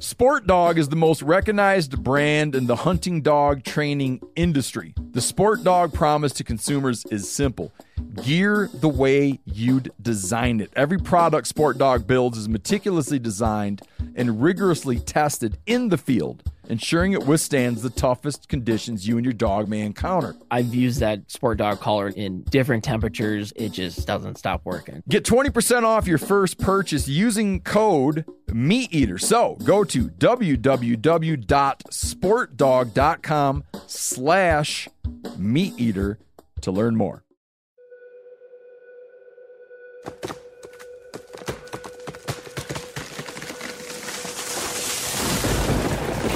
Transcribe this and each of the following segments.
Sport Dog is the most recognized brand in the hunting dog training industry. The Sport Dog promise to consumers is simple gear the way you'd design it. Every product Sport Dog builds is meticulously designed and rigorously tested in the field, ensuring it withstands the toughest conditions you and your dog may encounter. I've used that sport dog collar in different temperatures. It just doesn't stop working. Get 20% off your first purchase using code MeatEater. So go to www.sportdog.com slash MeatEater to learn more.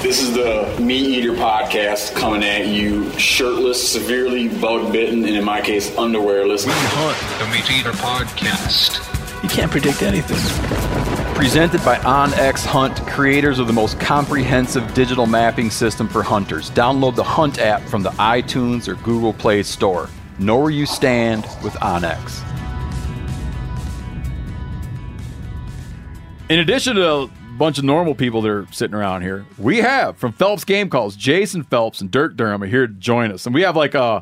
This is the Meat Eater podcast coming at you shirtless, severely bug bitten, and in my case, underwearless. We Hunt, the Meat Eater podcast. You can't predict anything. Presented by OnX Hunt, creators of the most comprehensive digital mapping system for hunters. Download the Hunt app from the iTunes or Google Play Store. Know where you stand with OnX. In addition to a bunch of normal people that are sitting around here, we have from Phelps Game Calls, Jason Phelps and Dirk Dirham are here to join us. And we have like uh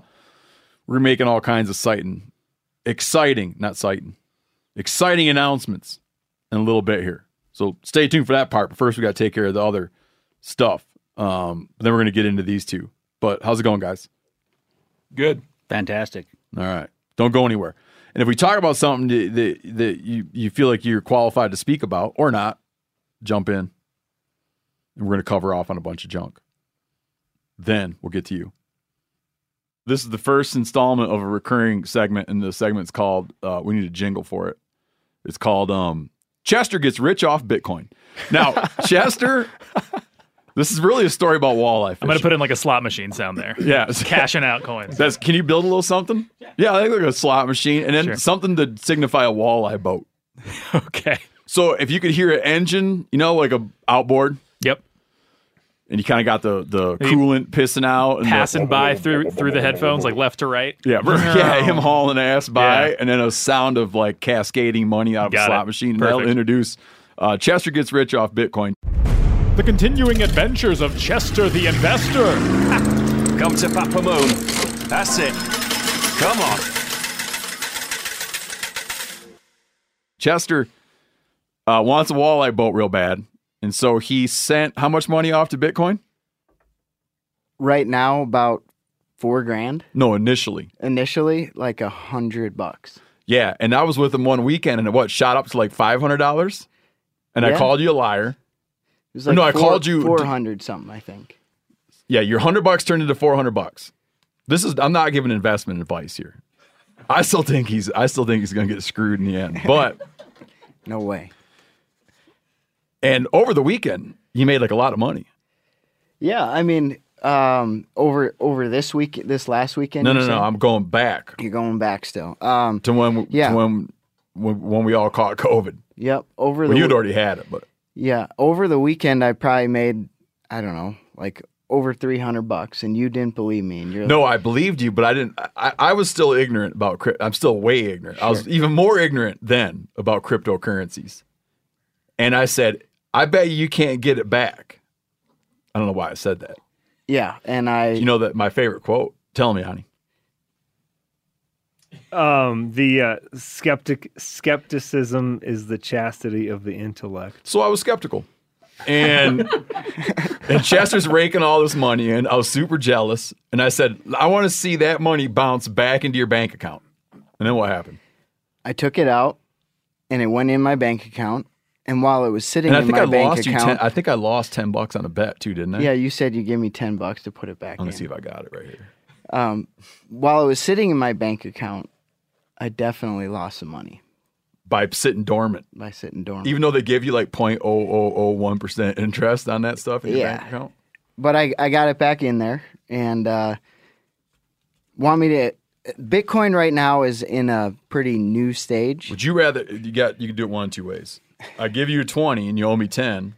we're making all kinds of sighting, exciting, not sighting, exciting announcements in a little bit here. So stay tuned for that part. But first, we got to take care of the other stuff. Um, then we're going to get into these two. But how's it going, guys? Good. Fantastic. All right. Don't go anywhere. And if we talk about something that, that, that you, you feel like you're qualified to speak about or not, jump in. And we're going to cover off on a bunch of junk. Then we'll get to you. This is the first installment of a recurring segment, and the segment's called, uh, we need a jingle for it. It's called um, Chester Gets Rich Off Bitcoin. Now, Chester, this is really a story about walleye I'm going to put in like a slot machine sound there. Yeah. Cashing out coins. That's can you build a little something? Yeah, I think like a slot machine, and then Sure. something to signify a walleye boat. okay. So if you could hear an engine, you know, like a outboard, Yep. and you kind of got the the coolant pissing out, and the- Passing by through through the headphones, like left to right. yeah, yeah, him hauling ass by, Yeah. and then a sound of like cascading money out of Got a slot it. machine. And they'll Perfect. introduce uh, Chester gets rich off Bitcoin. The continuing adventures of Chester the Investor. Come to Papa Moon. That's it. Come on. Chester uh, wants a walleye boat real bad, and so he sent how much money off to Bitcoin? right now about four grand No, initially. initially like a hundred bucks Yeah, and I was with him one weekend, and it what shot up to like five hundred dollars, and I called you a liar. it was like No, I called you- 400 something i think Yeah, your hundred bucks turned into four hundred bucks. This is I'm not giving investment advice here. I still think he's I still think he's gonna get screwed in the end. But no way and over the weekend, you made like a lot of money. yeah i mean um over over this week this last weekend No, no, no. I'm going back you're going back still um to when Yeah. to when, when when we all caught COVID. yep over Well, the you'd already had it, but yeah over the weekend i probably made i don't know like over 300 bucks and you didn't believe me and you're no, I believed you, but I didn't. I, I was still ignorant about crypto. I'm still way ignorant. I was even more ignorant then about cryptocurrencies. And I said, I bet you can't get it back. I don't know why I said that. Yeah, and I You know that my favorite quote. Tell me, honey. Um, the uh, skeptic skepticism is the chastity of the intellect. So I was skeptical. And and Chester's raking all this money in. I was super jealous. And I said, I want to see that money bounce back into your bank account. And then what happened? I took it out, and it went in my bank account. And while it was sitting And I in think my I bank account, ten I think I lost ten bucks on a bet too, didn't I? yeah, you said you give me ten bucks to put it back I'm in. gonna see if I got it right here. Um, while it was sitting in my bank account, I definitely lost some money By sitting dormant. by sitting dormant. Even though they give you like 0.0001 percent interest on that stuff in your Yeah. bank account. but I, I got it back in there and uh, want me to. Bitcoin right now is in a pretty new stage. Would you rather you got you can do it one of two ways. I give you twenty and you owe me ten,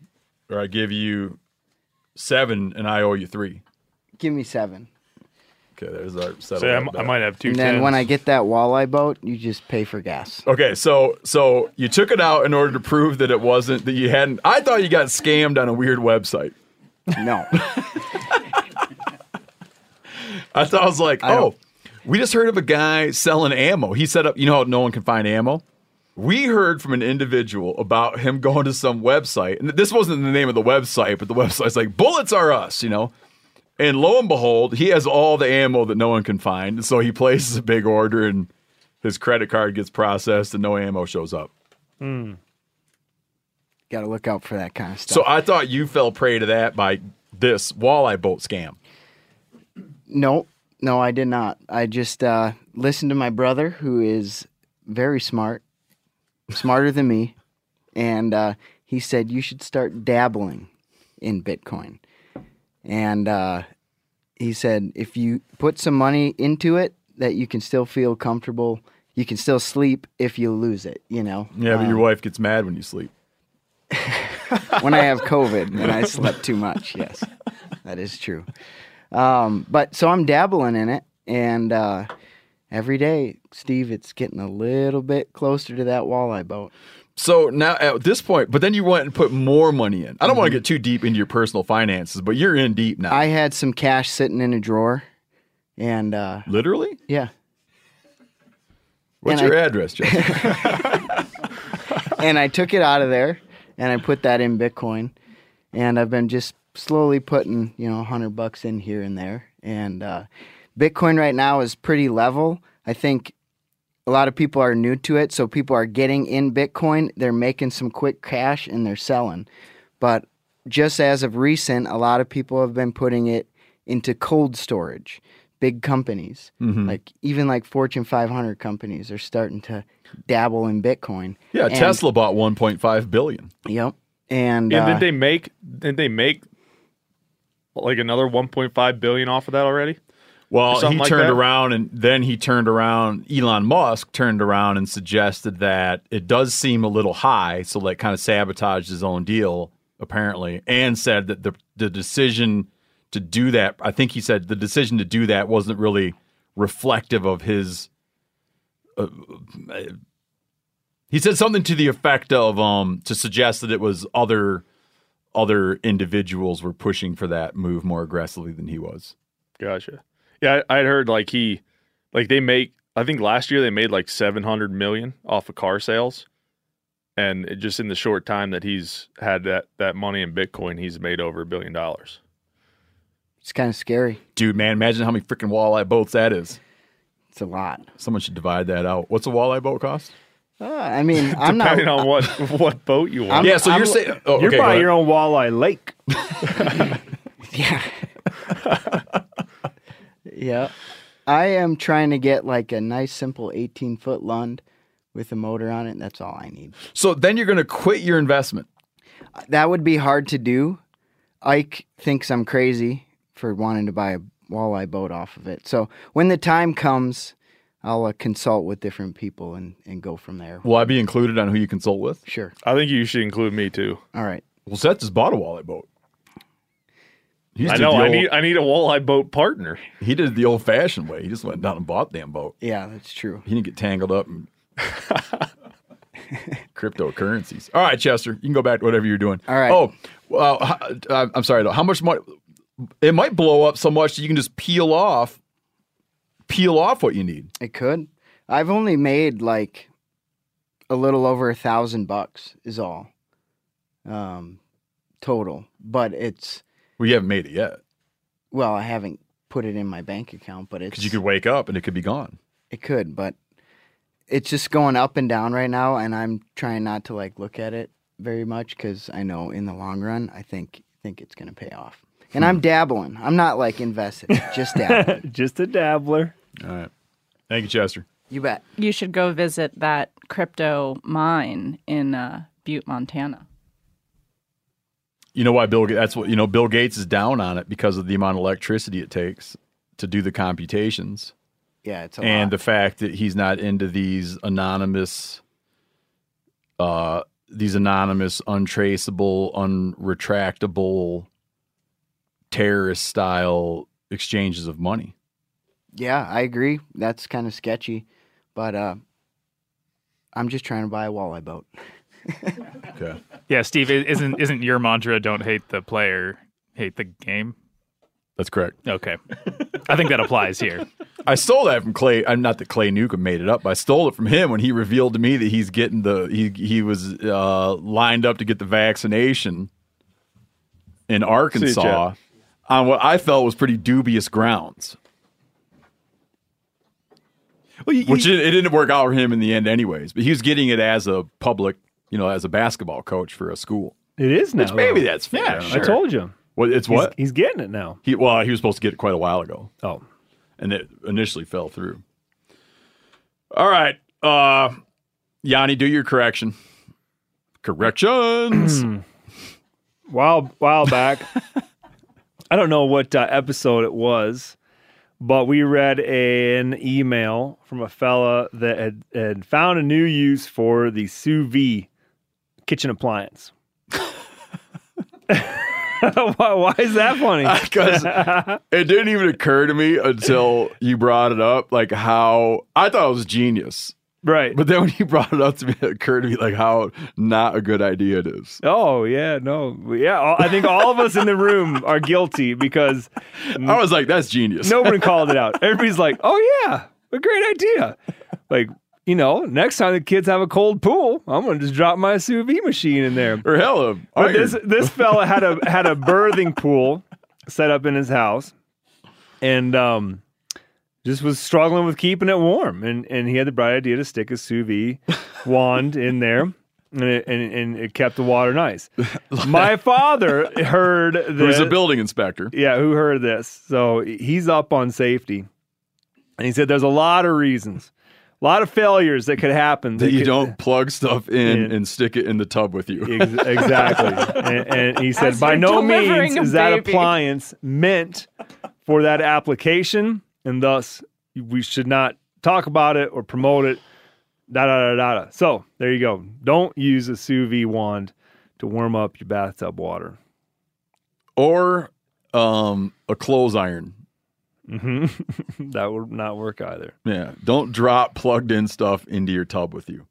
or I give you seven and I owe you three. Give me seven. Okay, there's our settle. So I, that m- I bet. might have two. and then when. I get that walleye boat, you just pay for gas. Okay, so so you took it out in order to prove that it wasn't that you hadn't. I thought you got scammed on a weird website. No. I thought I was like, I oh, don't- we just heard of a guy selling ammo. He set up, you know how no one can find ammo? We heard from an individual about him going to some website, and this wasn't the name of the website, but the website's like, bullets are us, you know? And lo and behold, he has all the ammo that no one can find. So he places a big order, and his credit card gets processed, and no ammo shows up. Got to look out for that kind of stuff. So I thought you fell prey to that by this walleye boat scam. No, no, I did not. I just uh, listened to my brother, who is very smart, smarter than me, and uh, he said you should start dabbling in Bitcoin. And uh, he said if you put some money into it, that you can still feel comfortable. You can still sleep if you lose it. You know. Yeah, but your Um, wife gets mad when you sleep. when I have COVID and I slept too much. Yes, that is true. Um, but so I'm dabbling in it, and uh, every day, Steve, it's getting a little bit closer to that walleye boat. So now at this point, but then you went and put more money in. I don't want to get too deep into your personal finances, but you're in deep now. I had some cash sitting in a drawer, and uh, Literally? yeah, What's And your I- address, Jeff? and I took it out of there and I put that in Bitcoin, and I've been just slowly putting you know a hundred bucks in here and there, and uh, Bitcoin right now is pretty level. I think a lot of people are new to it, so people are getting in Bitcoin. They're making some quick cash and they're selling, but just as of recent, a lot of people have been putting it into cold storage. Big companies, Mhm. like even like Fortune 500 companies, are starting to dabble in Bitcoin. yeah, And- Tesla bought 1.5 billion. Yep. And, And uh, did they make? Did they make like another 1.5 billion off of that already? Well, he like turned that? around and then he turned around. Elon Musk turned around and suggested that it does seem a little high, so that kind of sabotaged his own deal apparently, and said that the the decision to do that. I think he said the decision to do that wasn't really reflective of his. Uh, he said something to the effect of um to suggest that it was other other individuals were pushing for that move more aggressively than he was. Gotcha. Yeah, I, I'd heard like he, like they make. I think last year they made like 700 million off of car sales, and it, just in the short time that he's had that that money in Bitcoin, he's made over a billion dollars. it's kind of scary. Dude, man, imagine how many freaking walleye boats that is. It's a lot. Someone should divide that out. What's a walleye boat cost? Uh, I mean, I'm not. Depending on what what boat you want. I'm- yeah, so I'm- you're saying oh, You're okay, buying your own walleye lake. Yeah. yeah. I am trying to get like a nice, simple 18 foot Lund with a motor on it. That's all I need. So then you're going to quit your investment. That would be hard to do. Ike thinks I'm crazy for wanting to buy a walleye boat off of it. So when the time comes, I'll uh, consult with different people and, and go from there. Will I be included on who you consult with? Sure. I think you should include me too. All right. Well, Seth just bought a walleye boat. He just I know. the I need I need a walleye boat partner. He did it the old-fashioned way. He just went down and bought the damn boat. Yeah, that's true. He didn't get tangled up in cryptocurrencies. All right, Chester, you can go back to whatever you're doing. All right. Oh, well, uh, I'm sorry though. How much money? it might blow up so much that you can just peel off, peel off what you need. It could. I've only made like a little over a thousand bucks is all, um, total. But it's Well, you haven't made it yet well, I haven't put it in my bank account, but it's because you could wake up and it could be gone. It could, but it's just going up and down right now, and I'm trying not to like look at it very much because I know in the long run, I think think it's gonna pay off. And I'm dabbling. I'm not like invested, just dabbling. Just a dabbler. All right. Thank you, Chester. You bet. You should go visit that crypto mine in uh, Butte, Montana. You know why Bill? That's what you know. Bill Gates is down on it because of the amount of electricity it takes to do the computations, Yeah, it's a and lot. the fact that he's not into these anonymous, uh, these anonymous, untraceable, unretractable, terrorist style exchanges of money. Yeah, I agree. That's kind of sketchy, but uh, I'm just trying to buy a walleye boat. Okay. Yeah, Steve, isn't isn't your mantra don't hate the player, hate the game? That's correct. Okay. I think that applies here. I stole that from Clay. I'm not that Clay Newcomb made it up. But I stole it from him when he revealed to me that he's getting the he he was uh, lined up to get the vaccination in Arkansas Jeff. on what I felt was pretty dubious grounds. Which it, it didn't work out for him in the end, anyways. But he was getting it as a public, you know, as a basketball coach for a school. It is now. Which maybe though. that's fair. Yeah, Sure. I told you. What it's He's- what he's getting it now. He well, he was supposed to get it quite a while ago. Oh, and it initially fell through. All right, uh, Yanni, do your correction. Corrections. while while back. I don't know what uh, episode it was, but we read an email from a fella that had, had found a new use for the sous vide kitchen appliance. why, why is that funny? Because it didn't even occur to me until you brought it up, like how I thought it was genius. Right. But then when you brought it up to me, it occurred to me like how not a good idea it is. Oh yeah, no, yeah. I think all of us in the room are guilty because I was like, that's genius. Nobody called it out. Everybody's like, "Oh yeah, a great idea." Like you know, next time the kids have a cold pool, I'm gonna just drop my sous vide machine in there. Or hell, a But this this fella had a had a birthing pool set up in his house, and um, just was struggling with keeping it warm. And and he had the bright idea to stick a sous vide wand in there. And it, and, and it kept the water nice. My father heard this. Who's a building inspector? Yeah, who heard this? So he's up on safety. And he said there's a lot of reasons, a lot of failures that could happen. that you could- don't plug stuff in In. and stick it in the tub with you. Ex- exactly. and, and he said, As by no means a is that appliance meant for that application, and thus we should not talk about it or promote it. Da da da da. da. So there you go. Don't use a sous vide wand to warm up your bathtub water. or um, a clothes iron. Hmm that would not work either. Yeah, don't drop plugged in stuff into your tub with you.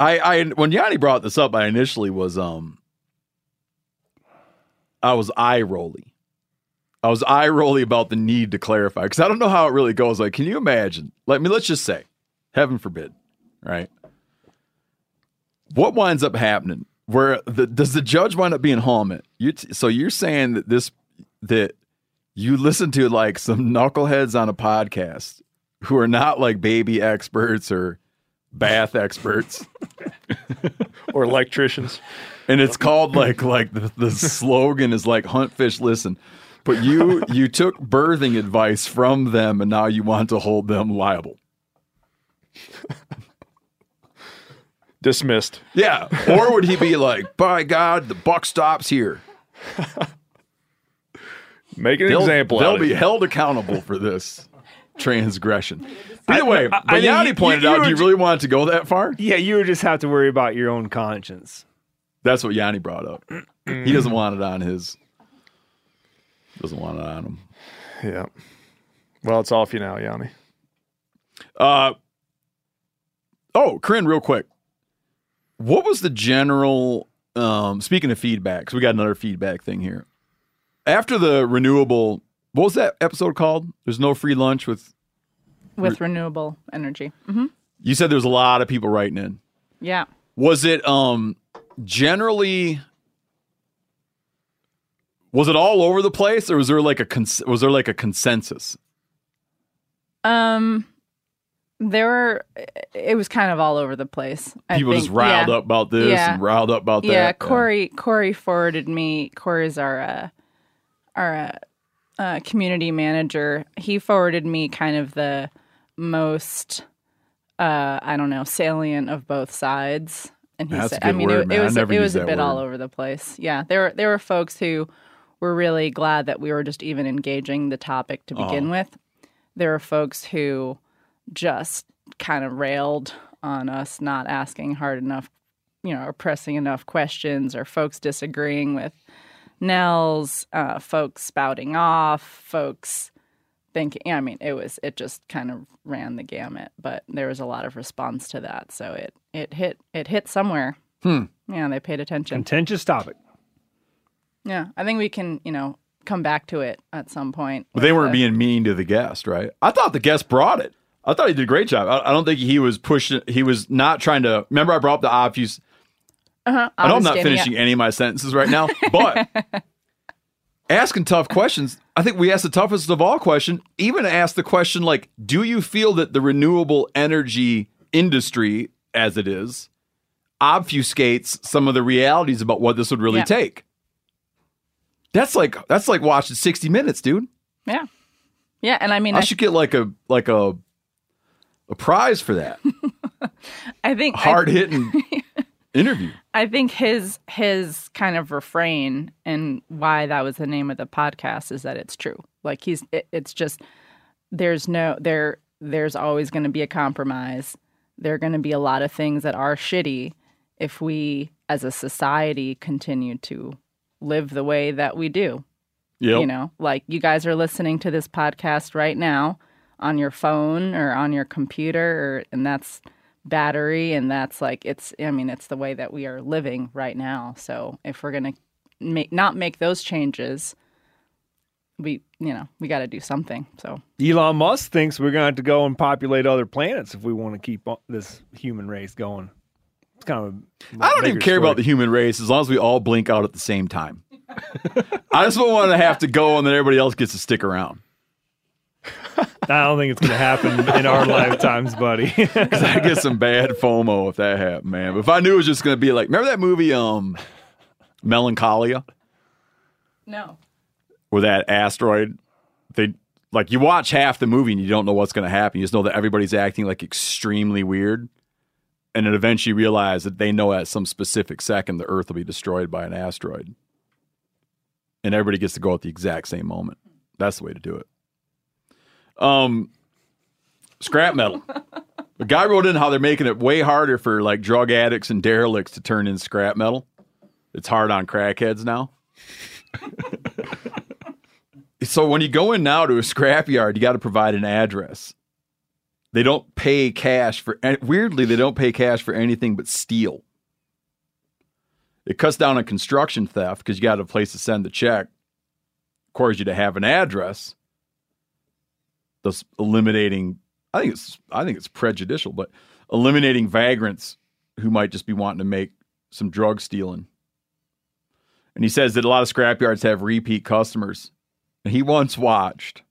I, I when Yanni brought this up, I initially was um, I was eye rolly. I was eye rolly about the need to clarify because I don't know how it really goes. Like, can you imagine? Let me let's just say, heaven forbid, right? What winds up happening? Where the, does the judge wind up being? It you t- so you're saying that this that you listen to like some knuckleheads on a podcast who are not like baby experts or bath experts. Or electricians. and it's called like like the, the slogan is like hunt fish listen. But you you took birthing advice from them and now you want to hold them liable. Dismissed. yeah. Or would he be like by god the buck stops here Make an they'll, example. they'll be it. held accountable for this transgression either way I- I Yanni you- pointed you out do you really want it to go that far Yeah, you would just have to worry about your own conscience. That's what Yanni brought up. he doesn't want it on his. Doesn't want it on him. Yeah. Well, it's off you now, Yanni. Uh oh, Corinne, real quick. What was the general? Um, speaking of feedback, 'cause we got another feedback thing here. After the renewable, what was that episode called? There's no free lunch with. with renewable energy. hmm You said there's a lot of people writing in. Yeah. Was it um generally was it all over the place or was there like a cons- was there like a consensus? Um, there were. It was kind of all over the place. I People just riled Yeah. up about this Yeah. and riled up about that. Yeah, Corey. Corey forwarded me. Corey's our uh, our uh, uh, community manager. He forwarded me kind of the most. Uh, I don't know, salient of both sides. And he That's said, I mean, word, it, it was it was a bit all over the place. Yeah, there were there were folks who were really glad that we were just even engaging the topic to begin Uh-huh. with. There were folks who just kind of railed on us not asking hard enough, you know, or pressing enough questions, or folks disagreeing with Nels, uh, folks spouting off, folks thinking. Yeah, I mean, it was it just kind of ran the gamut, but there was a lot of response to that, so it it hit it hit somewhere. Hmm. Yeah, they paid attention. Contentious topic. Yeah, I think we can, you know, come back to it at some point. But they weren't the- being mean to the guest, right? I thought the guest brought it. I thought he did a great job. I, I don't think he was pushing. He was not trying to. Remember, I brought up the obvious. Uh-huh, I know I'm not finishing any of my sentences right now, but asking tough questions. I think we asked the toughest of all question. Even asked the question like, "Do you feel that the renewable energy industry, as it is, obfuscates some of the realities about what this would really Yeah. take?" That's like that's like watching 60 Minutes, dude. Yeah, yeah, and I mean, I I, should get like a like a a prize for that I think hard hitting interview. I think his his kind of refrain and why that was the name of the podcast is that it's true. Like he's it, it's just there's no there there's always going to be a compromise. There are going to be a lot of things that are shitty if we as a society continue to live the way that we do. Yep. You know, like you guys are listening to this podcast right now on your phone or on your computer or and that's battery and that's like it's I mean it's the way that we are living right now. So if we're going to make not make those changes we you know, we got to do something. So Elon Musk thinks we're going to have to go and populate other planets if we want to keep this human race going. It's kind of a I don't even care story. about the human race as long as we all blink out at the same time. I just don't want to have to go and then everybody else gets to stick around. I don't think it's going to happen in our lifetimes, buddy. Because I get some bad FOMO if that happened, man. But if I knew it was just going to be like, remember that movie, um, Melancholia, no. with that asteroid? They like you watch half the movie and you don't know what's going to happen. You just know that everybody's acting like extremely weird, and then eventually realize that they know at some specific second the Earth will be destroyed by an asteroid, and everybody gets to go at the exact same moment. That's the way to do it. Um, scrap metal. The guy wrote in how they're making it way harder for like drug addicts and derelicts to turn in scrap metal. It's hard on crackheads now. so when you go in now to a scrapyard, you got to provide an address. They don't pay cash for weirdly they don't pay cash for anything but steel. It cuts down on construction theft because you got a place to send the check. Requires you to have an address. Thus eliminating I think it's I think it's prejudicial, but eliminating vagrants who might just be wanting to make some drug stealing. And he says that a lot of scrapyards have repeat customers. And he once watched,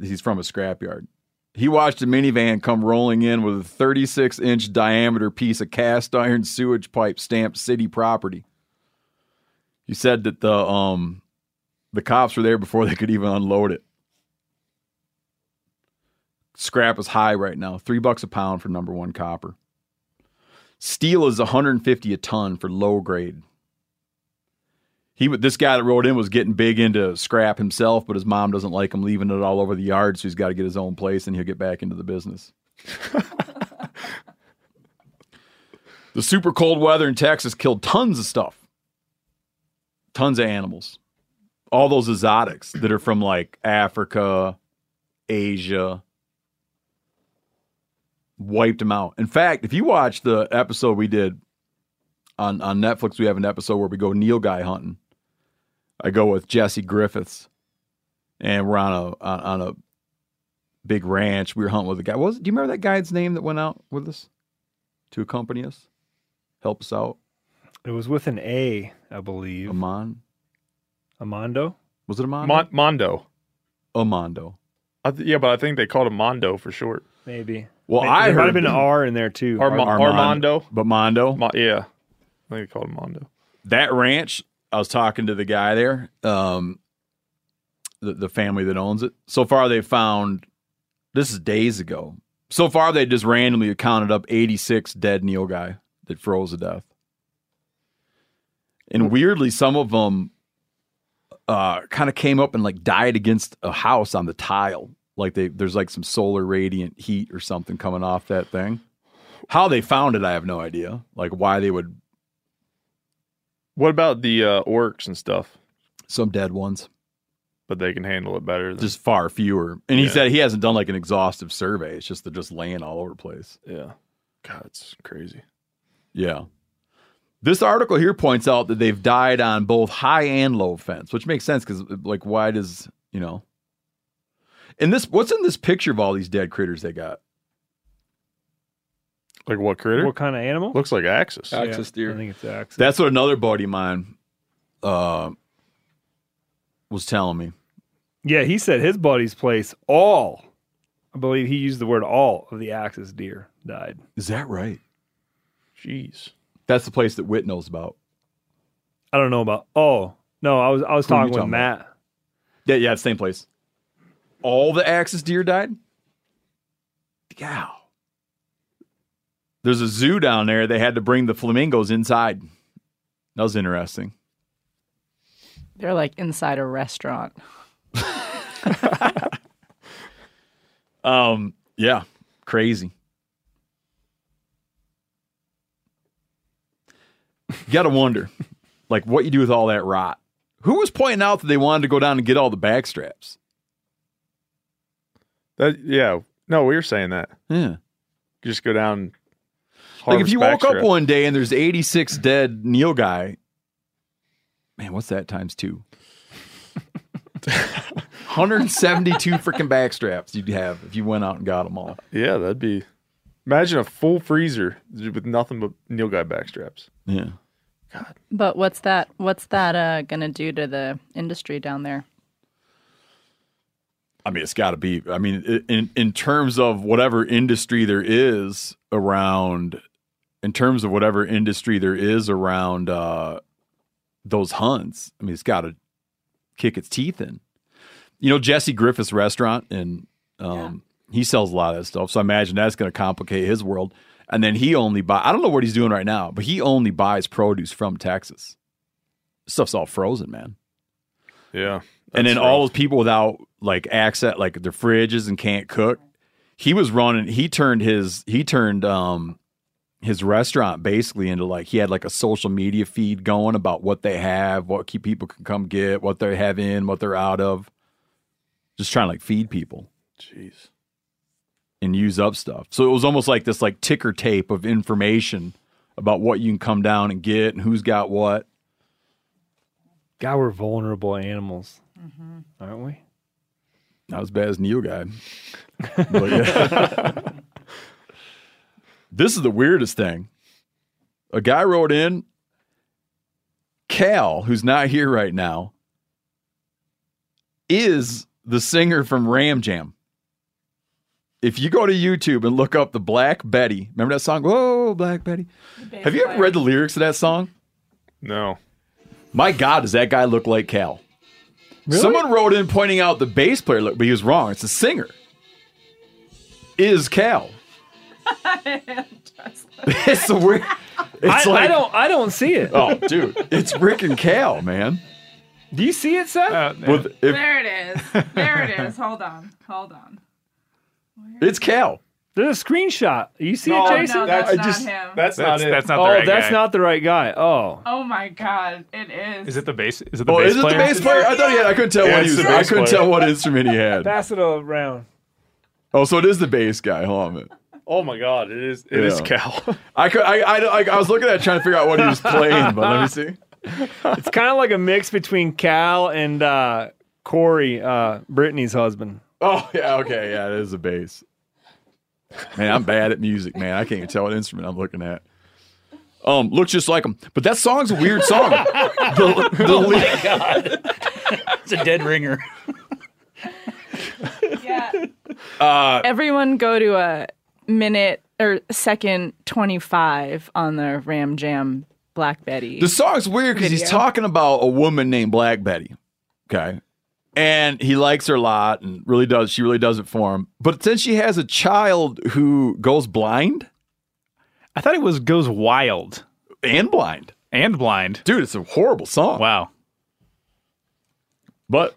he's from a scrapyard. He watched a minivan come rolling in with a 36 inch diameter piece of cast iron sewage pipe stamped city property. He said that the um the cops were there before they could even unload it. Scrap is high right now, three bucks a pound for number one copper. Steel is 150 a ton for low grade. He this guy that wrote in was getting big into scrap himself, but his mom doesn't like him leaving it all over the yard, so he's got to get his own place and he'll get back into the business. the super cold weather in Texas killed tons of stuff, tons of animals, all those exotics that are from like Africa, Asia. Wiped them out. In fact, if you watch the episode we did on on Netflix, we have an episode where we go Nilgai hunting. I go with Jesse Griffiths, and we're on a on, on a big ranch. We were hunting with a guy. What was do you remember that guy's name that went out with us to accompany us, help us out? It was with an A, I believe. Amon. Amando. Was it Amon? Mon- Mondo. Amondo. I th- yeah, but I think they called him Mondo for short. Maybe. Well, May- I there might have been an R in there too. Arma- Armand- Armando. But Mondo. Mo- yeah, I think they called him Mondo. that ranch, I was talking to the guy there, um, the, the family that owns it. So far, they found this is days ago. So far, they just randomly counted up 86 dead Nilgai that froze to death. And weirdly, some of them uh, kind of came up and like died against a house on the tile. Like they, there's like some solar radiant heat or something coming off that thing. How they found it, I have no idea. Like why they would What about the uh, oryx and stuff? some dead ones. But they can handle it better. Than, just far fewer. And he said he hasn't done like an exhaustive survey. It's just they're just laying all over the place. yeah. God, it's crazy. Yeah. This article here points out that they've died on both high and low fence, which makes sense because like why does you know? And this what's in this picture of all these dead critters they got? Like what critter? What kind of animal? Looks like Axis. Axis Yeah, deer. I think it's Axis. That's what another buddy of mine uh, was telling me. Yeah, he said his buddy's place all. I believe he used the word all of the Axis deer died. Is that right? Jeez. That's the place that Whit knows about. I don't know about. Oh no, I was I was Who are you talking with talking about? Matt. Yeah, yeah, same place. All the axis deer died? Yeah. There's a zoo down there. They had to bring the flamingos inside. That was interesting. They're like inside a restaurant. Um, yeah, crazy. You got to wonder, like, what you do with all that rot. Who was pointing out that they wanted to go down and get all the back straps? That yeah. No, we were saying that. Yeah. Just go down. Like, if harvest you woke up one day and there's 86 dead Nilgai, man, what's that times two? 172 freaking backstraps you'd have if you went out and got them all. Yeah, that'd be. Imagine a full freezer with nothing but Nilgai backstraps. Yeah. God. But what's that? What's that uh, gonna do to the industry down there? I mean, it's got to be. I mean, in in terms of whatever industry there is around, in terms of whatever industry there is around uh, those hunts. I mean, it's got to kick its teeth in. You know, Jesse Griffiths' restaurant, and um, he sells a lot of that stuff. So I imagine that's going to complicate his world. And then he only buy. I don't know what he's doing right now, but he only buys produce from Texas. Stuff's all frozen, man Yeah. and then that's all those people without like access like their fridges and can't cook. He was running he turned his he turned um his restaurant basically into like he had like a social media feed going about what they have what key people can come get what they have in what they're out of. Just trying to like feed people. Jeez. and use up stuff. So it was almost like this like ticker tape of information about what you can come down and get and who's got what. God, we're vulnerable animals, aren't we? Not as bad as Nilgai. But yeah. this is the weirdest thing. A guy wrote in, Cal, who's not here right now, is the singer from Ram Jam. If you go to YouTube and look up the Black Betty, remember that song? Whoa, Black Betty. Have you ever read the lyrics of that song? No. My God, does that guy look like Cal? Someone wrote in pointing out the bass player but he was wrong. It's the singer. Is Cal? it's the weird. It's I, like I don't. I don't see it. Oh, dude, it's Rick and Cal, man. Do you see it, Seth? Uh, With if, There it is. There it is. Hold on. Hold on. it's Cal. There's a screenshot. You see No, it, no, Jason? that's I not just- him. That's, not it. That's not the oh, right that's guy. not the right guy. Oh, Oh my god, it is. Is it the bass? Is it the Oh, bass is it player? the bass player? I thought he had. I couldn't tell Yeah, what he was. the I couldn't player. tell what instrument he had. pass it around. Oh, so it is the bass guy. Hold on a minute. Oh my God! It is. It is Yeah. Cal. I could. I, I. I. I was looking at it trying to figure out what he was playing, but let me see. it's kind of like a mix between Cal and uh, Corey, uh, Brittany's husband. Oh yeah, okay, yeah, it is a bass. Man, I'm bad at music, man. I can't even tell what instrument I'm looking at. Um, looks just like him, but that song's a weird song. the, the oh lead- my god, it's a dead ringer. uh, Everyone go to a minute or second 25 on the Ram Jam Black Betty. The song's weird because he's talking about a woman named Black Betty. Okay. And he likes her a lot and really does. She really does it for him. But since she has a child who goes blind I thought it was goes wild and blind. and blind. Dude, it's a horrible song. Wow, But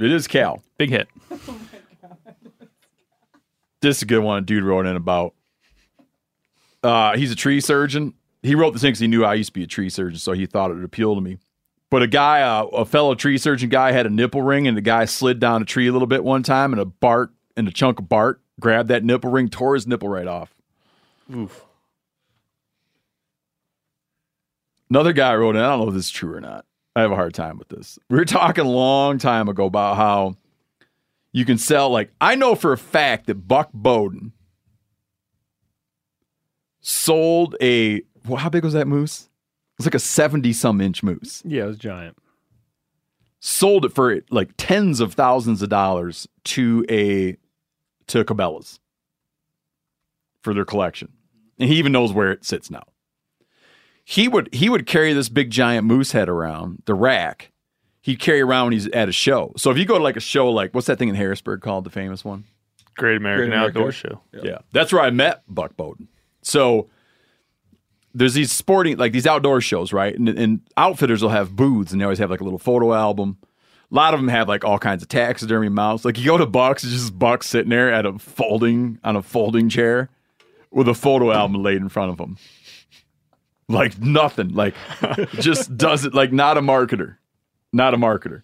it is Cal. big hit. This is a good one. A dude wrote in about. Uh, he's a tree surgeon. He wrote this in because he knew I used to be a tree surgeon, so he thought it would appeal to me. But a guy, uh, a fellow tree surgeon guy, had a nipple ring, and the guy slid down a tree a little bit one time, and a bark and a chunk of bark grabbed that nipple ring, tore his nipple right off. Oof. Another guy wrote in. I don't know if this is true or not. I have a hard time with this. We were talking a long time ago about how you can sell. Like I know for a fact that Buck Bowden sold a. Well, how big was that moose? It was like a seventy some inch moose. Yeah, it was giant. Sold it for like tens of thousands of dollars to a to Cabela's for their collection, and he even knows where it sits now he would he would carry this big giant moose head around the rack. He'd carry around when he's at a show. So if you go to like a show like what's that thing in Harrisburg called the famous one? Great American Great American Outdoor Outdoor. Show. Yeah. That's where I met Buck Bowden. So there's these sporting like these outdoor shows, right? And, and outfitters will have booths and they always have like a little photo album. A lot of them have like all kinds of taxidermy mounts. Like you go to Bucks, it's just Buck sitting there at a folding on a folding chair with a photo album laid in front of him like nothing. Like just does it like not a marketer. Not a marketer.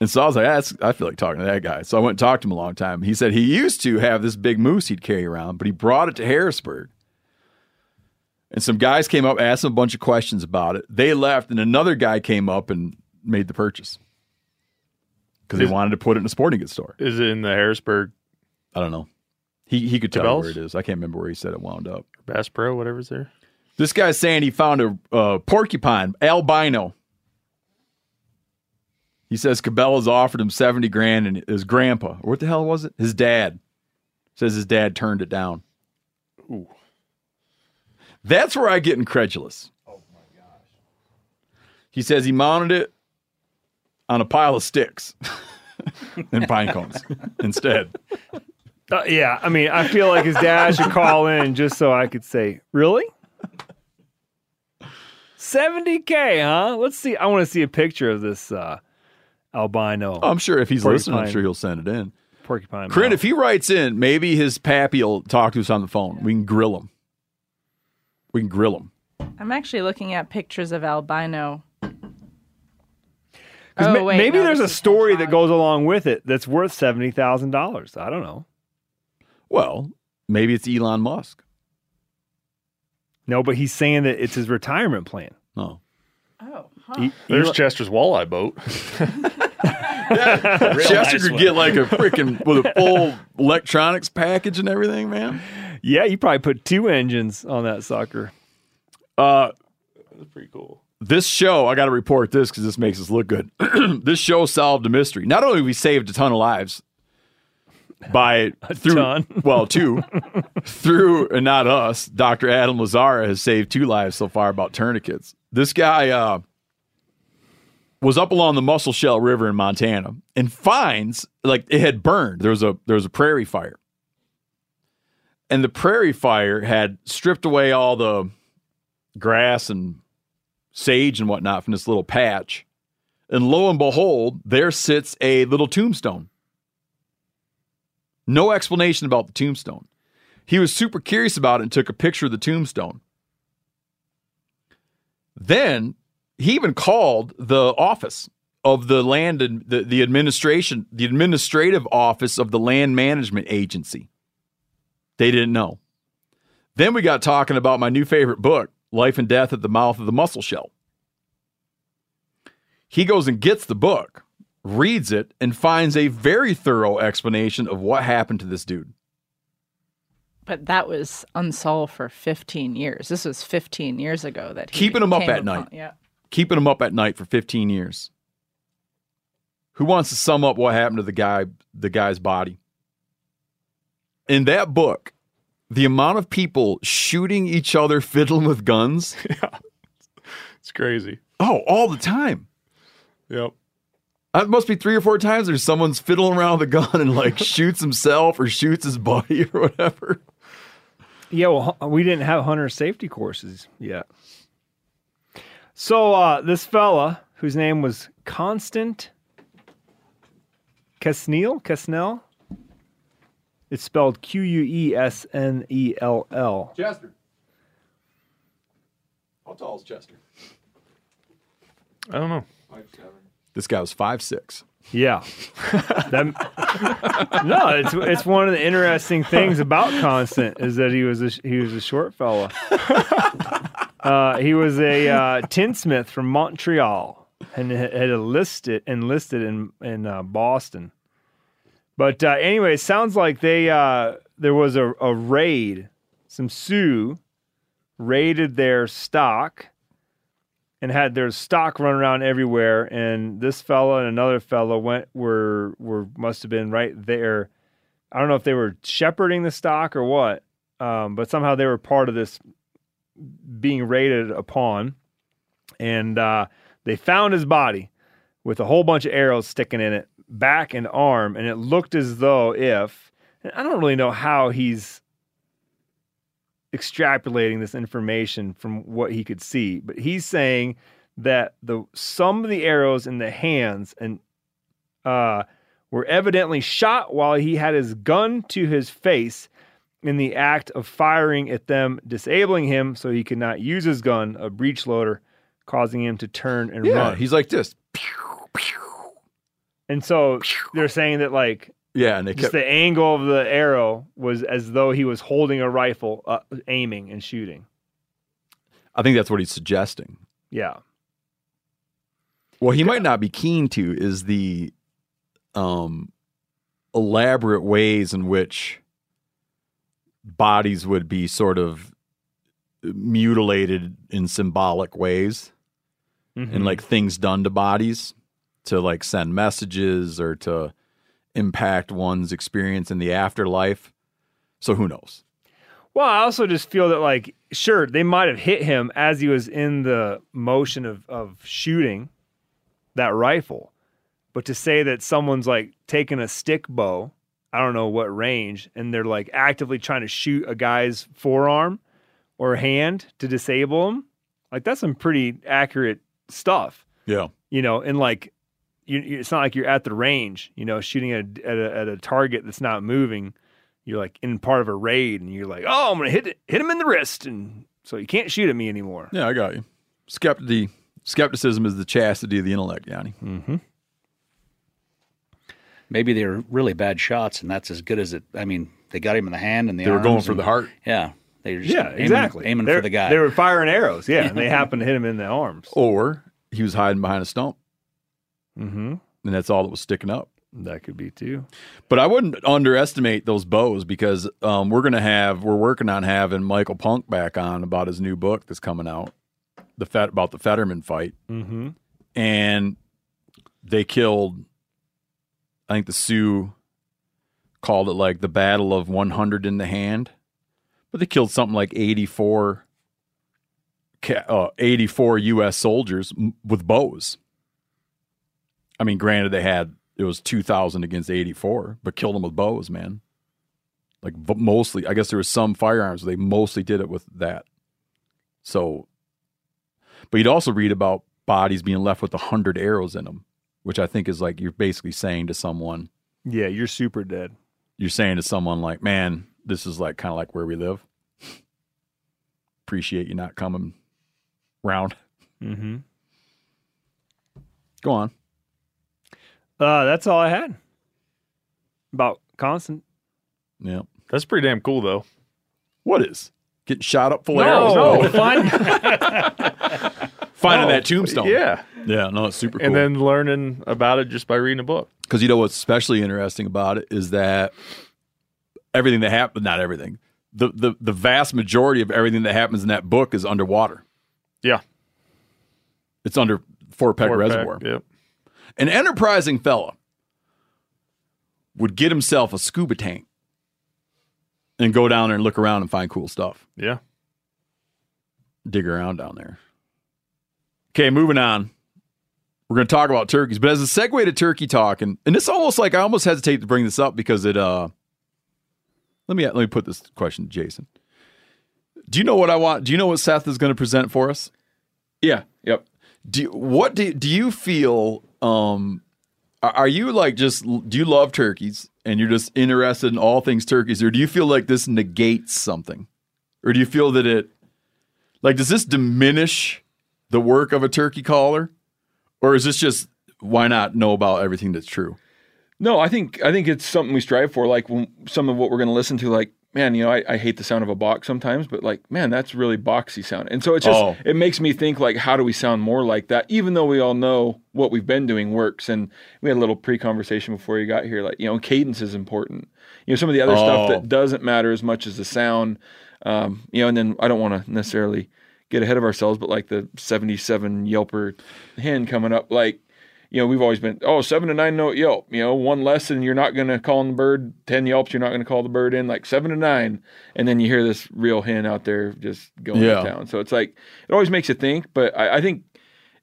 And so i was like that's i feel like talking to that guy. So i went and talked to him a long time. He said he used to have this big moose he'd carry around but he brought it to harrisburg and some guys came up asked him a bunch of questions about it they left and another guy came up and made the purchase because they Is- wanted to put it in a sporting goods store Is it in the Harrisburg i don't know he, he could tell Cabela's? where it is i can't remember where he said it wound up Bass Pro, whatever's there? This guy's saying he found a uh, porcupine albino. He says Cabela's offered him 70 grand and his grandpa, or what the hell was it? His dad says his dad turned it down. Ooh. That's where I get incredulous. Oh my gosh. He says he mounted it on a pile of sticks and pine cones instead. Uh, yeah, I mean, I feel like his dad should call in just so I could say, really? 70K, huh? Let's see. I want to see a picture of this uh, albino. Oh, I'm sure if he's listening, I'm sure he'll send it in. Porcupine. Crit, if he writes in, maybe his pappy will talk to us on the phone. We can grill him. We can grill them. I'm actually looking at pictures of albino. Oh, ma- wait, maybe no, there's a story that goes along with it that's worth seventy thousand dollars. I don't know. Well, maybe it's Elon Musk. No, but he's saying that it's his retirement plan. Oh. Oh, He- There's Elon- Chester's walleye boat. Chester nice could one. get like a freaking with a full electronics package and everything, man. yeah, you probably put two engines on that sucker. Uh, That's pretty cool. this show, I got to report this because this makes us look good. this show solved a mystery. Not only we saved a ton of lives by through ton. well two through and not us. Dr. Adam Lazara has saved two lives so far about tourniquets. This guy uh, was up along the Musselshell River in Montana and finds like it had burned. There was a there was a prairie fire. And the prairie fire had stripped away all the grass and sage and whatnot from this little patch. And lo and behold, there sits a little tombstone. No explanation about the tombstone. He was super curious about it and took a picture of the tombstone. Then he even called the office of the land and the, the administration, the administrative office of the land management agency. They didn't know. Then we got talking about my new favorite book, Life and Death at the Mouth of the Musselshell. He goes and gets the book, reads it, and finds a very thorough explanation of what happened to this dude. But that was unsolved for 15 years. This was 15 years ago that he Keeping him up at upon- night. Yeah. Keeping him up at night for 15 years. Who wants to sum up what happened to the guy, the guy's body? In that book, the amount of people shooting each other, fiddling with guns. Yeah. It's crazy. Oh, all the time. Yep. Uh, it must be three or four times there's someone's fiddling around with a gun and like shoots himself or shoots his buddy or whatever. Yeah, well, we didn't have hunter safety courses yet. So uh, this fella, whose name was Constant Kesnell, Kesnell, it's spelled Q U E S N E L L. Chester. How tall is Chester? I don't know. Five seven. This guy was five six. Yeah. That- no, it's it's one of the interesting things about Constant is that he was a, he was a short fella. Uh, he was a uh, tinsmith from Montreal and had enlisted enlisted in in uh, Boston. But uh, anyway, it sounds like they uh, there was a, a raid. Some Sioux raided their stock and had their stock run around everywhere. And this fella and another fella went were were must have been right there. I don't know if they were shepherding the stock or what, um, but somehow they were part of this being raided upon. And uh, they found his body with a whole bunch of arrows sticking in it, back and arm, and it looked as though if I don't really know how he's extrapolating this information from what he could see, but he's saying that the some of the arrows in the hands and uh, were evidently shot while he had his gun to his face in the act of firing at them, disabling him so he could not use his gun, a breech loader, causing him to turn and Yeah, run. he's like this. And so they're saying that like Yeah, and they just kept the angle of the arrow was as though he was holding a rifle, uh, aiming and shooting. I think that's what he's suggesting. Yeah. What he might not be keen to is the um elaborate ways in which bodies would be sort of mutilated in symbolic ways Mhm. and like things done to bodies to like send messages or to impact one's experience in the afterlife. So who knows? Well, I also just feel that like sure they might have hit him as he was in the motion of of shooting that rifle, but to say that someone's like taking a stick bow, I don't know what range, and they're like actively trying to shoot a guy's forearm or hand to disable him, like that's some pretty accurate stuff, Yeah. you know. And like, you, it's not like you're at the range, you know, shooting at a, at a, at a target that's not moving you're like in part of a raid and you're like, oh, I'm gonna hit hit him in the wrist, and so you can't shoot at me anymore. Yeah, I got you. Skept- the skepticism is the chastity of the intellect, Yanni. Mm-hmm. Maybe they were really bad shots, and that's as good as it. I mean, they got him in the hand and the They were going for and- the heart. Yeah, they were just Yeah, aiming, exactly. aiming They're- for the guy. They were firing arrows, yeah, and they happened to hit him in the arms. Or he was hiding behind a stump. Mm-hmm. And that's all that was sticking up. That could be too. But I wouldn't underestimate those bows because um, we're gonna have we're working on having Michael Punke back on about his new book that's coming out, the Fet about the Fetterman fight, Mm-hmm. and they killed. I think the Sioux called it like the Battle of 100 in the hand, but they killed something like 84, uh, 84 U.S. soldiers with bows. I mean, granted, they had it was 2,000 against 84, but killed them with bows, man. Like mostly, I guess there was some firearms. They mostly did it with that. So, but you'd also read about bodies being left with a hundred arrows in them, which I think is like you're basically saying to someone, Yeah, you're super dead. you're saying to someone like, man, this is like kind of like where we live. Appreciate you not coming round. Mm-hmm. Go on. Uh, that's all I had about constant. Yeah. That's pretty damn cool, though. What is? Getting shot up full of No, arrows? no, Oh. fun. Finding Oh, that tombstone. Yeah. Yeah, no, it's super cool. And then learning about it just by reading a book. Because you know what's especially interesting about it is that everything that happened, not everything, the, the, the vast majority of everything that happens in that book is underwater. Yeah. It's under Fort Peck Fort Peck, Reservoir. yep. An enterprising fella would get himself a scuba tank and go down there and look around and find cool stuff. Yeah. Dig around down there. Okay, moving on. We're going to talk about turkeys, but as a segue to turkey talk, and, and it's almost like I almost hesitate to bring this up because it. uh Let me let me put this question to Jason. Do you know what I want? Do you know what Seth is going to present for us? Yeah. Yep. Do you, what do do you feel? Um, are, are you like just do you love turkeys and you're just interested in all things turkeys, or do you feel like this negates something, or do you feel that it like does this diminish the work of a turkey caller, or is this just why not know about everything that's true? No, I think I think it's something we strive for. Like when, some of what we're going to listen to, like man, you know, I, I hate the sound of a box sometimes, but like man, that's really boxy sound. And so it's just Oh. it makes me think like, how do we sound more like that? Even though we all know what we've been doing works, and we had a little pre-conversation before you got here. Like you know, cadence is important. You know, some of the other stuff Oh. that doesn't matter as much as the sound. Um, you know, and then I don't want to necessarily get ahead of ourselves, but like the 77 Yelper hen coming up, like, you know, we've always been, oh, seven to nine note Yelp, you know, one lesson, you're not going to call in the bird, 10 Yelps, you're not going to call the bird in, like seven to nine. And then you hear this real hen out there just going Yeah. to town. So it's like, it always makes you think, but I, I think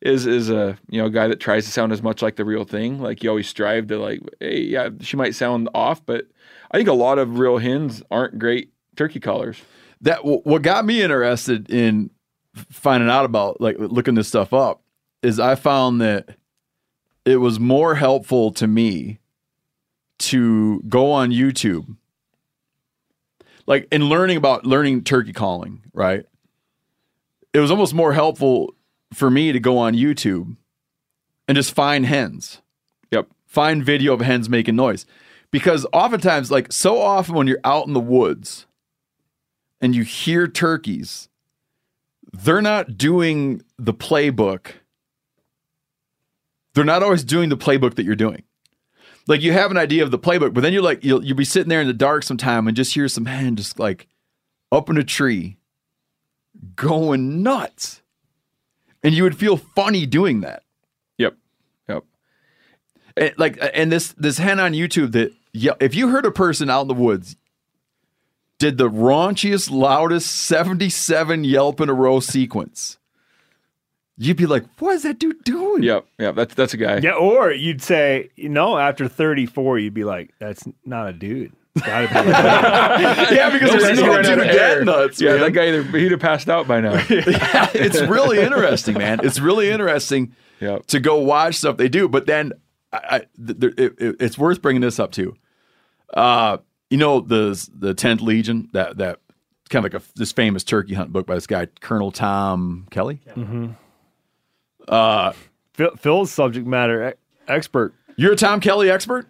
is, is a, you know, a guy that tries to sound as much like the real thing. Like you always strive to like, hey, yeah, she might sound off, but I think a lot of real hens aren't great turkey callers. that wh- what got me interested in finding out about like looking this stuff up is I found that it was more helpful to me to go on YouTube like in learning about learning turkey calling, right? It was almost more helpful for me to go on YouTube and just find hens. Yep. Find video of hens making noise. Because oftentimes, like so often when you're out in the woods and you hear turkeys, they're not doing the playbook. They're not always doing the playbook that you're doing. Like you have an idea of the playbook, but then you're like you'll you'll be sitting there in the dark sometime and just hear some hen just like up in a tree going nuts. And you would feel funny doing that. Yep. Yep. And like and this this hen on YouTube that yeah, if you heard a person out in the woods did the raunchiest, loudest 77 yelp in a row sequence, you'd be like, what is that dude doing? Yep. Yep. That's that's a guy. Yeah, or you'd say, you know, after 34, you'd be like, that's not a dude. It's gotta be a dude. yeah, because there's no dude that nuts. Yeah, man. that guy either he'd have passed out by now. yeah, it's really interesting, man. It's really interesting to go watch stuff they do. But then I, I, th- th- it, it- it's worth bringing this up too. Uh, you know the the Tenth Legion that that kind of like a this famous turkey hunt book by this guy Colonel Tom Kelly. hmm Uh, Phil, Phil's subject matter expert. You're a Tom Kelly expert?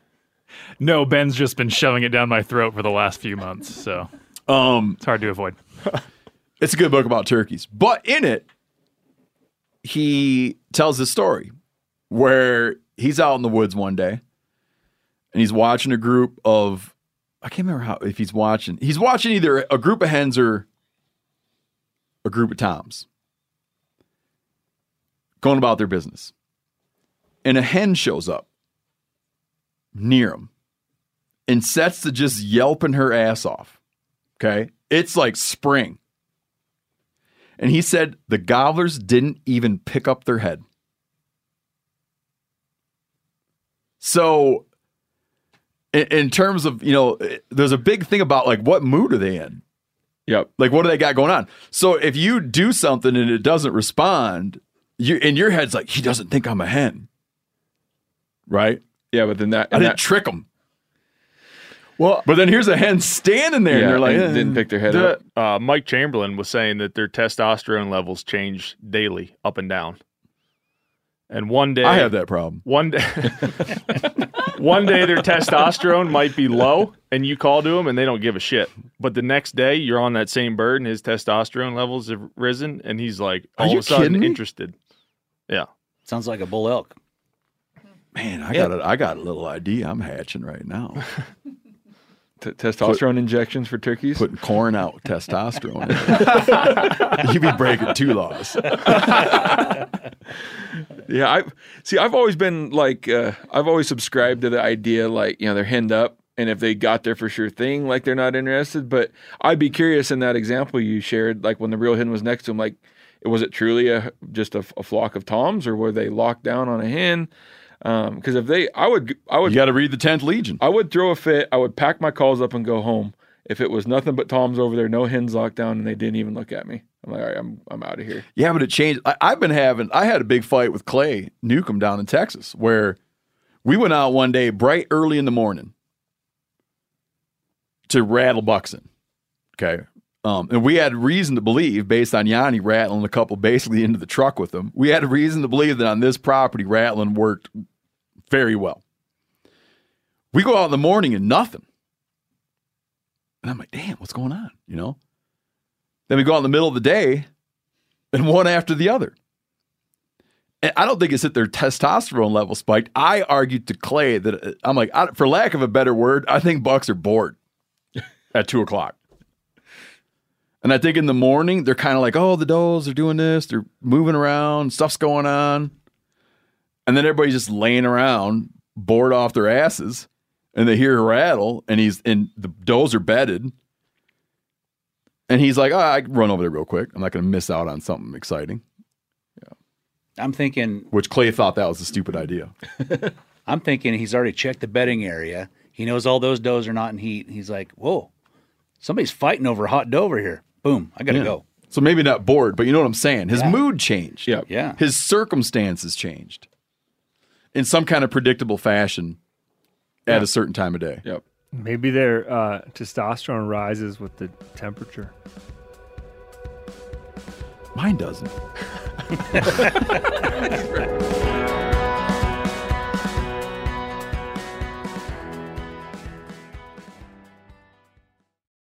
No, Ben's just been shoving it down my throat for the last few months, so um, it's hard to avoid. it's a good book about turkeys, but in it, he tells this story where he's out in the woods one day and he's watching a group of I can't remember how if he's watching he's watching either a group of hens or a group of toms going about their business. And a hen shows up near him and sets to just yelping her ass off. Okay. It's like spring. And he said the gobblers didn't even pick up their head. So, in, in terms of, you know, there's a big thing about like what mood are they in? Yep. Like what do they got going on? So if you do something and it doesn't respond, you in your head's like, he doesn't think I'm a hen. Right? Yeah, but then that I didn't that- trick him. Well, but then here's a hen standing there, and they're like, didn't pick eh. The- up. Uh, Mike Chamberlain was saying that their testosterone levels change daily, up and down. And one day, I have that problem. One day, one day their testosterone might be low, and you call to them, and they don't give a shit. But the next day, you're on that same bird, and his testosterone levels have risen, and he's like Are all you of a sudden interested. Yeah. Sounds like a bull elk. Man, I got a, I got a little idea I'm hatching right now. T- testosterone injections for turkeys. Putting corn out testosterone. You'd be breaking two laws. yeah, I see. I've always been like, uh, I've always subscribed to the idea, like you know, they're henned up, and if they got there for sure thing, like they're not interested. But I'd be curious in that example you shared, like when the real hen was next to him, like was it truly a just a, a flock of toms, or were they locked down on a hen? Because if they, I would, I would. You got to read the tenth Legion. I would throw a fit. I would pack my calls up and go home. If it was nothing but toms over there, no hens locked down, and they didn't even look at me, I'm like, all right, I'm I'm out of here. Yeah, but it changed. I, I've been having. I had a big fight with Clay Newcomb down in Texas, where we went out one day bright early in the morning to rattle Buxton. Okay. Um, and we had reason to believe, based on Yanni rattling a couple basically into the truck with him, we had reason to believe that on this property, rattling worked very well. We go out in the morning and nothing. And I'm like, damn, what's going on? You know? Then we go out in the middle of the day and one after the other. And I don't think it's that their testosterone level spiked. I argued to Clay that uh, I'm like, I, for lack of a better word, I think bucks are bored at two o'clock. And I think in the morning, they're kind of like, oh, the dolls are doing this, they're moving around, stuff's going on. And then everybody's just laying around, bored off their asses, and they hear a rattle, and he's and the does are bedded. And he's like, oh, I can run over there real quick. I'm not going to miss out on something exciting. I'm thinking, Which Clay thought that was a stupid idea. I'm thinking he's already checked the bedding area. He knows all those does are not in heat. He's like, whoa, somebody's fighting over a hot doe over here. Boom, I gotta Yeah. go. So maybe not bored, but you know what I'm saying? His Yeah. mood changed. Yeah. Yeah. His circumstances changed in some kind of predictable fashion at a certain time of day. Yep. Maybe their uh, testosterone rises with the temperature. Mine doesn't.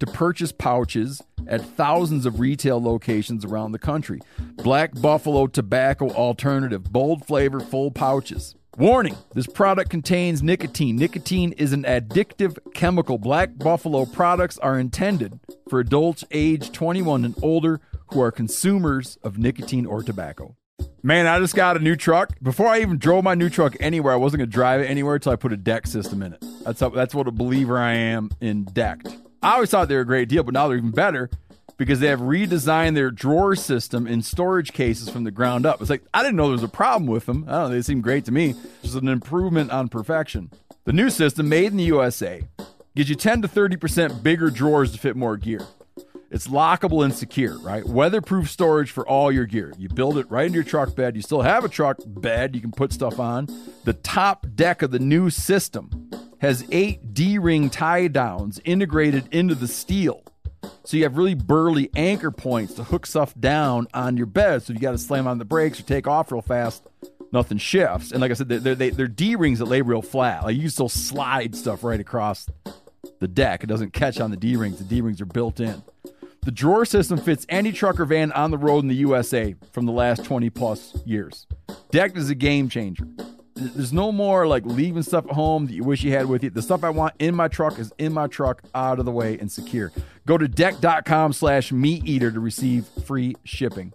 to purchase pouches at thousands of retail locations around the country. Black Buffalo Tobacco Alternative, bold flavor, full pouches. Warning this product contains nicotine. Nicotine is an addictive chemical. Black Buffalo products are intended for adults age 21 and older who are consumers of nicotine or tobacco. Man, I just got a new truck. Before I even drove my new truck anywhere, I wasn't going to drive it anywhere until I put a deck system in it. That's how, that's what a believer I am in decked. I always thought they were a great deal, but now they're even better because they have redesigned their drawer system in storage cases from the ground up. It's like I didn't know there was a problem with them. I don't know, they seem great to me. Just an improvement on perfection. The new system, made in the USA, gives you 10 to 30% bigger drawers to fit more gear. It's lockable and secure, right? Weatherproof storage for all your gear. You build it right into your truck bed. You still have a truck bed you can put stuff on. The top deck of the new system has eight D ring tie downs integrated into the steel. So you have really burly anchor points to hook stuff down on your bed. So you got to slam on the brakes or take off real fast, nothing shifts. And like I said, they're, they're, they're D rings that lay real flat. Like you still slide stuff right across the deck. It doesn't catch on the D rings. The D rings are built in. The drawer system fits any truck or van on the road in the USA from the last 20 plus years. Decked is a game changer. There's no more like leaving stuff at home that you wish you had with you. The stuff I want in my truck is in my truck, out of the way and secure. Go to decked.com slash meat eater to receive free shipping.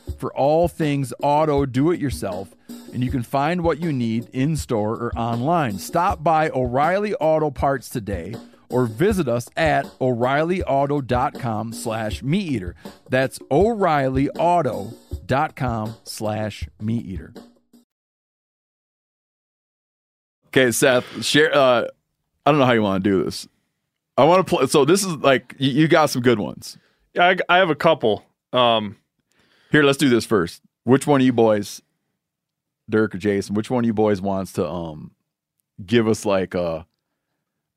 for all things auto do it yourself, and you can find what you need in store or online. Stop by O'Reilly Auto Parts today or visit us at o'reillyauto.com slash meat eater. That's o'reillyauto.com slash meat eater. Okay, Seth, share. Uh, I don't know how you want to do this. I want to play. So this is like you, you got some good ones. Yeah, I, I have a couple. Um, Here, let's do this first. Which one of you boys, Dirk or Jason? Which one of you boys wants to um give us like a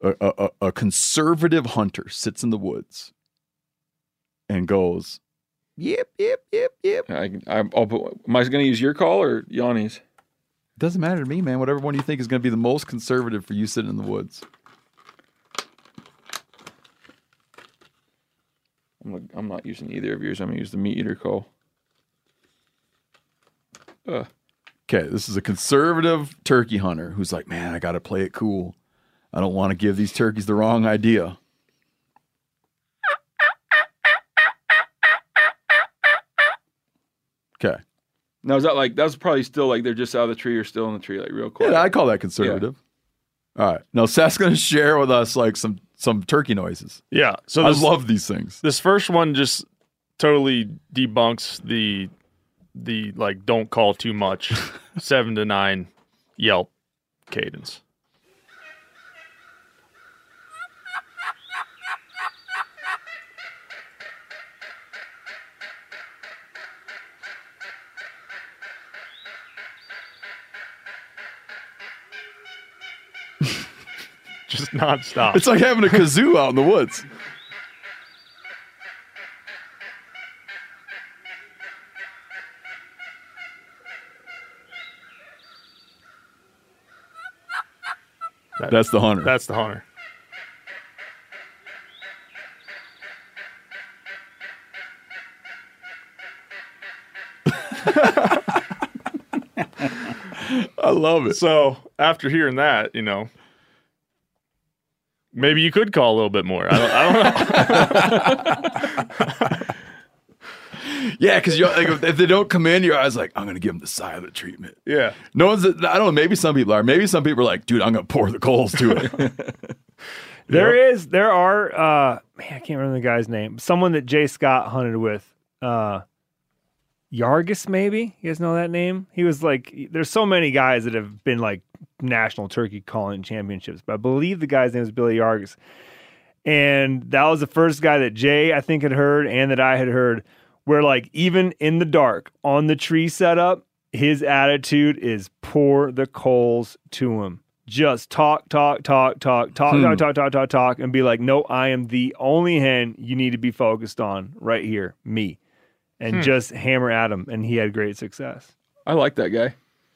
a, a, a conservative hunter sits in the woods and goes, "Yep, yep, yep, yep." I, I, I'll put, am I going to use your call or Yanni's? Doesn't matter to me, man. Whatever one you think is going to be the most conservative for you sitting in the woods. I'm not, I'm not using either of yours. I'm going to use the meat eater call. Uh, Okay, this is a conservative turkey hunter who's like, man, I got to play it cool. I don't want to give these turkeys the wrong idea. Okay. now, is that like, that's probably still like they're just out of the tree or still in the tree, like real quiet? Yeah, I call that conservative. All right. Now Seth's going to share with us like some some turkey noises. Yeah. So I this- love these things. This first one just totally debunks the the like don't call too much seven to nine Yelp cadence. just nonstop. It's like having a kazoo out in the woods. That's the hunter. That's the hunter. I love it. So after hearing that, you know, maybe you could call a little bit more. I don't, I don't know. Yeah, because like, if- they don't come in, your eyes like, I'm gonna give them the silent treatment. Yeah. No one's. I don't know. Maybe some people are. Maybe some people are like, dude, I'm gonna pour the coals to it. There is, there are, uh, man, I can't remember the guy's name. Someone that Jay Scott hunted with, uh, Yargus, maybe you guys know that name. He was like, there's so many guys that have been like national turkey calling championships, but I believe the guy's name was Billy Yargus, and that was the first guy that Jay I think had heard and that I had heard. Where like even in the dark on the tree setup, his attitude is pour the coals to him. Just talk, talk, talk, talk, talk, Hmm. talk, talk, talk, talk, talk, and be like, no, I am the only hen you need to be focused on right here, me. And Hmm. just hammer at him. And he had great success. I like that guy.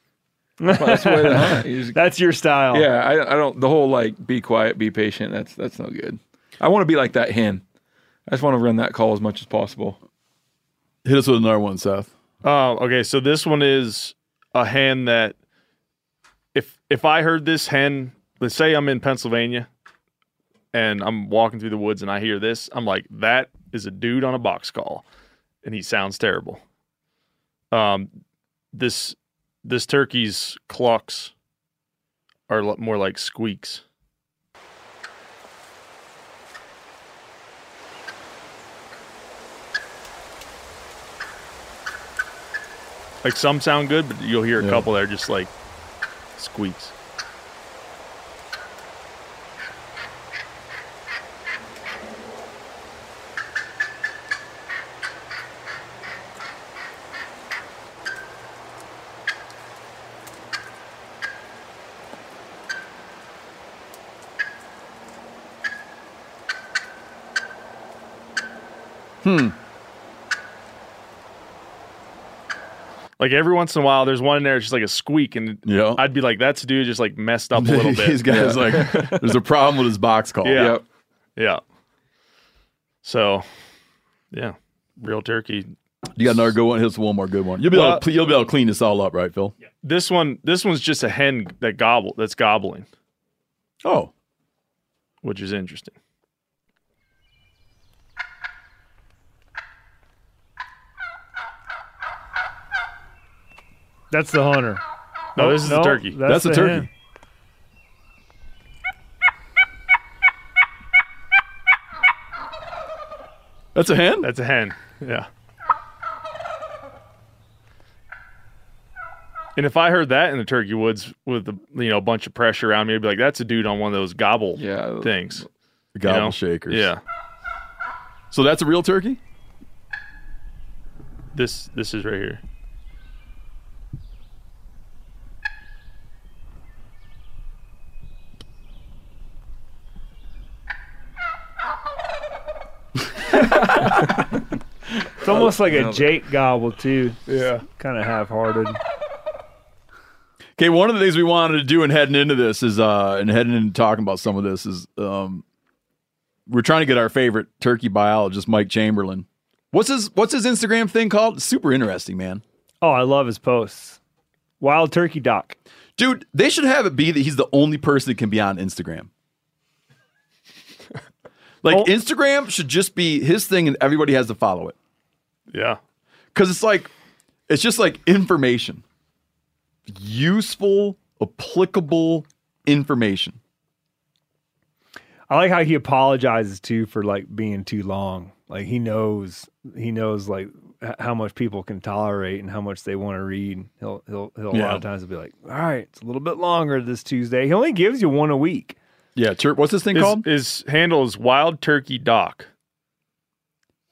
That's the way to hunt. He's- That's your style. Yeah, I, I don't. The whole like be quiet, be patient. That's that's no good. I want to be like that hen. I just want to run that call as much as possible. Hit us with another one, Seth. Oh, okay. So this one is a hen that if if I heard this hen, let's say I'm in Pennsylvania and I'm walking through the woods and I hear this, I'm like, that is a dude on a box call, and he sounds terrible. Um, this this turkey's clucks are more like squeaks. Like some sound good, but you'll hear a yeah. couple that are just like squeaks. Hmm. Like every once in a while, there's one in there, it's just like a squeak, and Yeah. I'd be like, "That's dude just like messed up a little bit." These guys like there's a problem with his box call. Yeah. Yep. Yeah. So, yeah, real turkey. You got another good one? Here's one more good one. You'll be Well- able to, you'll be able to clean this all up, right, Phil? Yeah. This one, this one's just a hen that gobble that's gobbling, Oh, which is interesting. That's the hunter. No, this is the turkey. That's the the turkey. hen. that's a hen. That's a hen. Yeah. And if I heard that in the turkey woods with the you know a bunch of pressure around me, I'd be like, "That's a dude on one of those gobble Yeah. things." Gobble you know? shakers. Yeah. So that's a real turkey. This this is right here. It's almost like a Jake gobble too. Yeah. Kind of half-hearted. Okay, one of the things we wanted to do in heading into this is uh and heading into talking about some of this is um we're trying to get our favorite turkey biologist, Mike Chamberlain. What's his what's his Instagram thing called? It's super interesting, man. Oh, I love his posts. Wild turkey doc. Dude, they should have it be that he's the only person that can be on Instagram. like Oh. Instagram should just be his thing and everybody has to follow it. Yeah. Cuz it's like it's just like information. Useful, applicable information. I like how he apologizes too for like being too long. Like he knows he knows like h- how much people can tolerate and how much they want to read. He'll he'll he'll a Yeah. lot of times he'll be like, "All right, it's a little bit longer this Tuesday." He only gives you one a week. Yeah, tur- what's this thing His, called? his handle is Wild Turkey Doc.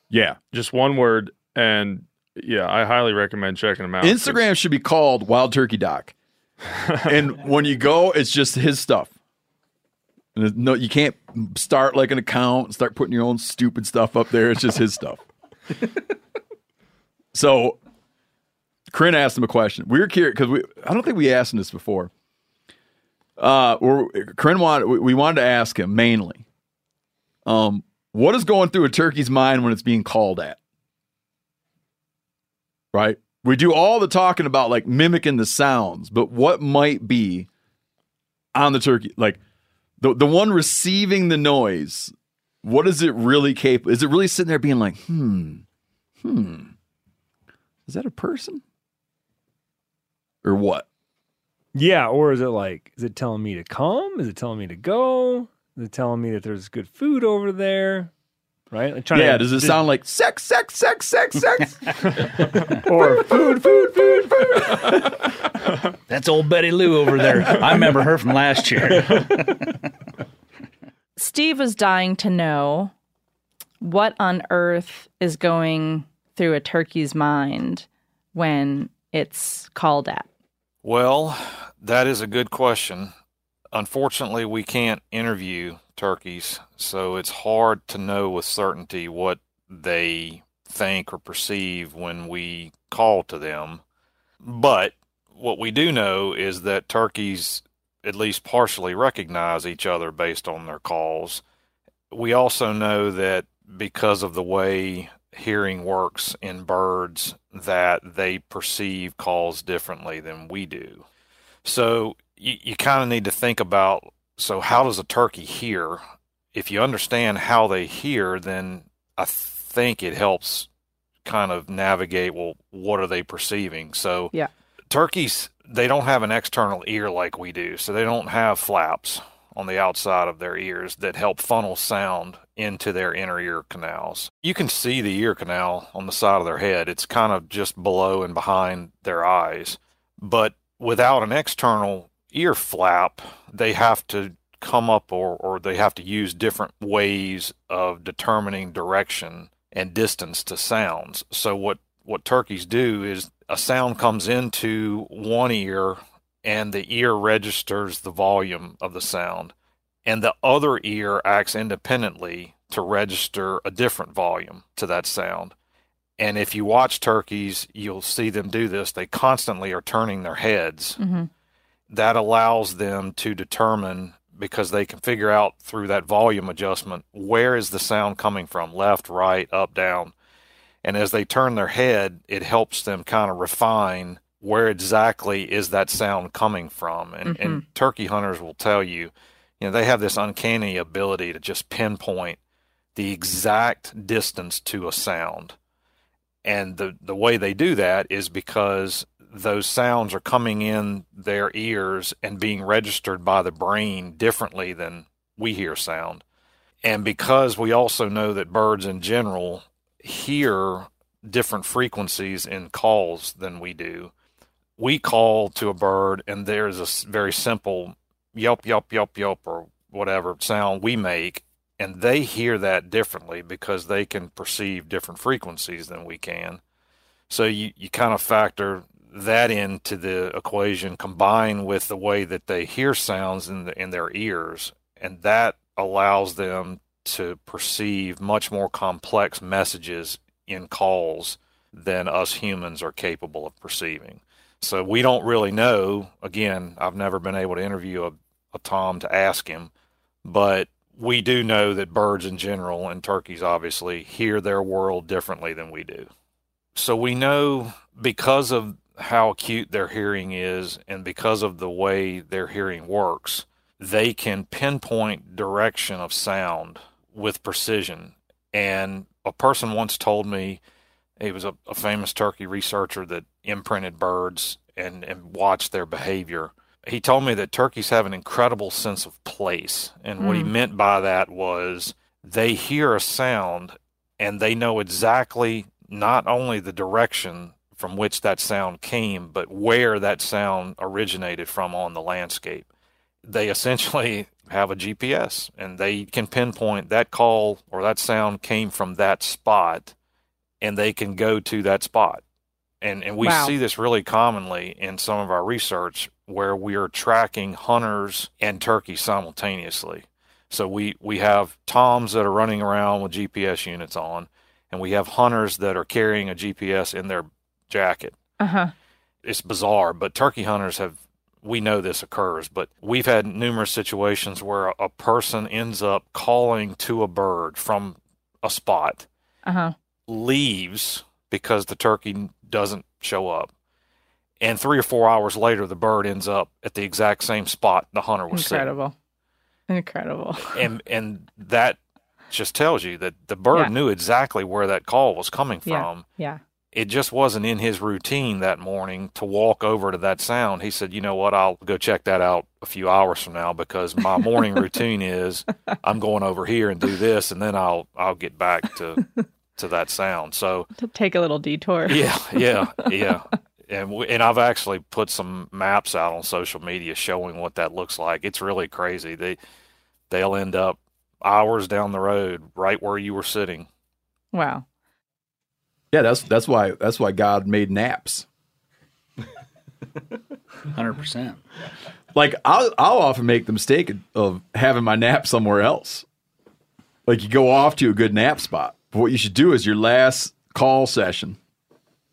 Yeah. Just one word, and yeah, I highly recommend checking him out. Instagram should be called Wild Turkey Doc. and when you go, it's just his stuff. And no, you can't start like an account and start putting your own stupid stuff up there. It's just his stuff. so, Corinne asked him a question. We were curious because we, I don't think we asked him this before. Uh, or Corinne wanted, we we wanted to ask him mainly, um, what is going through a turkey's mind when it's being called at? Right? We do all the talking about like mimicking the sounds, but what might be on the turkey, like the the one receiving the noise? What is it really capable? Is it really sitting there being like, hmm, hmm, is that a person or what? Yeah, or is it like is it telling me to come? Is it telling me to go? Is it telling me that there's good food over there? Right? Like trying yeah, to- does it just- sound like sex, sex, sex, sex, sex? or food, food, food, food? That's old Betty Lou over there. I remember her from last year. Steve was dying to know what on earth is going through a turkey's mind when it's called at. Well, that is a good question. Unfortunately, we can't interview turkeys, so it's hard to know with certainty what they think or perceive when we call to them. But what we do know is that turkeys at least partially recognize each other based on their calls. We also know that because of the way hearing works in birds that they perceive calls differently than we do. So you, you kind of need to think about so how does a turkey hear? If you understand how they hear, then I think it helps kind of navigate well what are they perceiving. So Yeah. turkeys they don't have an external ear like we do. So they don't have flaps on the outside of their ears that help funnel sound into their inner ear canals. You can see the ear canal on the side of their head. It's kind of just below and behind their eyes. But without an external ear flap, they have to come up or, or they have to use different ways of determining direction and distance to sounds. So what what turkeys do is a sound comes into one ear and the ear registers the volume of the sound and the other ear acts independently to register a different volume to that sound. And if you watch turkeys, you'll see them do this. They constantly are turning their heads. Mhm. That allows them to determine because they can figure out through that volume adjustment where is the sound coming from left, right, up, down. And as they turn their head, it helps them kind of refine where exactly is that sound coming from. And, and mm-hmm. turkey hunters will tell you, you know, they have this uncanny ability to just pinpoint the exact distance to a sound. And the, the way they do that is because those sounds are coming in their ears and being registered by the brain differently than we hear sound. And because we also know that birds in general hear different frequencies in calls than we do, we call to a bird and there's a very simple yelp, yelp, yelp, yelp, or whatever sound we make. And they hear that differently because they can perceive different frequencies than we can. So you, you kind of factor that into the equation combined with the way that they hear sounds in the, in their ears and that allows them to perceive much more complex messages in calls than us humans are capable of perceiving. So we don't really know. Again, I've never been able to interview a, a Tom to ask him, but we do know that birds in general and turkeys obviously hear their world differently than we do. So we know because of how acute their hearing is and because of the way their hearing works, they can pinpoint direction of sound with precision. And a person once told me he was a, a famous turkey researcher that imprinted birds and, and watched their behavior. He told me that turkeys have an incredible sense of place. And what he Mm. meant by that was they hear a sound and they know exactly not only the direction from which that sound came, but where that sound originated from on the landscape. They essentially have a GPS and they can pinpoint that call or that sound came from that spot and they can go to that spot. And and we Wow. see this really commonly in some of our research where we are tracking hunters and turkeys simultaneously. So we we have toms that are running around with GPS units on and we have hunters that are carrying a GPS in their jacket. Uh huh. It's bizarre, but turkey hunters have we know this occurs, but we've had numerous situations where a, person ends up calling to a bird from a spot Uh huh. leaves because the turkey doesn't show up. And three or four hours later, the bird ends up at the exact same spot the hunter was sitting. Incredible. Incredible. And and that just tells you that the bird Yeah. knew exactly where that call was coming Yeah. from. Yeah. It just wasn't in his routine that morning to walk over to that sound. He said, "You know what? I'll go check that out a few hours from now because my morning routine is I'm going over here and do this, and then I'll I'll get back to to that sound." So To take a little detour. yeah, yeah, yeah. And we, and I've actually put some maps out on social media showing what that looks like. It's really crazy. They they'll end up hours down the road, right where you were sitting. Wow. Yeah, that's that's why that's why God made naps. Hundred percent. Like I'll I'll often make the mistake of having my nap somewhere else. Like you go off to a good nap spot. But what you should do is your last call session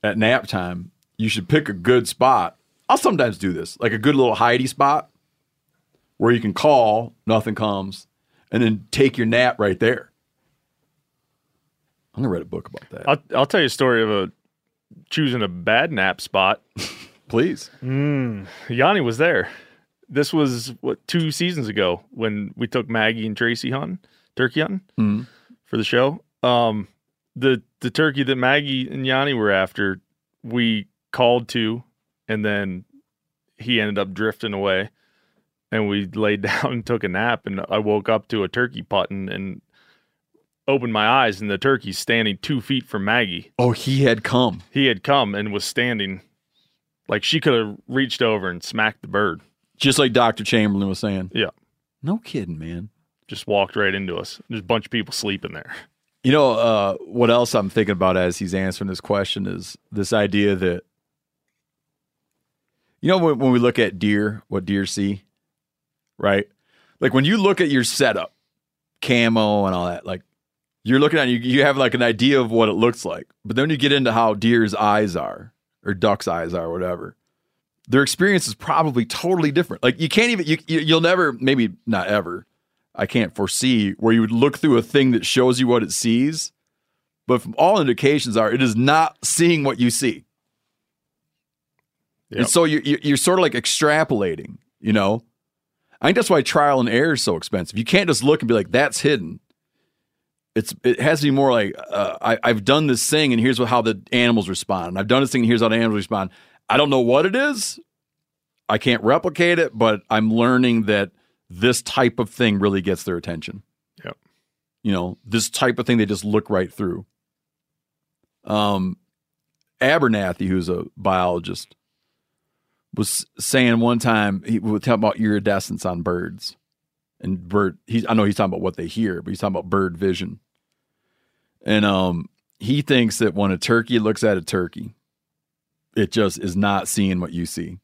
at nap time, you should pick a good spot. I'll sometimes do this, like a good little hidey spot where you can call, nothing comes, and then take your nap right there. I'm gonna write a book about that. I'll, I'll tell you a story of a choosing a bad nap spot. Please. Mm, Yanni was there. This was what two seasons ago when we took Maggie and Tracy hunting, turkey hunting Mhm. for the show. Um, the the turkey that Maggie and Yanni were after, we called to, and then he ended up drifting away, and we laid down and took a nap, and I woke up to a turkey putting and opened my eyes, and the turkey's standing two feet from Maggie. Oh, he had come. He had come and was standing, like she could have reached over and smacked the bird. Just like Dr. Chamberlain was saying. Yeah. No kidding, man. Just walked right into us. There's a bunch of people sleeping there. You know, uh, what else I'm thinking about as he's answering this question is this idea that, you know, when, when we look at deer, what deer see, right? Like when you look at your setup, camo and all that, like you're looking at you you have like an idea of what it looks like, but then you get into how deer's eyes are or duck's eyes are, or whatever. Their experience is probably totally different. Like you can't even you you- you'll never maybe not ever. I can't foresee where you would look through a thing that shows you what it sees, but from all indications are it is not seeing what you see. And so you're you're sort of like extrapolating, you know. I think that's why trial and error is so expensive. You can't just look and be like, "That's hidden." It's it has to be more like, uh, I, "I've done this thing, and here's what, how the animals respond. And I've done this thing, and here's how the animals respond." I don't know what it is. I can't replicate it, but I'm learning that this type of thing really gets their attention. Yep. You know, this type of thing they just look right through. Um, Abernathy, who's a biologist, was saying one time he was talking about iridescence on birds and bird. He's I know he's talking about what they hear, but he's talking about bird vision. And um, he thinks that when a turkey looks at a turkey, it just is not seeing what you see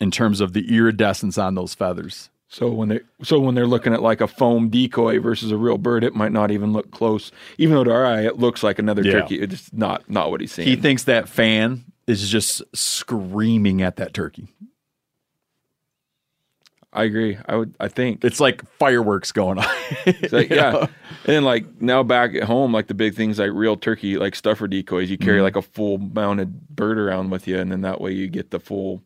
in terms of the iridescence on those feathers. So when they so when they're looking at like a foam decoy versus a real bird, it might not even look close. Even though to our eye it looks like another Yeah. turkey, it's not not what he's seeing. He thinks that fan is just screaming at that turkey. I agree. I would. I think it's like fireworks going on. It's like, yeah, know? and then like now back at home, like the big things like real turkey, like stuffer decoys. You carry Mhm. like a full mounted bird around with you, and then that way you get the full.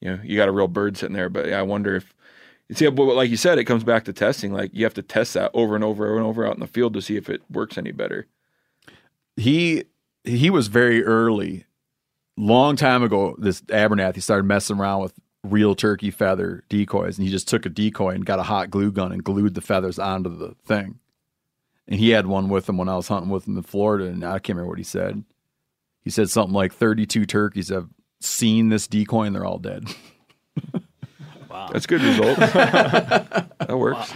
You know, you got a real bird sitting there. But yeah, I wonder if. You see, but like you said, it comes back to testing. Like you have to test that over and over and over out in the field to see if it works any better. he he was very early, long time ago. This Abernathy started messing around with real turkey feather decoys, and he just took a decoy and got a hot glue gun and glued the feathers onto the thing. And he had one with him when I was hunting with him in Florida, and I can't remember what he said. He said something like thirty-two turkeys have seen this decoy and they're all dead. That's good result. that works.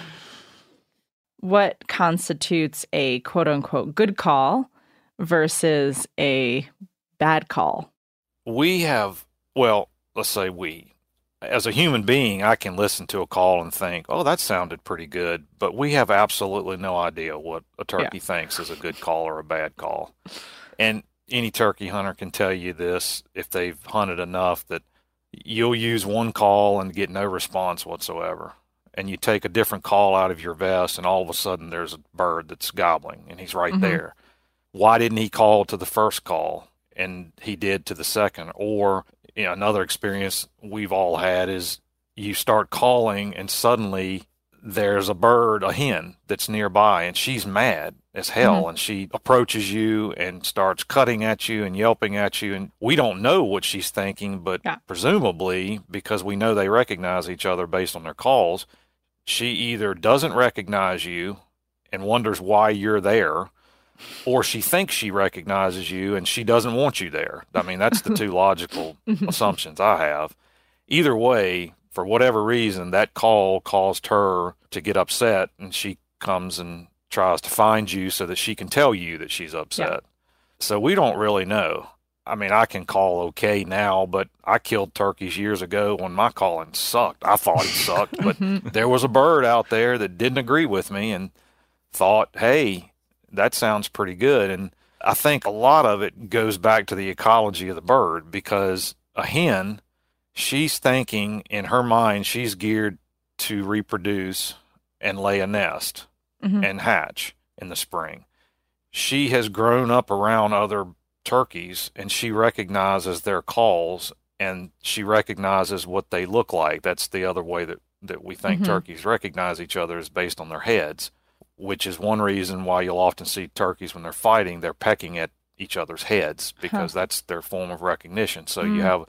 What constitutes a quote unquote good call versus a bad call? we have well let's say we as a human being i can listen to a call and think oh that sounded pretty good but we have absolutely no idea what a turkey thinks is a good call or a bad call. And any turkey hunter can tell you this if they've hunted enough that you'll use one call and get no response whatsoever. And you take a different call out of your vest and all of a sudden there's a bird that's gobbling and he's right Mhm. there. Why didn't he call to the first call and he did to the second? Or you know, another experience we've all had is you start calling and suddenly there's a bird a hen that's nearby and she's mad as hell Mhm. and she approaches you and starts cutting at you and yelping at you and we don't know what she's thinking but presumably because we know they recognize each other based on their calls she either doesn't recognize you and wonders why you're there or she thinks she recognizes you and she doesn't want you there. I mean, that's the two logical mm-hmm. assumptions I have. Either way, for whatever reason, that call caused her to get upset and she comes and tries to find you so that she can tell you that she's upset. So we don't really know. I mean, I can call okay now, but I killed turkeys years ago when my calling sucked. I thought it sucked, but mm-hmm. there was a bird out there that didn't agree with me and thought, hey, that sounds pretty good. And I think a lot of it goes back to the ecology of the bird because a hen, she's thinking in her mind, she's geared to reproduce and lay a nest Mhm. and hatch in the spring. She has grown up around other turkeys and she recognizes their calls and she recognizes what they look like. That's the other way that, that we think Mhm. turkeys recognize each other is based on their heads, which is one reason why you'll often see turkeys when they're fighting, they're pecking at each other's heads because that's their form of recognition. So you Mm. have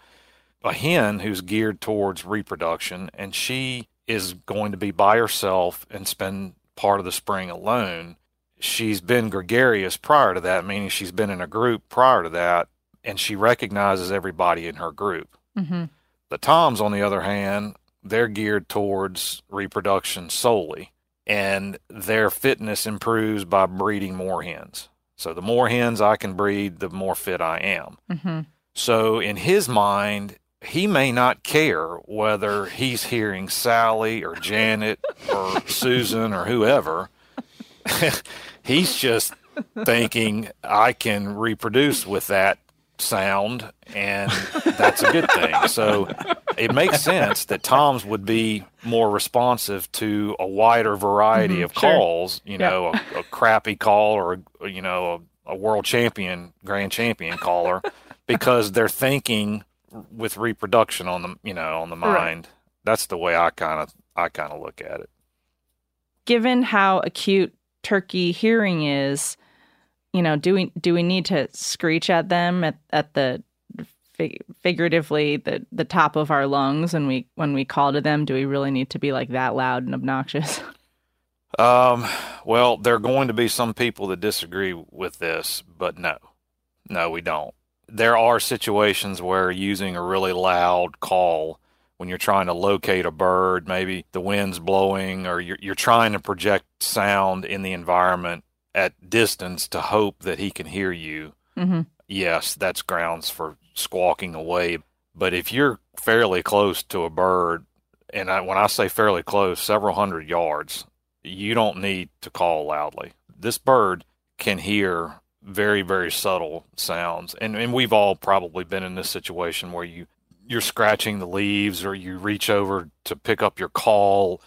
a hen who's geared towards reproduction and she is going to be by herself and spend part of the spring alone. She's been gregarious prior to that, meaning she's been in a group prior to that, and she recognizes everybody in her group. Mm-hmm. The toms, on the other hand, they're geared towards reproduction solely, and their fitness improves by breeding more hens. So the more hens I can breed, the more fit I am. Mm-hmm. So in his mind, he may not care whether he's hearing Sally or Janet or Susan or whoever. He's just thinking I can reproduce with that sound, and that's a good thing. So it makes sense that Tom's would be more responsive to a wider variety Mhm, of sure. calls. You know, a, a crappy call or a, you know a, a world champion, grand champion caller, because they're thinking with reproduction on the you know on the Right. mind. That's the way I kind of I kind of look at it. Given how acute turkey hearing is, you know, do we do we need to screech at them at, at the fig- figuratively the the top of our lungs when we when we call to them? Do we really need to be like that loud and obnoxious? Um, well, there are going to be some people that disagree with this, but no, no, we don't. There are situations where using a really loud call when you're trying to locate a bird, maybe the wind's blowing, or you're, you're trying to project sound in the environment at distance to hope that he can hear you. Mm-hmm. Yes, that's grounds for squawking away. But if you're fairly close to a bird, and I, when I say fairly close, several hundred yards, you don't need to call loudly. This bird can hear very, very subtle sounds. And, and we've all probably been in this situation where you, you're scratching the leaves or you reach over to pick up your call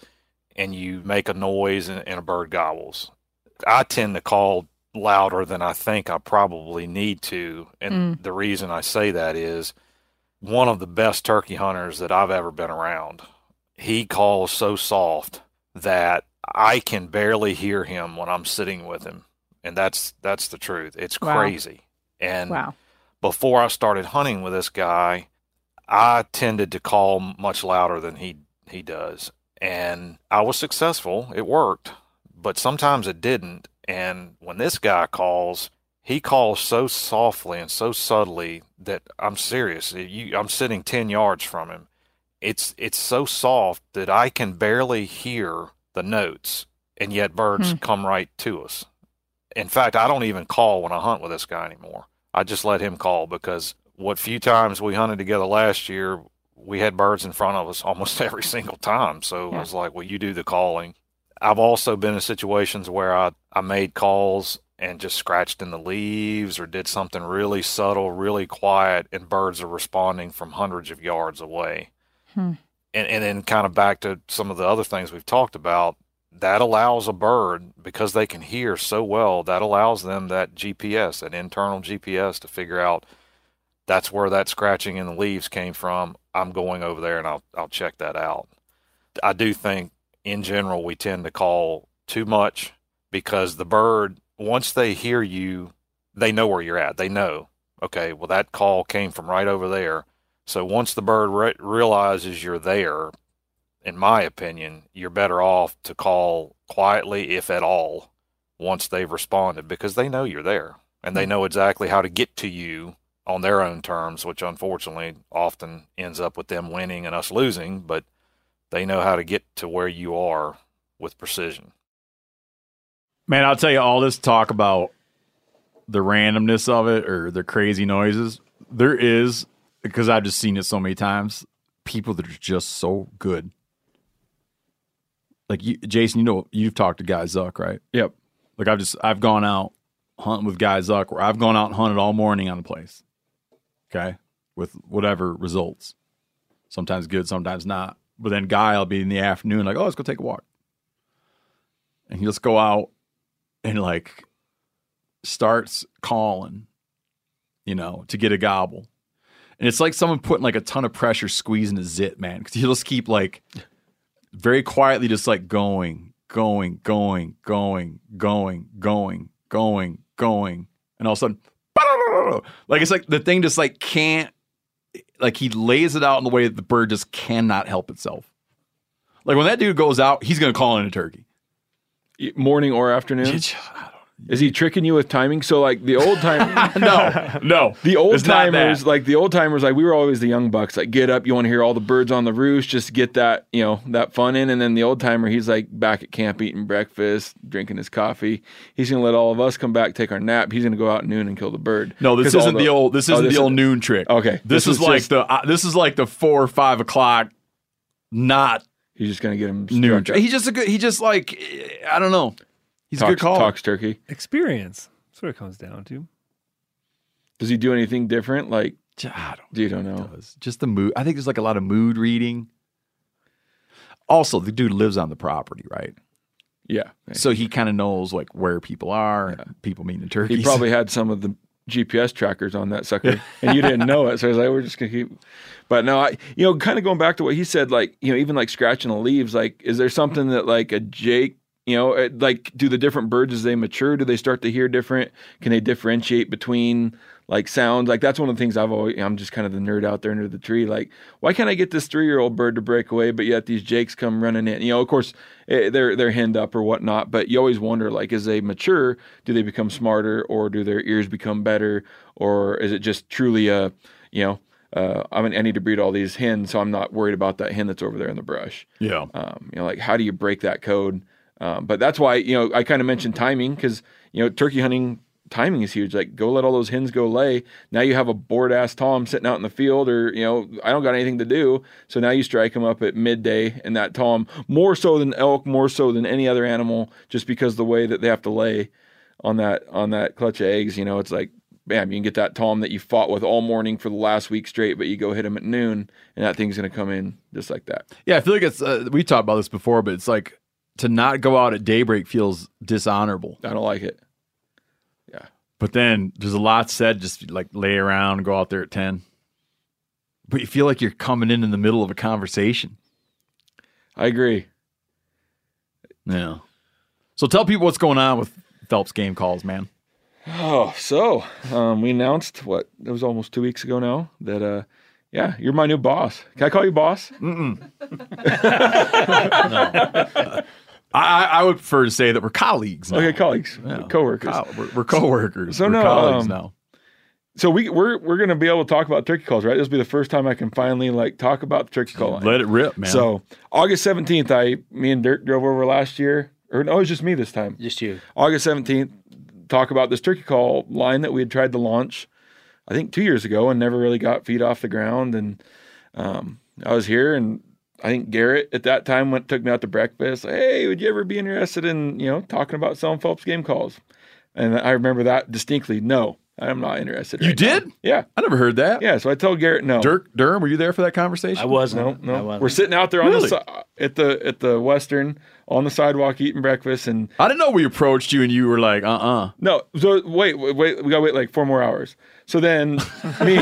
and you make a noise and, and a bird gobbles. I tend to call louder than I think I probably need to. And Mm. the reason I say that is one of the best turkey hunters that I've ever been around. He calls so soft that I can barely hear him when I'm sitting with him. And that's that's the truth. It's Wow. crazy. And Wow. before I started hunting with this guy, I tended to call much louder than he he does. And I was successful. It worked. But sometimes it didn't. And when this guy calls, he calls so softly and so subtly that I'm serious. You, I'm sitting 10 yards from him. It's it's so soft that I can barely hear the notes, and yet birds Hmm. come right to us. In fact, I don't even call when I hunt with this guy anymore. I just let him call because what few times we hunted together last year, we had birds in front of us almost every single time. So it was like, well, you do the calling. I've also been in situations where I, I made calls and just scratched in the leaves or did something really subtle, really quiet, and birds are responding from hundreds of yards away. Hmm. And, and then kind of back to some of the other things we've talked about, that allows a bird, because they can hear so well, that allows them that GPS, that internal GPS to figure out that's where that scratching in the leaves came from. I'm going over there and I'll I'll check that out. I do think in general we tend to call too much because the bird once they hear you, they know where you're at. They know, okay, well that call came from right over there. So once the bird re- realizes you're there, in my opinion, you're better off to call quietly if at all once they've responded because they know you're there and they hmm. know exactly how to get to you on their own terms, which unfortunately often ends up with them winning and us losing, but they know how to get to where you are with precision. Man, I'll tell you all this talk about the randomness of it or the crazy noises. There is because I've just seen it so many times. People that are just so good. Like you, Jason, you know, you've talked to Guy Zuck, right? Yep. Like I've just I've gone out hunting with Guy Zuck, where I've gone out and hunted all morning on the place. Okay, with whatever results. Sometimes good, sometimes not. But then Guy will be in the afternoon, like, oh, let's go take a walk, and he'll just go out and like starts calling, you know, to get a gobble. And it's like someone putting like a ton of pressure squeezing a zit, man. Cause he'll just keep like very quietly just like going, going, going, going, going, going, going, going. And all of a sudden, like it's like the thing just like can't like he lays it out in the way that the bird just cannot help itself. Like when that dude goes out, he's gonna call in a turkey. Morning or afternoon? Is he tricking you with timing? So like the old time, no, no, the old it's not that. timers, like the old timers, like we were always the young bucks. Like get up, you want to hear all the birds on the roost, just get that you know that fun in. And then the old timer, he's like back at camp eating breakfast, drinking his coffee. He's gonna let all of us come back, take our nap. He's gonna go out at noon and kill the bird. No, this isn't the, old. This oh, isn't the old is- noon trick. Okay, this, this is like just- the. Uh, this is like the four or five o'clock. Not He's just gonna get him up. He's just a good. He just like I don't know. He's talks, a good caller. Talks turkey. Experience. That's what it comes down to. Does he do anything different? Like, I don't do you don't know? Just the mood. I think there's like a lot of mood reading. Also, the dude lives on the property, right? Yeah. So he kind of knows like where people are, and people meaning turkeys. He probably had some of the GPS trackers on that sucker, and you didn't know it. So I was like, we're just gonna keep. But no, I, you know, kind of going back to what he said, like, you know, even like scratching the leaves, like, is there something that like a Jake, you know, uh, like, do the different birds as they mature, do they start to hear different? Can they differentiate between like sounds? Like, that's one of the things I've always, I'm just kind of the nerd out there under the tree. Like, why can't I get this three year old bird to break away, but yet these Jakes come running in? You know, of course, eh, they're they're henned up or whatnot, but you always wonder, like, as they mature, do they become smarter, or do their ears become better, or is it just truly a, you know, uh, I mean, I need to breed all these hens, so I'm not worried about that hen that's over there in the brush. Yeah. Um, you know, like how do you break that code? Um, but that's why you know I kind of mentioned timing because you know turkey hunting timing is huge. Like go let all those hens go lay. Now you have a bored ass tom sitting out in the field, or you know I don't got anything to do. So now you strike them up at midday, and that tom more so than elk, more so than any other animal, just because the way that they have to lay on that on that clutch of eggs. You know, it's like bam, you can get that tom that you fought with all morning for the last week straight, but you go hit him at noon, and that thing's going to come in just like that. Yeah, I feel like it's. Uh, we talked about this before, but it's like to not go out at daybreak feels dishonorable. I don't like it. Yeah. But then there's a lot said just like lay around go out there at ten. But you feel like you're coming in in the middle of a conversation. I agree. Yeah. So tell people what's going on with Phelps game calls, man. Oh, so um, we announced what it was almost two weeks ago now that uh, yeah, you're my new boss. Can I call you boss? Mm-mm. I, I would prefer to say that we're colleagues. Now. Okay, colleagues, Yeah. coworkers. Co- we're, we're coworkers. So we're no, colleagues um, now. So we we're we're gonna be able to talk about turkey calls, right? This will be the first time I can finally like talk about the turkey call. Let it rip, man. So August seventeenth, I me and Dirk drove over last year, or no, it was just me this time. Just you. August seventeenth, talk about this turkey call line that we had tried to launch, I think two years ago, and never really got feet off the ground. And um, I was here, and I think Garrett at that time went took me out to breakfast. Hey, would you ever be interested in you know talking about selling Phelps game calls? And I remember that distinctly. No, I'm not interested. You right now." did? Yeah, I never heard that. yeah. So I told Garrett no. Dirk Dirham, were you there for that conversation? I wasn't. No, no. wasn't. We're sitting out there on Really? the at the at the Western on the sidewalk eating breakfast, and I didn't know we approached you and you were like, uh uh no. So wait, wait, wait we gotta wait like four more hours. So then me,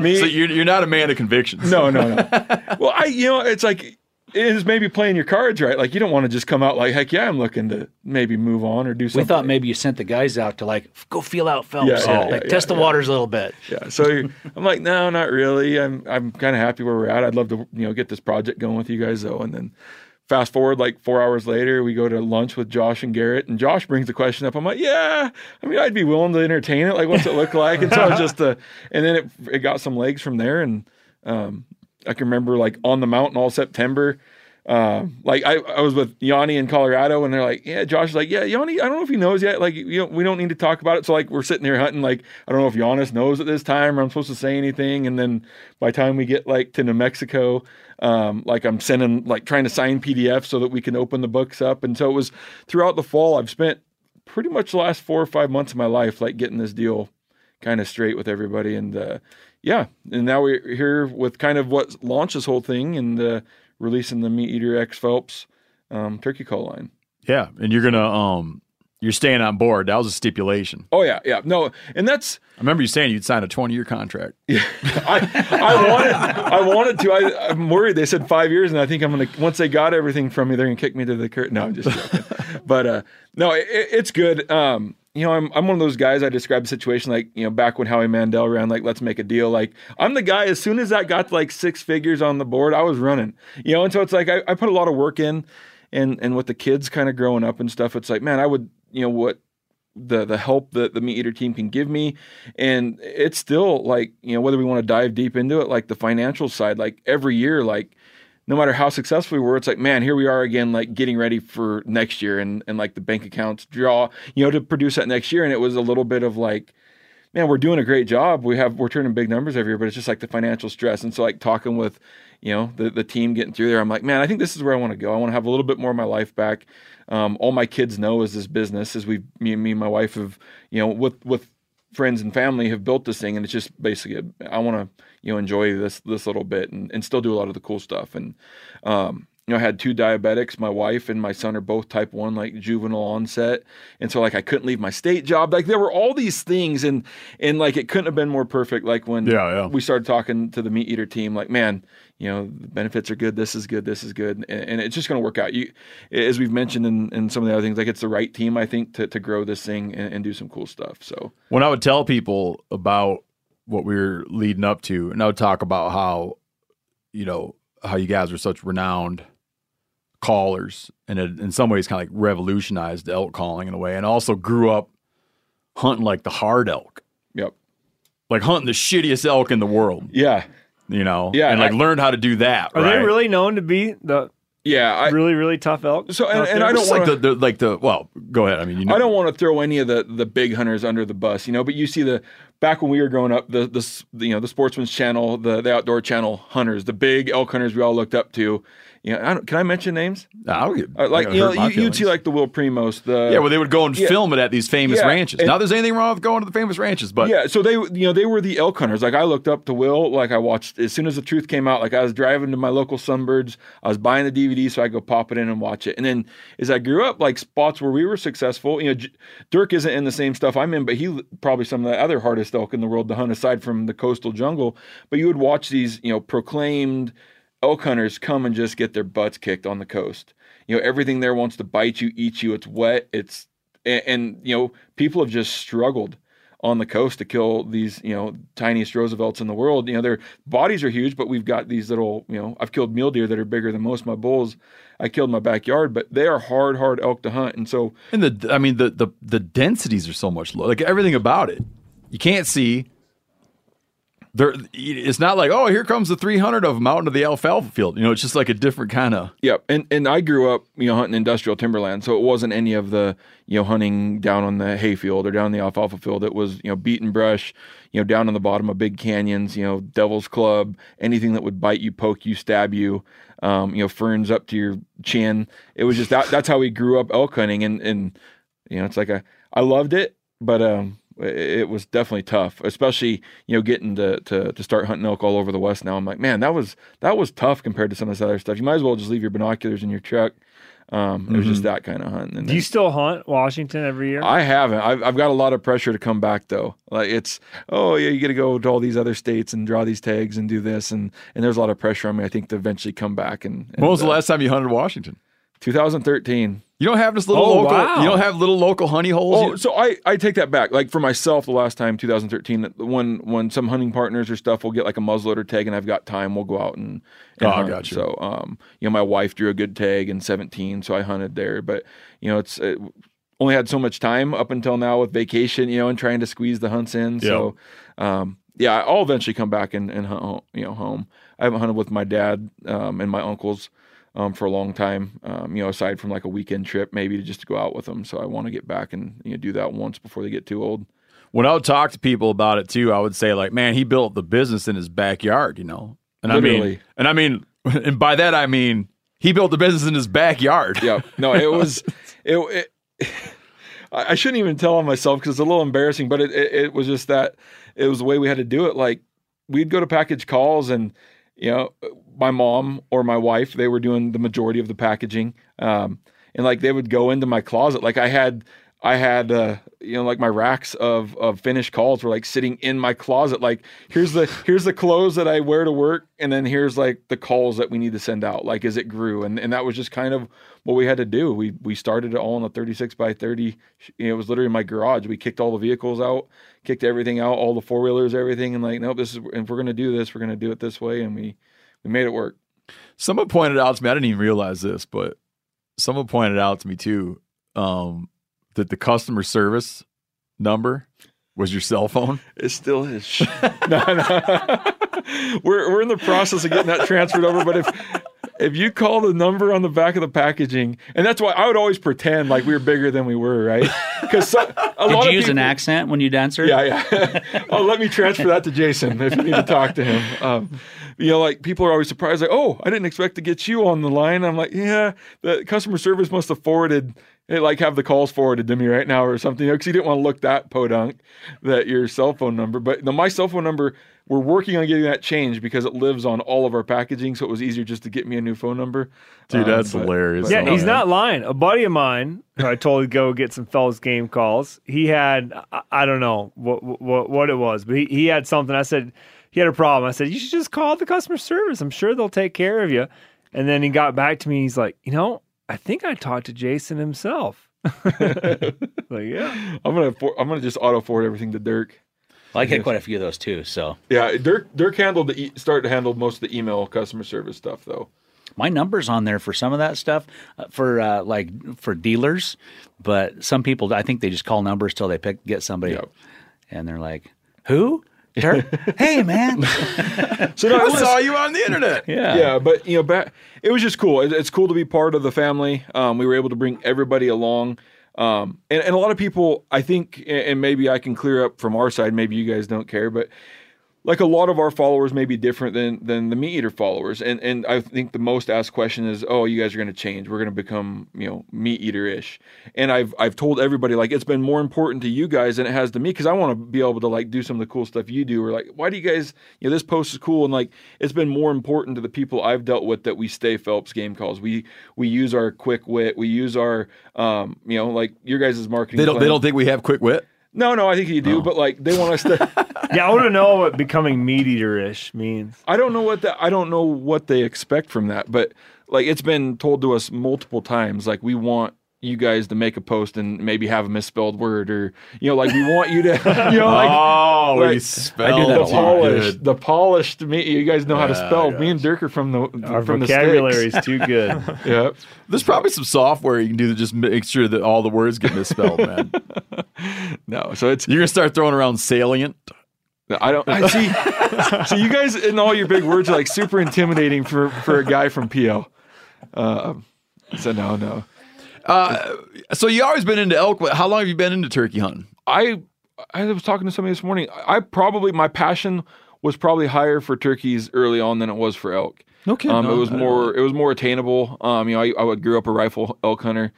me. So you're, you're not a man of convictions. no, no, no. well, I you know it's like it is maybe playing your cards right. Like you don't want to just come out like heck yeah, I'm looking to maybe move on or do something. We thought maybe you sent the guys out to like go feel out Phelps, Yeah, yeah, like yeah, test the waters a little bit. Yeah. So I'm like, no, not really. I'm I'm kind of happy where we're at. I'd love to you know get this project going with you guys though. And then fast forward like four hours later, we go to lunch with Josh and Garrett, and Josh brings the question up. I'm like, yeah, I mean, I'd be willing to entertain it. Like, what's it look like? And so just a, and then it it got some legs from there, and um, I can remember like on the mountain all September. Um, like I, I was with Yanni in Colorado, and they're like, "Yeah." Josh is like, "Yeah, Yanni. I don't know if he knows yet. Like, you know, we don't need to talk about it." So like, we're sitting there hunting. Like, I don't know if Giannis knows at this time, or I'm supposed to say anything. And then by the time we get like to New Mexico, um, like I'm sending like trying to sign PDFs so that we can open the books up. And so it was throughout the fall. I've spent pretty much the last four or five months of my life like getting this deal kind of straight with everybody. And uh, yeah, and now we're here with kind of what launched this whole thing and uh, releasing the MeatEater X Phelps um, turkey call line. Yeah, and you're gonna um, you're staying on board. That was a stipulation. Oh yeah, yeah. No, and that's I remember you saying you'd sign a 20 year contract. I, I wanted I wanted to. I, I'm worried. They said five years, and I think I'm gonna once they got everything from me, they're gonna kick me to the curtain. No, I'm just joking. but uh, no, it, it's good. Um, you know, I'm I'm one of those guys. I describe the situation like you know back when Howie Mandel ran like let's make a deal. Like I'm the guy. As soon as that got to like six figures on the board, I was running. You know, and so it's like I, I put a lot of work in, and and with the kids kind of growing up and stuff, it's like man, I would you know what the the help that the meat eater team can give me and it's still like you know whether we want to dive deep into it like the financial side like every year like no matter how successful we were it's like man here we are again like getting ready for next year and and like the bank accounts draw you know to produce that next year and it was a little bit of like man, we're doing a great job. We have we're turning big numbers every year, but it's just like the financial stress. And so like talking with, you know, the the team getting through there, I'm like, man, I think this is where I want to go. I want to have a little bit more of my life back. Um, all my kids know is this business, as we me me and my wife have, you know, with with friends and family have built this thing, and it's just basically I want to you know enjoy this this little bit and, and still do a lot of the cool stuff. And um, you know, I had two diabetics. My wife and my son are both type one, like juvenile onset, and so like I couldn't leave my state job. Like there were all these things, and and like it couldn't have been more perfect. Like when Yeah, yeah. we started talking to the meat eater team, like man, you know, the benefits are good. This is good. This is good, and, and it's just going to work out. You, as we've mentioned in, in some of the other things, like it's the right team, I think, to to grow this thing and, and do some cool stuff. So when I would tell people about what we were leading up to, and I would talk about how, you know, how you guys are such renowned callers, and it, in some ways, kind of like revolutionized elk calling in a way, and also grew up hunting like the hard elk. Yep. Like hunting the shittiest elk in the world. Yeah. You know. Yeah, And like I- learned how to do that. Are right? they really known to be the yeah I, really really tough elk? So and, and? I don't Just like the, the like the well, go ahead. I mean, you know, I don't want to throw any of the the big hunters under the bus, you know. But you see the back when we were growing up, the the, you know the Sportsman's Channel, the the Outdoor Channel hunters, the big elk hunters we all looked up to. You know, I don't, can I mention names? I don't get- Uh, like you know, you, you see like the Will Primos, the yeah, well, they would go and Yeah. film it at these famous Yeah, ranches. and- Now, there's anything wrong with going to the famous ranches, but yeah, so they you know they were the elk hunters. Like I looked up to Will. Like I watched as soon as the truth came out. Like I was driving to my local Sunbirds. I was buying the DVD so I could go pop it in and watch it. And then as I grew up, like spots where we were successful. You know, J- Dirk isn't in the same stuff I'm in, but he probably some of the other hardest elk in the world to hunt aside from the coastal jungle. But you would watch these you know proclaimed elk hunters come and just get their butts kicked on the coast. You know, everything there wants to bite you, eat you. It's wet. It's and, and you know people have just struggled on the coast to kill these you know tiniest Roosevelts in the world. You know their bodies are huge, but we've got these little you know I've killed mule deer that are bigger than most of my bulls. I killed my backyard, but they are hard, hard elk to hunt, and so and the I mean the the the densities are so much lower. Like everything about it, you can't see. There, it's not like oh here comes the 300 of them out into the alfalfa field. You know, it's just like a different kind of. Yep, and and I grew up, you know, hunting industrial timberland, so it wasn't any of the, you know, hunting down on the hayfield or down the alfalfa field. It was, you know, beaten brush, you know, down on the bottom of big canyons, you know, Devil's Club, anything that would bite you, poke you, stab you, um, you know, ferns up to your chin. It was just that. That's how we grew up elk hunting, and and you know, it's like a, I loved it, but um, it it was definitely tough, especially you know getting to, to to start hunting elk all over the west. Now I'm like, man, that was that was tough compared to some of this other stuff. You might as well just leave your binoculars in your truck. Um, it was just Mhm. that kind of hunt. And Do you still hunt Washington every year? I haven't. I've, I've got a lot of pressure to come back though. Like it's, oh yeah, you got to go to all these other states and draw these tags and do this, and and there's a lot of pressure on me. I think to eventually come back and. and When was the uh, last time you hunted Washington? 2013. You don't have this little Oh, local. wow. You don't have little local honey holes. Oh, so I, I take that back. Like for myself, the last time 2013, when when some hunting partners or stuff will get like a muzzleloader tag and I've got time, we'll go out and, and Oh, hunt. gotcha. So um, you know, my wife drew a good tag in 17, so I hunted there. But you know, it's it, only had so much time up until now with vacation, you know, and trying to squeeze the hunts in. So um, yeah, I'll eventually come back and, and hunt, you know, home. I haven't hunted with my dad um, and my uncles um, for a long time. Um, you know, aside from like a weekend trip, maybe to just to go out with them. So I want to get back and you know, do that once before they get too old. when I would talk to people about it too, I would say like, man, he built the business in his backyard, you know. And I mean, and I mean, and by that I mean he built the business in his backyard. Yeah, no, it was it. it I I shouldn't even tell on myself because it's a little embarrassing, but it, it it was just that it was the way we had to do it. Like we'd go to package calls and you know my mom or my wife they were doing the majority of the packaging um and like they would go into my closet. Like i had i had uh you know like my racks of of finished calls were like sitting in my closet. Like here's the here's the clothes that i wear to work and then here's like the calls that we need to send out like as it grew and and that was just kind of what we had to do. We we started it all in a 36 by 30 you know, it was literally my garage. We kicked all the vehicles out kicked everything out all the four-wheelers everything and like nope this is if we're going to do this we're going to do it this way and we we made it work Someone pointed out to me, I didn't even realize this, but someone pointed out to me too, um, that the customer service number was your cell phone. It still is. no, no. we're we're in the process of getting that transferred over. But if if you call the number on the back of the packaging, and that's why I would always pretend like we were bigger than we were, right? Because so, a Did lot you use an accent when you answered? Yeah, yeah. oh, let me transfer that to Jason if you need to talk to him. Um, you know, like people are always surprised, like, oh, I didn't expect to get you on the line. I'm like, yeah, the customer service must have forwarded, they like have the calls forwarded to me right now or something, because you didn't want to look that podunk that your cell phone number. But the, my cell phone number, we're working on getting that changed because it lives on all of our packaging, so it was easier just to get me a new phone number. Dude, Um, that's but- hilarious. but Yeah, he's man. not lying. A buddy of mine, who I told to go get some Phelps game calls. He had, I, I don't know what, what what it was, but he, he had something. I said he had a problem. I said you should just call the customer service. I'm sure they'll take care of you. And then he got back to me. He's like, you know, I think I talked to Jason himself. like, yeah. I'm gonna for, I'm gonna just auto forward everything to Dirk. Well, I get quite a few of those too. So Yeah, Dirk Dirk handled the e- started to handle most of the email customer service stuff though. my number's on there for some of that stuff uh, for uh, like for dealers, but some people I think they just call numbers till they pick get somebody, and they're like, "Who? Dirk? hey, man." So no, I was- saw you on the internet. Yeah. yeah, but you know, back, it was just cool. It, it's cool to be part of the family. Um, we were able to bring everybody along, um, and, and a lot of people, I think, and and maybe I can clear up from our side. Maybe you guys don't care, but like a lot of our followers may be different than than the meat eater followers. And and i think the most asked question is oh you guys are going to change. We're going to become you know meat eater ish and i've i've told everybody like it's been more important to you guys than it has to me because i want to be able to like do some of the cool stuff you do. Or like why do you guys you know this post is cool. And like it's been more important to the people i've dealt with that we stay phelps game calls. We we use our quick wit. We use our um you know like your guys' marketing They don't. They don't think we have quick wit. No no i think you do oh. but like they want us to Yeah, I want to know what becoming meat eater ish means. I don't know what that I don't know what they expect from that, but like it's been told to us multiple times like we want you guys to make a post and maybe have a misspelled word or you know like we want you to you know like Oh, we like, spell I do that the a lot. polished Good. the polished me you guys know how to spell me and Dirk are from the Our from vocabulary the is too good. sticks. yeah There's probably some software you can do to just make sure that all the words get misspelled, man. no so it's You're gonna start throwing around salient. I don't I see so you guys in all your big words are like super intimidating for for a guy from PL um so no no Uh, so you always been into elk. How long have you been into turkey hunting? I I was talking to somebody this morning. I probably my passion was probably higher for turkeys early on than it was for elk. Okay, um, no, it was more it was more attainable. Um, you know, I, I grew up a rifle elk hunter.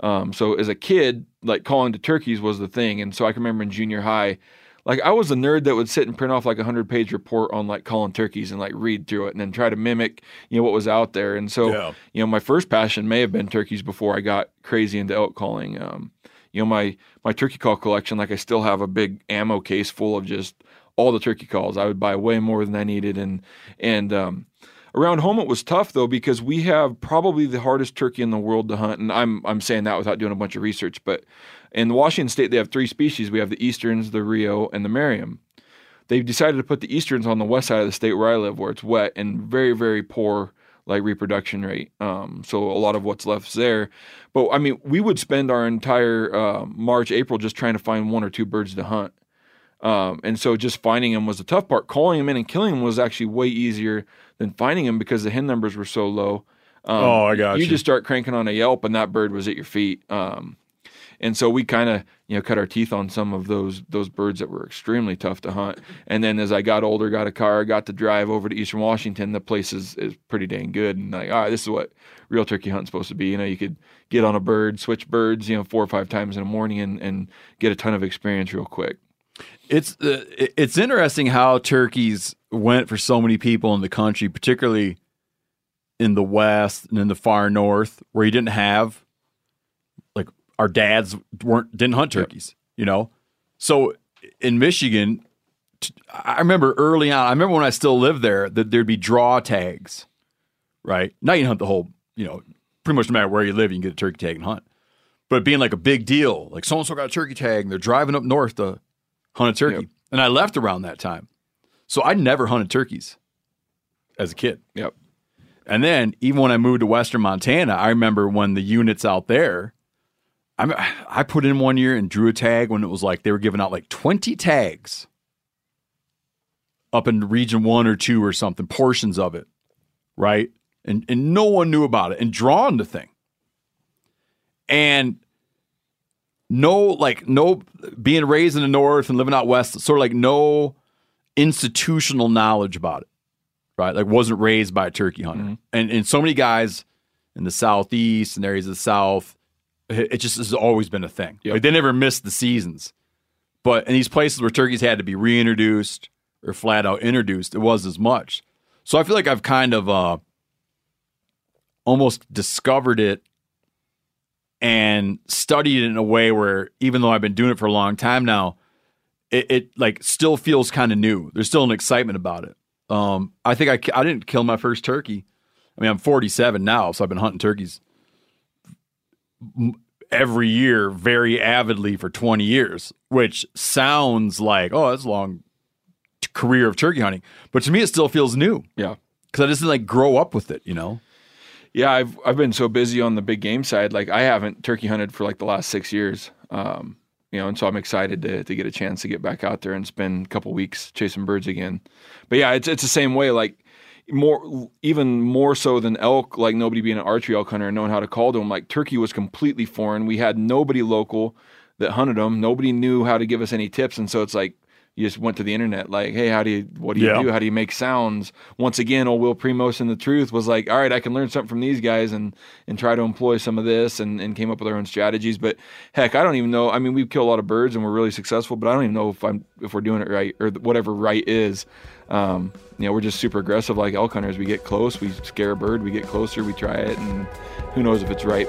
Um, so as a kid, like calling to turkeys was the thing, and so I can remember in junior high, like I was a nerd that would sit and print off like a hundred page report on like calling turkeys and like read through it and then try to mimic you know what was out there. And so Yeah. you know my first passion may have been turkeys before I got crazy into elk calling. Um, you know my my turkey call collection, like I still have a big ammo case full of just all the turkey calls. I would buy way more than I needed, and and um, around home it was tough though because we have probably the hardest turkey in the world to hunt, and I'm I'm saying that without doing a bunch of research, but in Washington State they have three species. We have the Easterns, the Rio, and the Merriam. They've decided to put the Easterns on the west side of the state where I live, where it's wet and very very poor like reproduction rate. Um, so a lot of what's left is there. But I mean, we would spend our entire uh, March, April just trying to find one or two birds to hunt. Um, and so just finding them was the tough part. Calling them in and killing them was actually way easier than finding them because the hen numbers were so low. Um, Oh, I got you. you. just start cranking on a Yelp and that bird was at your feet. Um, and so we kind of you know cut our teeth on some of those those birds that were extremely tough to hunt. And then as I got older, got a car, got to drive over to Eastern Washington, the place is, is pretty dang good. And like, all right, this is what real turkey hunting's supposed to be. You know, you could get on a bird, switch birds, you know, four or five times in the morning and, and get a ton of experience real quick. It's uh, it's interesting how turkeys went for so many people in the country, particularly in the west and in the far north, where you didn't have our dads weren't didn't hunt turkeys, you know. So in Michigan, t- I remember early on. I remember when I still lived there that there'd be draw tags, right? Now you can hunt the whole, you know, pretty much no matter where you live, you can get a turkey tag and hunt. But being like a big deal, like so and so got a turkey tag, and they're driving up north to hunt a turkey. And I left around that time. So I never hunted turkeys as a kid. Yep. And then even when I moved to Western Montana, I remember when the units out there, I I put in one year and drew a tag when it was like they were giving out like 20 tags up in region one or two or something, portions of it, right? and and no one knew about it and drawn the thing. And no like no being raised in the north and living out west, sort of like no institutional knowledge about it. Right? Like wasn't raised by a turkey hunter. Mm-hmm. And and so many guys in the southeast and areas of the south, it just has always been a thing. Like they never missed the seasons. But in these places where turkeys had to be reintroduced or flat out introduced, it was as much. So I feel like I've kind of uh, almost discovered it and studied it in a way where even though I've been doing it for a long time now, it, it like still feels kind of new. There's still an excitement about it. Um, I think I, I didn't kill my first turkey. I mean, I'm 47 now, so I've been hunting turkeys every year very avidly for 20 years, which sounds like, oh, that's a long career of turkey hunting. But to me, it still feels new. Yeah. Because I just didn't like grow up with it, you know? Yeah, I've I've been so busy on the big game side. Like I haven't turkey hunted for like the last six years. Um, you know, and so I'm excited to to get a chance to get back out there and spend a couple weeks chasing birds again. But yeah, it's it's the same way. Like more even more so than elk. Like nobody being an archery elk hunter and knowing how to call to them. Like turkey was completely foreign. We had nobody local that hunted them. Nobody knew how to give us any tips, and so it's like. You just went to the internet, like, hey, how do you, what do you Yeah. do? How do you make sounds? Once again, old Will Primos and the Truth was like, all right, I can learn something from these guys and and try to employ some of this, and and came up with our own strategies. But heck, I don't even know. I mean, we kill a lot of birds and we're really successful, but I don't even know if I'm if we're doing it right or whatever right is. Um, you know, we're just super aggressive like elk hunters. We get close, we scare a bird, we get closer, we try it, and who knows if it's right.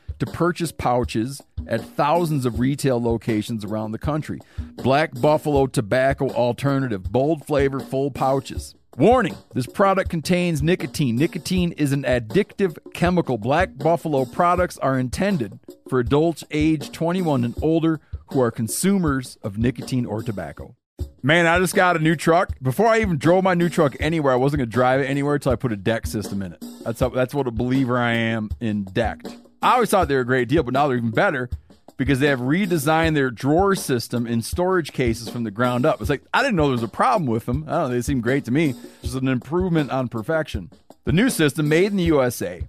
to purchase pouches at thousands of retail locations around the country. Black Buffalo Tobacco Alternative, bold flavor, full pouches. Warning this product contains nicotine. Nicotine is an addictive chemical. Black Buffalo products are intended for adults age 21 and older who are consumers of nicotine or tobacco. Man, I just got a new truck. Before I even drove my new truck anywhere, I wasn't going to drive it anywhere until I put a deck system in it. That's how, that's what a believer I am in decked. I always thought they were a great deal, but now they're even better because they have redesigned their drawer system and storage cases from the ground up. It's like I didn't know there was a problem with them. I don't know, they seem great to me. Just an improvement on perfection. The new system, made in the USA,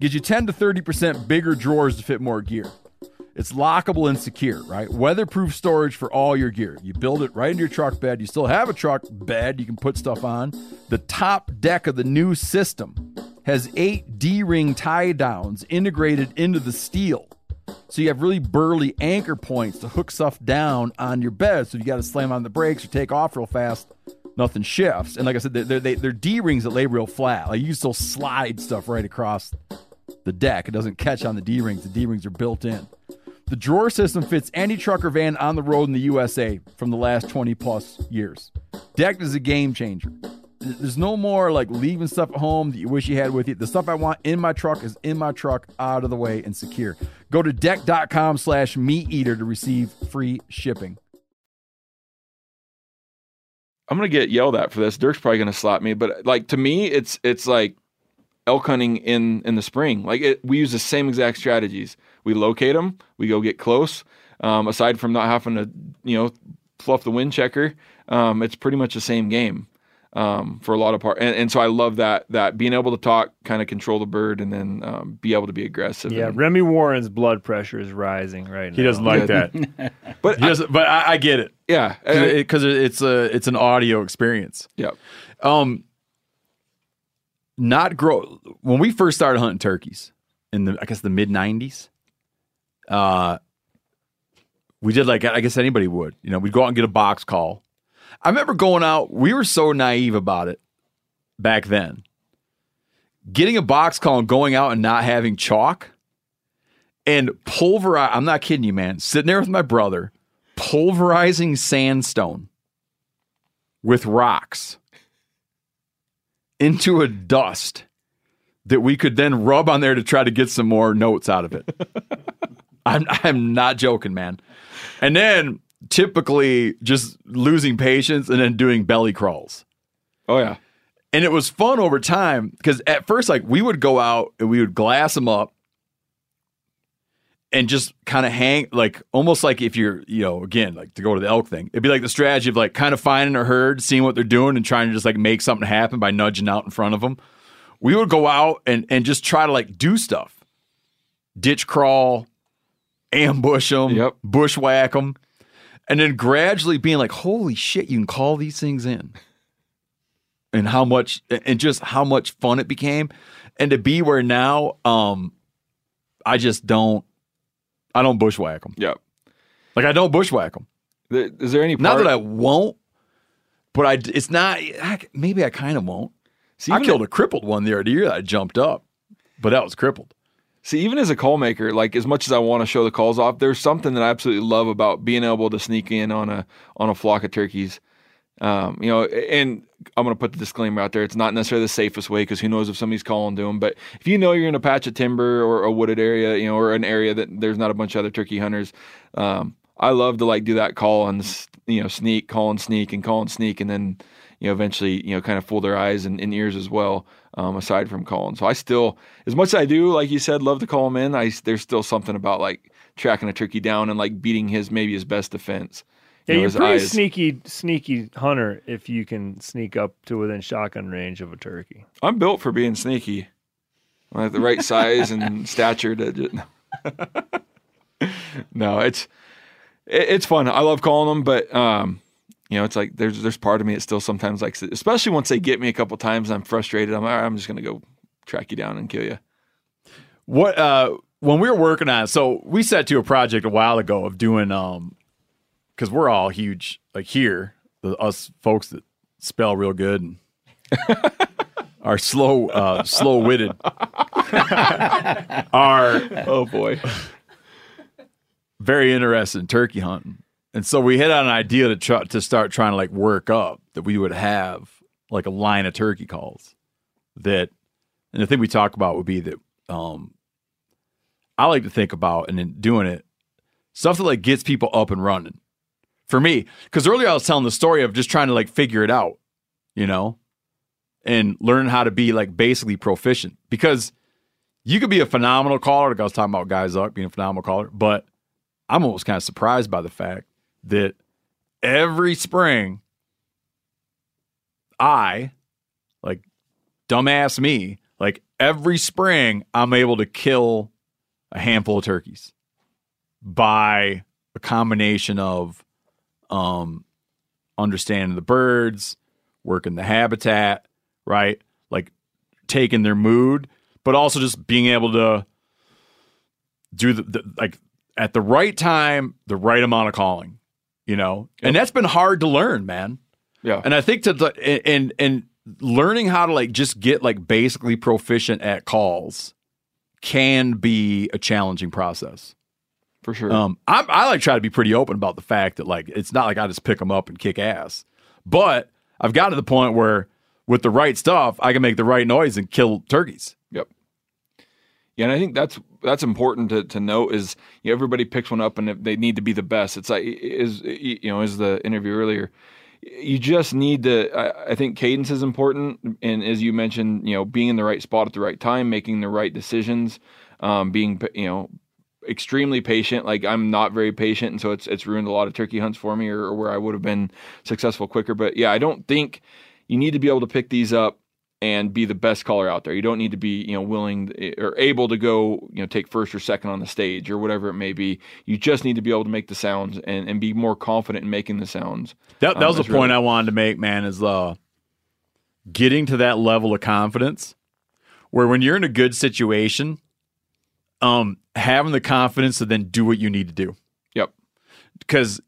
gives you 10 to 30% bigger drawers to fit more gear. It's lockable and secure, right? Weatherproof storage for all your gear. You build it right into your truck bed. You still have a truck bed you can put stuff on. The top deck of the new system has eight D ring tie downs integrated into the steel. So you have really burly anchor points to hook stuff down on your bed. So you got to slam on the brakes or take off real fast. Nothing shifts. And like I said, they're, they're, they're D rings that lay real flat. Like you still slide stuff right across the deck. It doesn't catch on the D rings. The D rings are built in. The drawer system fits any truck or van on the road in the USA from the last 20 plus years. Decked is a game changer. There's no more like leaving stuff at home that you wish you had with you. The stuff I want in my truck is in my truck, out of the way, and secure. Go to decked.com slash meat eater to receive free shipping. I'm gonna get yelled at for this. Dirk's probably gonna slap me, but like to me, it's it's like elk hunting in in the spring. Like it, we use the same exact strategies. We locate them, we go get close. Um, aside from not having to, you know, fluff the wind checker, um, it's pretty much the same game um, for a lot of part. And, and so I love that that being able to talk, kind of control the bird, and then um, be able to be aggressive. Yeah, and- Remy Warren's blood pressure is rising right now. He doesn't like that. but he doesn't, but I, I get it. Yeah, because it, it's a it's an audio experience. Yeah. Um. Not grow when we first started hunting turkeys in the I guess the mid '90s. Uh, we did like I guess anybody would. You know, we'd go out and get a box call. I remember going out. We were so naive about it back then. Getting a box call and going out and not having chalk and pulverize. I'm not kidding you, man. Sitting there with my brother, pulverizing sandstone with rocks into a dust that we could then rub on there to try to get some more notes out of it. I'm I'm not joking, man. And then typically just losing patience and then doing belly crawls. Oh yeah. And it was fun over time because at first, like we would go out and we would glass them up and just kind of hang, like almost like if you're, you know, again, like to go to the elk thing, it'd be like the strategy of like kind of finding a herd, seeing what they're doing, and trying to just like make something happen by nudging out in front of them. We would go out and and just try to like do stuff, ditch crawl, ambush them, Yep. bushwhack them, and then gradually being like, holy shit, you can call these things in. And how much and just how much fun it became. And to be where now um i just don't i don't bushwhack them Yep. like i don't bushwhack them Is there any not that i won't but i it's not I, maybe i kind of won't. See, i killed a crippled one the other year that i jumped up but that was crippled See, even as a call maker, like as much as I want to show the calls off, there's something that I absolutely love about being able to sneak in on a on a flock of turkeys. Um, you know, and I'm going to put the disclaimer out there. It's not necessarily the safest way because who knows if somebody's calling to them. But if you know you're in a patch of timber or a wooded area, you know, or an area that there's not a bunch of other turkey hunters, um, I love to like do that call and you know sneak, call and sneak, and call and sneak, and then you know eventually you know kind of fool their eyes and, and ears as well. Um, aside from calling, so I still, as much as I do, like you said, love to call him in. I there's still something about like tracking a turkey down and like beating his maybe his best defense. Yeah, You know, you're pretty eyes. sneaky, sneaky hunter if you can sneak up to within shotgun range of a turkey. I'm built for being sneaky. I have the right size and stature to. Just, no, it's it, it's fun. I love calling them, but um, you know, it's like there's there's part of me that still sometimes likes it, especially once they get me a couple times. I'm frustrated. I'm all right, I'm just gonna go track you down and kill you. what uh when we were working on so we set to a project a while ago of doing um because we're all huge like here the us folks that spell real good and are slow uh slow witted are oh boy very interested in turkey hunting and so we hit on an idea to try to start trying to like work up that we would have like a line of turkey calls that and the thing we talk about would be that um I like to think about and in doing it stuff that like gets people up and running. For me, because earlier I was telling the story of just trying to like figure it out, you know, and learn how to be like basically proficient. Because you could be a phenomenal caller. Like I was talking about guys up being a phenomenal caller, but I'm almost kind of surprised by the fact that every spring I, like dumbass me, like every spring I'm able to kill a handful of turkeys. by a combination of um, understanding the birds, working the habitat, right? Like taking their mood, but also just being able to do the, the like at the right time, the right amount of calling, you know, and that's been hard to learn, man. Yeah. And I think to the, and and learning how to like just get like basically proficient at calls can be a challenging process. For sure. Um, I, I like try to be pretty open about the fact that like it's not like I just pick them up and kick ass, but I've got to the point where with the right stuff, I can make the right noise and kill turkeys. Yep. Yeah, and I think that's that's important to, to note is you know, everybody picks one up and they need to be the best. It's like is you know is the interview earlier. You just need to. I, I think cadence is important, and as you mentioned, you know, being in the right spot at the right time, making the right decisions, um, being you know extremely patient. Like I'm not very patient, and so it's it's ruined a lot of turkey hunts for me, or, or where I would have been successful quicker. But yeah, I don't think you need to be able to pick these up and be the best caller out there. You don't need to be, you know, willing or able to go, you know, take first or second on the stage or whatever it may be. You just need to be able to make the sounds and, and be more confident in making the sounds. That, that Um, was the that's point I wanted to make, man, is uh, getting to that level of confidence where when you're in a good situation, um, having the confidence to then do what you need to do. Yep. Because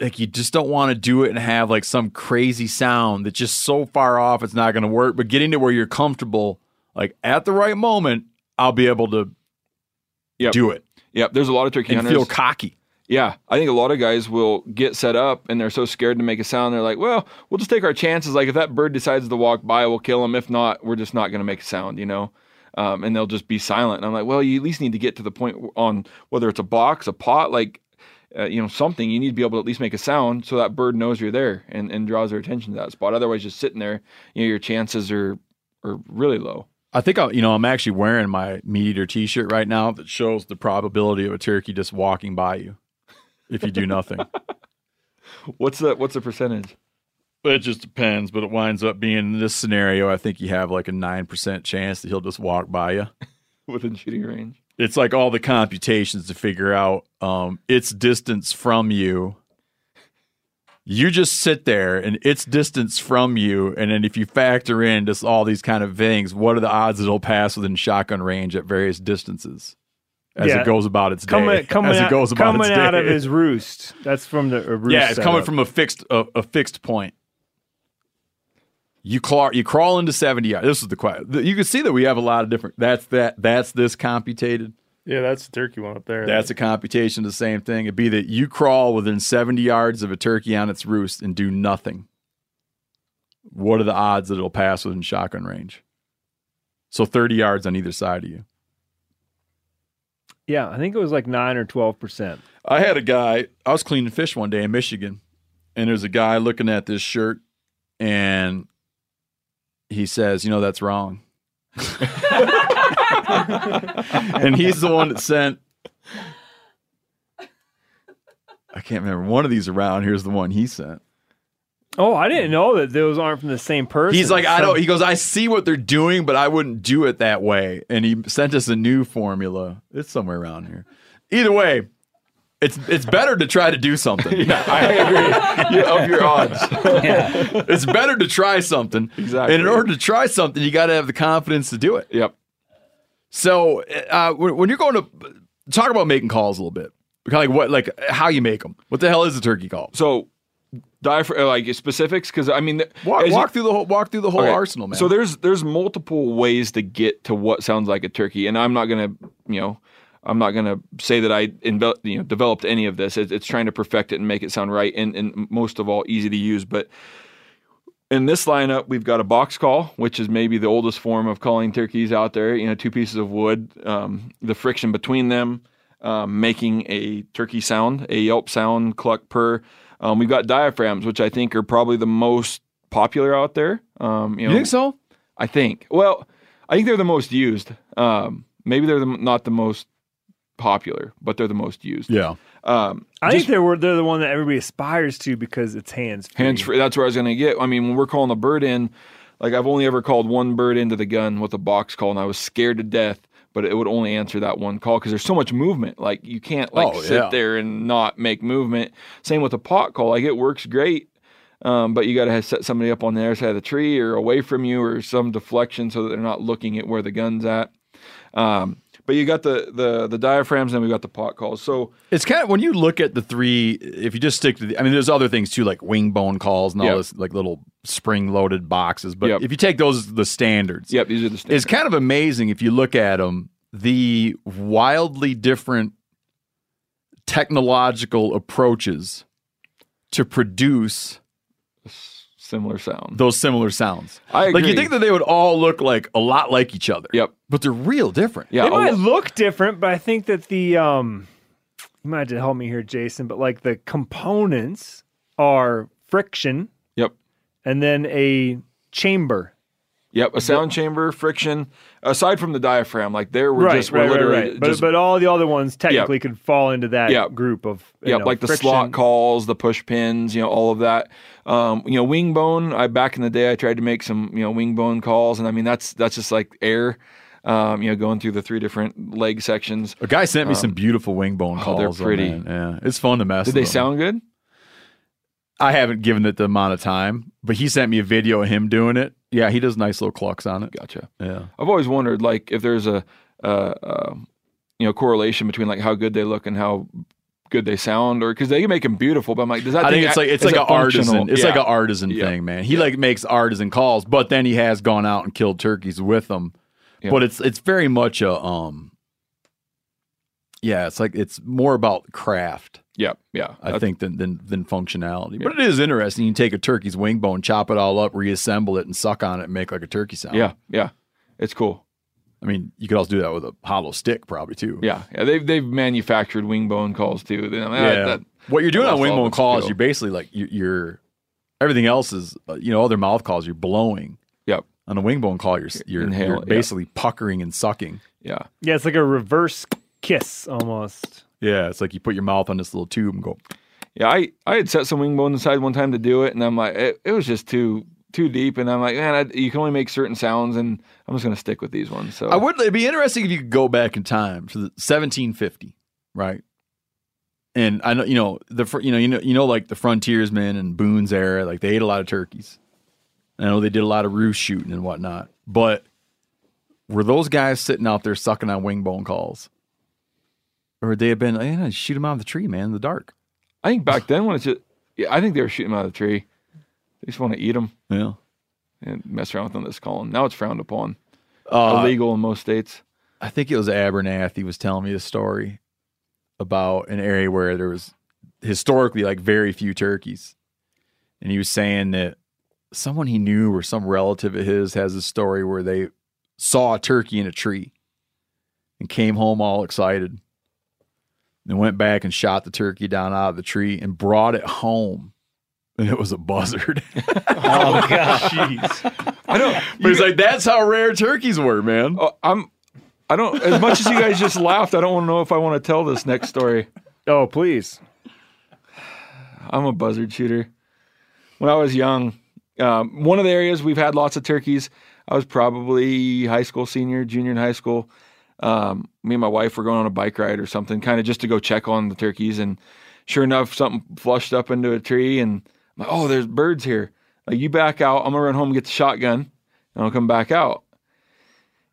like you just don't want to do it and have like some crazy sound that's just so far off it's not going to work. But getting to where you're comfortable, like at the right moment, I'll be able to Yep. do it Yep. There's a lot of turkey and hunters. feel cocky. Yeah, I think a lot of guys will get set up and they're so scared to make a sound. They're like, "Well, we'll just take our chances. Like if that bird decides to walk by, we'll kill him. If not, we're just not going to make a sound." You know, um, and they'll just be silent. And I'm like, "Well, you at least need to get to the point on whether it's a box, a pot, like uh, you know something. You need to be able to at least make a sound so that bird knows you're there and, and draws their attention to that spot. Otherwise, just sitting there, you know, your chances are are really low. I think I'll, you know I'm actually wearing my meat eater T-shirt right now that shows the probability of a turkey just walking by you if you do nothing. What's the what's the percentage? It just depends, but it winds up being in this scenario. I think you have like a nine percent chance that he'll just walk by you. Within shooting range. It's like all the computations to figure out um, its distance from you. You just sit there and its distance from you, and then if you factor in just all these kind of things, what are the odds that it'll pass within shotgun range at various distances as Yeah. it goes about its day? coming coming, as it out, goes about coming its out of his roost. That's from the roost yeah, it's coming from a fixed a, a fixed point. You crawl you crawl into seventy yards. This is the question. You can see that we have a lot of different. That's that. That's this computated. Yeah, that's the turkey one up there. That's a computation the same thing. It'd be that you crawl within 70 yards of a turkey on its roost and do nothing. What are the odds that it'll pass within shotgun range? So 30 yards on either side of you. Yeah, I think it was like nine or twelve percent. I had a guy, I was cleaning fish one day in Michigan, and there's a guy looking at this shirt, and he says, You know, that's wrong. and he's the one that sent. I can't remember. One of these around here's the one he sent. Oh, I didn't know that those aren't from the same person. He's like, I don't. He goes, I see what they're doing, but I wouldn't do it that way. And he sent us a new formula. It's somewhere around here. Either way, it's it's better to try to do something. Yeah, I agree. You up your odds. It's better to try something. Exactly. And in order to try something, you got to have the confidence to do it. Yep. So uh, when when you're going to talk about making calls a little bit, kind of like what, like how you make them. What the hell is a turkey call? So, diaphragm, like specifics, because I mean, th- Walk, as you- through the whole walk through the whole Okay. arsenal, man. So there's there's multiple ways to get to what sounds like a turkey, and I'm not gonna you know I'm not gonna say that I inve- you know developed any of this. It, it's trying to perfect it and make it sound right, and, and most of all easy to use. But in this lineup, we've got a box call, which is maybe the oldest form of calling turkeys out there. You know, two pieces of wood, um, the friction between them, um, making a turkey sound, a yelp sound, cluck, purr. Um, we've got diaphragms, which I think are probably the most popular out there. Um, you, You think so? I think. Well, I think they're the most used. Um, maybe they're the, not the most popular, but they're the most used. Yeah. Um, I just think they're they're the one that everybody aspires to because it's hands free. hands free. That's where I was going to get. I mean, when we're calling a bird in, like I've only ever called one bird into the gun with a box call, and I was scared to death but it would only answer that one call because there's so much movement. Like you can't like Oh, sit yeah. there and not make movement. Same with a pot call. Like it works great. Um, but you got to set somebody up on the other side of the tree or away from you or some deflection so that they're not looking at where the gun's at. Um, but you got the, the the diaphragms and we got the pot calls. So It's kind of when you look at the three. If you just stick to the, I mean, there's other things too, like wing bone calls and all Yep. this, like little spring loaded boxes. But Yep. if you take those the standards, yep, these are the standards. it's kind of amazing if you look at them. The wildly different technological approaches to produce similar sound. those similar sounds. I Like you think that they would all look like a lot like each other. Yep. But they're real different. Yeah, they might lo- look different, but I think that the um, you might have to help me here, Jason. But like the components are friction. Yep. And then a chamber. Yep, a sound chamber, friction. Aside from the diaphragm, like there we're right, just we're right, right, literally right. But just but all the other ones technically could fall into that Yep. group of yeah, know, like the slot calls, the push pins, you know, all of that. Um, you know, wing bone. I back in the day, I tried to make some, you know, wing bone calls, and I mean that's that's just like air. Um, you know, going through the three different leg sections. A guy sent me Um, some beautiful wing bone oh, calls. they're pretty. man. Yeah, it's fun to mess. Did with they them. sound good? I haven't given it the amount of time, but he sent me a video of him doing it. Yeah, he does nice little clucks on it. Gotcha. Yeah. I've always wondered, like, if there's a, uh, uh, you know, correlation between like how good they look and how good they sound, or because they can make them beautiful. But I'm like, does that? I think thing it's a- like it's like an artisan. functional? It's like an artisan Yeah. thing, man. He like makes artisan calls, but then he has gone out and killed turkeys with them. Yeah. But it's it's very much a um. Yeah, it's like it's more about craft. Yeah, yeah. I That's- think than than than functionality. But it is interesting. You take a turkey's wing bone, chop it all up, reassemble it, and suck on it, and make like a turkey sound. Yeah, yeah. It's cool. I mean, you could also do that with a hollow stick, probably too. Yeah, yeah. They've they've manufactured wing bone calls too. That- yeah. that- what you're doing that on lost wing bone its calls, you're basically like you, you're everything else is uh, you know other mouth calls. You're blowing. Yep. On a wing bone call, you're you're, Inhale, you're yeah. basically puckering and sucking. Yeah. Yeah, it's like a reverse kiss almost. Yeah, it's like you put your mouth on this little tube and go. Yeah, I, I had set some wing bones aside one time to do it, and I'm like, it, it was just too too deep, and I'm like, man, I, you can only make certain sounds, and I'm just gonna stick with these ones. So I would. It'd be interesting if you could go back in time to the 1750, right? And I know you know the fr- you know you know you know like the frontiersmen and Boone's era, like they ate a lot of turkeys. I know they did a lot of roost shooting and whatnot, but were those guys sitting out there sucking on wing bone calls, or they have been? Hey, no, shoot them out of the tree, man, in the dark. I think back then when it's just, yeah, I think they were shooting out of the tree. They just want to eat them. Yeah. And mess around with them this calling. Now it's frowned upon. Uh, Illegal in most states. I think it was Abernathy was telling me a story about an area where there was historically like very few turkeys. And he was saying that someone he knew or some relative of his has a story where they saw a turkey in a tree and came home all excited. And went back and shot the turkey down out of the tree and brought it home. And it was a buzzard. Oh god. Jeez. I don't. But he's like, that's how rare turkeys were, man. Oh, I'm. I don't. As much as you guys just laughed, I don't want to know if I want to tell this next story. Oh, please. I'm a buzzard shooter. When I was young, um, one of the areas we've had lots of turkeys. I was probably high school senior, junior in high school. Um, me and my wife were going on a bike ride or something, kind of just to go check on the turkeys. And sure enough, something flushed up into a tree, and I'm like, "Oh, there's birds here." Like, you back out. I'm gonna run home and get the shotgun, and I'll come back out.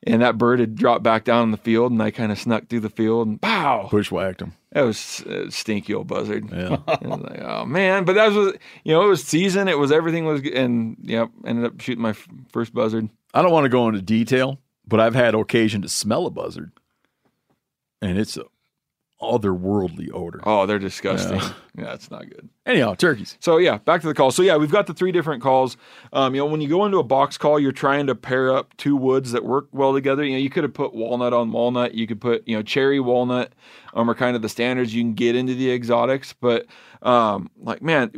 And that bird had dropped back down in the field, and I kind of snuck through the field and pow, bushwhacked him. That was a stinky old buzzard. Yeah. Like, oh man, but that was you know it was season, it was everything was, and yep, ended up shooting my f- first buzzard. I don't want to go into detail, but I've had occasion to smell a buzzard, and it's a otherworldly odor. Oh, they're disgusting. Yeah. Yeah, that's not good. Anyhow, turkeys. So yeah, back to the call. So yeah, we've got the three different calls. Um, you know, when you go into a box call, you're trying to pair up two woods that work well together. You know, you could have put walnut on walnut. You could put you know cherry walnut. Um, are kind of the standards. You can get into the exotics, but um, like man,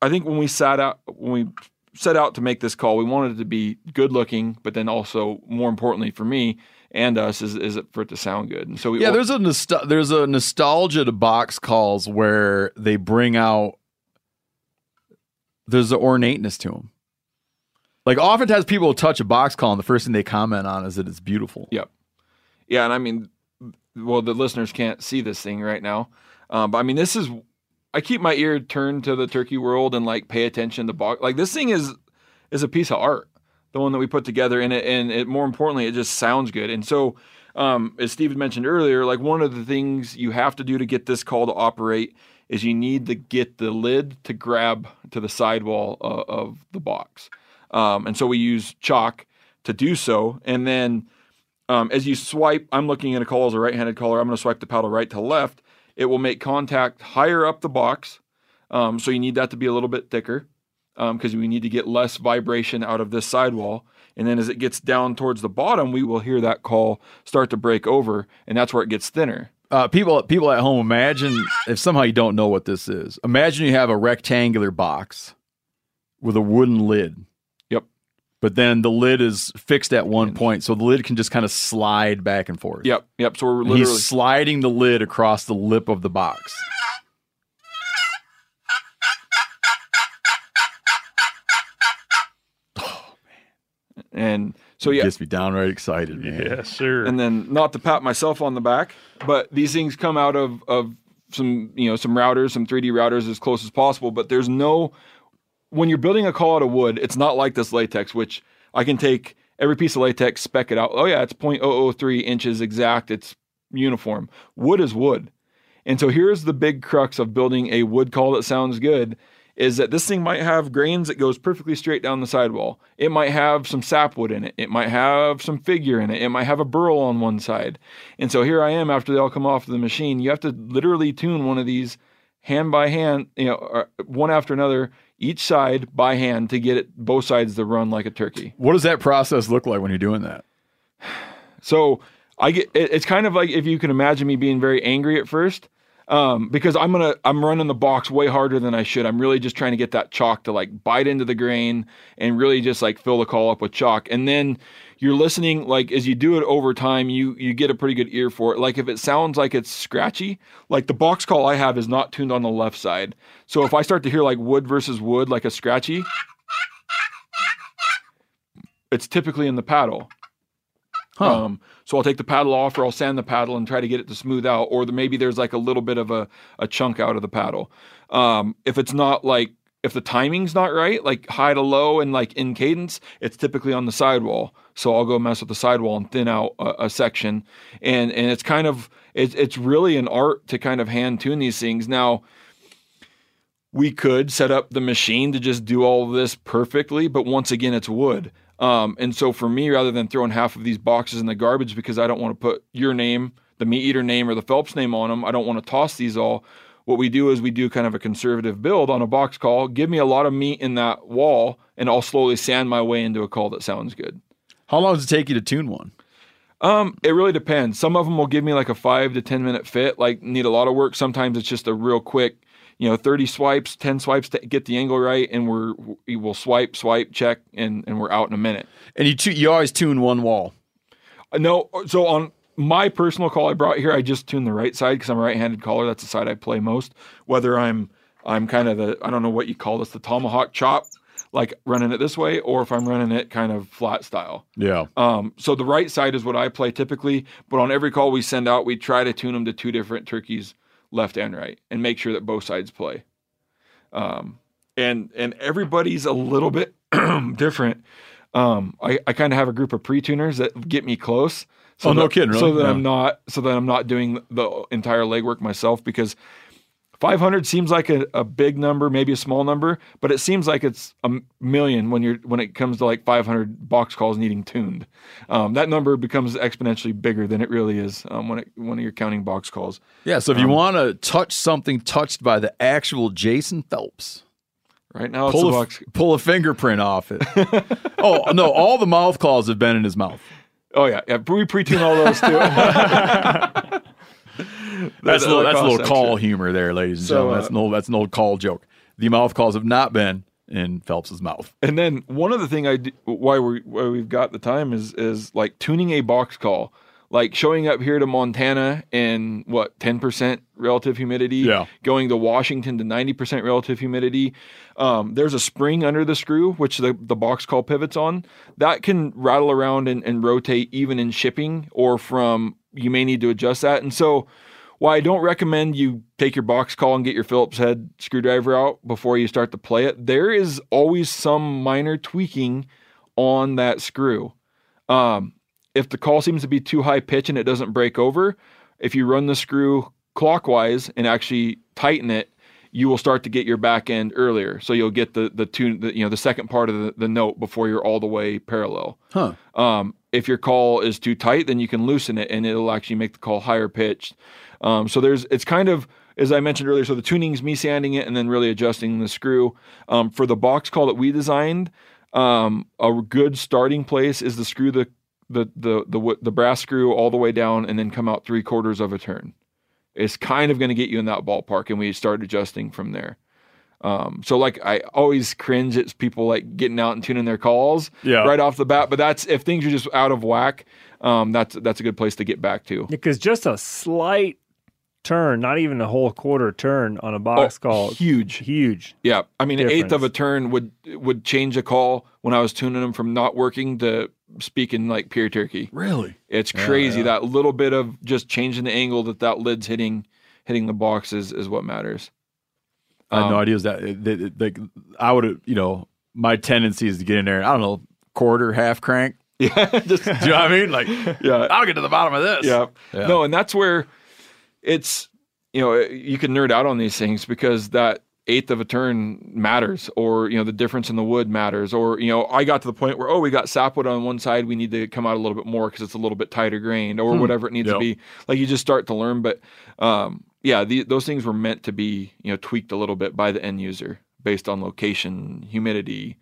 I think when we sat out when we set out to make this call, we wanted it to be good looking, but then also more importantly for me and us is is it for it to sound good. And so we Yeah, there's a nostal- there's a nostalgia to box calls where they bring out there's an ornateness to them. Like oftentimes people will touch a box call and the first thing they comment on is that it's beautiful. Yep. Yeah, and I mean, well, the listeners can't see this thing right now, um, but I mean, this is. I keep my ear turned to the turkey world and like pay attention to box. Like this thing is is a piece of art, the one that we put together, and it and it more importantly, it just sounds good. And so, um, as Steve mentioned earlier, like one of the things you have to do to get this call to operate is you need to get the lid to grab to the sidewall uh, of the box. Um, and so we use chalk to do so. And then um, as you swipe, I'm looking at a call as a right-handed caller. I'm going to swipe the paddle right to left. It will make contact higher up the box. Um, so you need that to be a little bit thicker because we need to get less vibration out of this sidewall. And then as it gets down towards the bottom, we will hear that call start to break over, and that's where it gets thinner. Uh, people, people at home, imagine if somehow you don't know what this is. Imagine you have a rectangular box with a wooden lid. Yep. But then the lid is fixed at one point, so the lid can just kind of slide back and forth. Yep. Yep. So we're And literally He's sliding the lid across the lip of the box. Oh, man. And so yeah, gets me downright excited, man. Yeah, sure. and then not to pat myself on the back, but these things come out of of some you know some routers, some 3D routers as close as possible. But there's no when you're building a call out of wood, it's not like this latex, which I can take every piece of latex, spec it out. Oh yeah, it's 0.003 inches exact. It's uniform. Wood is wood. And so here's the big crux of building a wood call that sounds good is that this thing might have grains that goes perfectly straight down the sidewall. It might have some sapwood in it. It might have some figure in it. It might have a burl on one side. And so here I am after they all come off the machine. You have to literally tune one of these hand by hand, you know, one after another, each side by hand to get it both sides to run like a turkey. What does that process look like when you're doing that? So I get it's kind of like if you can imagine me being very angry at first. Um, because I'm gonna I'm running the box way harder than I should. I'm really just trying to get that chalk to like bite into the grain and really just like fill the call up with chalk. And then you're listening like as you do it over time, you you get a pretty good ear for it. Like if it sounds like it's scratchy, like the box call I have is not tuned on the left side. So if I start to hear like wood versus wood, like a scratchy, it's typically in the paddle. Um, so I'll take the paddle off, or I'll sand the paddle and try to get it to smooth out, or the, maybe there's like a little bit of a, a chunk out of the paddle. Um, if it's not like if the timing's not right, like high to low and like in cadence, it's typically on the sidewall. So I'll go mess with the sidewall and thin out a, a section, and and it's kind of it's it's really an art to kind of hand tune these things. Now we could set up the machine to just do all this perfectly, but once again, it's wood. Um, and so for me, rather than throwing half of these boxes in the garbage because I don't want to put your name, the meat eater name, or the Phelps name on them, I don't want to toss these all. What we do is we do kind of a conservative build on a box call. Give me a lot of meat in that wall, and I'll slowly sand my way into a call that sounds good. How long does it take you to tune one? Um, it really depends. Some of them will give me like a five to ten minute fit, like need a lot of work. Sometimes it's just a real quick, you know, thirty swipes, ten swipes to get the angle right, and we're we will swipe, swipe, check, and and we're out in a minute. And you tu- you always tune one wall. Uh, No, so on my personal call I brought here, I just tune the right side because I'm a right-handed caller. That's the side I play most. Whether I'm I'm kind of the I don't know what you call this, the tomahawk chop, like running it this way, or if I'm running it kind of flat style. Yeah. Um, so the right side is what I play typically, but on every call we send out, we try to tune them to two different turkeys, left and right, and make sure that both sides play. Um, and and everybody's a little bit different. Um, I, I kind of have a group of pre-tuners that get me close. Oh, no that- kidding, So that. I'm not so that I'm not doing the entire legwork myself because 500 seems like a, a big number, maybe a small number, but it seems like it's a million when you're when it comes to like 500 box calls needing tuned. Um, that number becomes exponentially bigger than it really is um, when it when you're counting box calls. Yeah, so if you Um, want to touch something touched by the actual Jason Phelps, right now it's pull a, box. pull a fingerprint off it. oh no, all the mouth calls have been in his mouth. Oh yeah, yeah. We pre-tune all those too. That's a little, that's a little call humor there, ladies and So, gentlemen. uh, That's an old that's an old call joke. The mouth calls have not been in Phelps's mouth. And then one other thing I do, why we why we've got the time is is like tuning a box call. like showing up here to Montana in what 10% relative humidity, Yeah. going to Washington to 90% relative humidity. Um, there's a spring under the screw, which the, the box call pivots on. That can rattle around and, and rotate even in shipping or from you may need to adjust that. And so while I don't recommend you take your box call and get your Phillips head screwdriver out before you start to play it, there is always some minor tweaking on that screw. Um, if the call seems to be too high pitch and it doesn't break over, if you run the screw clockwise and actually tighten it, you will start to get your back end earlier. So you'll get the the tune, the, you know, the second part of the, the note before you're all the way parallel. Huh. Um, if your call is too tight, then you can loosen it and it'll actually make the call higher pitched. Um, so there's it's kind of as I mentioned earlier. So the tuning's me sanding it and then really adjusting the screw. Um, for the box call that we designed, um, a good starting place is to screw the the the the the brass screw all the way down and then come out three quarters of a turn. It's kind of going to get you in that ballpark, and we start adjusting from there. Um, so like I always cringe at people like getting out and tuning their calls Yeah. right off the bat. But that's if things are just out of whack, um, that's that's a good place to get back to. Because just a slight turn, not even a whole quarter turn on a box Oh, call, huge, huge. Yeah, I mean, an eighth of a turn would would change a call when I was tuning them from not working to speaking like pure turkey. Really? It's crazy. yeah. That little bit of just changing the angle that that lid's hitting hitting the box is, is what matters. I had no Um, idea was that. that- that- Like I would have, you know, my tendency is to get in there. and, I don't know, quarter, half crank. Yeah, just do you know what I mean? Like, yeah, I'll get to the bottom of this. Yeah. Yeah. No, and that's where it's you know you can nerd out on these things because that eighth of a turn matters, or you know the difference in the wood matters, or you know I got to the point where oh we got sapwood on one side, we need to come out a little bit more because it's a little bit tighter grained, or Hmm. whatever it needs Yep. to be. Like you just start to learn, but um, yeah, the, those things were meant to be you know tweaked a little bit by the end user based on location, humidity,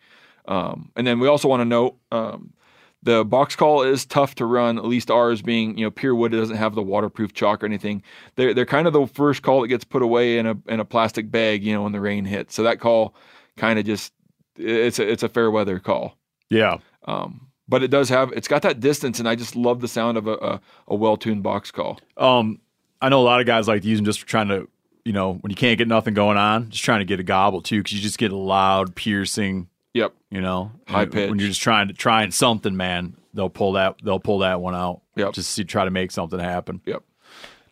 um, and then we also want to note. Um, the box call is tough to run, at least ours being, you know, pure wood. It doesn't have the waterproof chalk or anything. They're, they're kind of the first call that gets put away in a, in a plastic bag, you know, when the rain hits. So that call kind of just, it's a, it's a fair weather call. Yeah. Um, but it does have, it's got that distance and I just love the sound of a, a, a well-tuned box call. Um, I know a lot of guys like to use them just for trying to, you know, when you can't get nothing going on, just trying to get a gobble too, because you just get a loud, piercing. Yep. You know, High And When you're just trying to trying something, man, they'll pull that they'll pull that one out. Yep. Just to try to make something happen. Yep.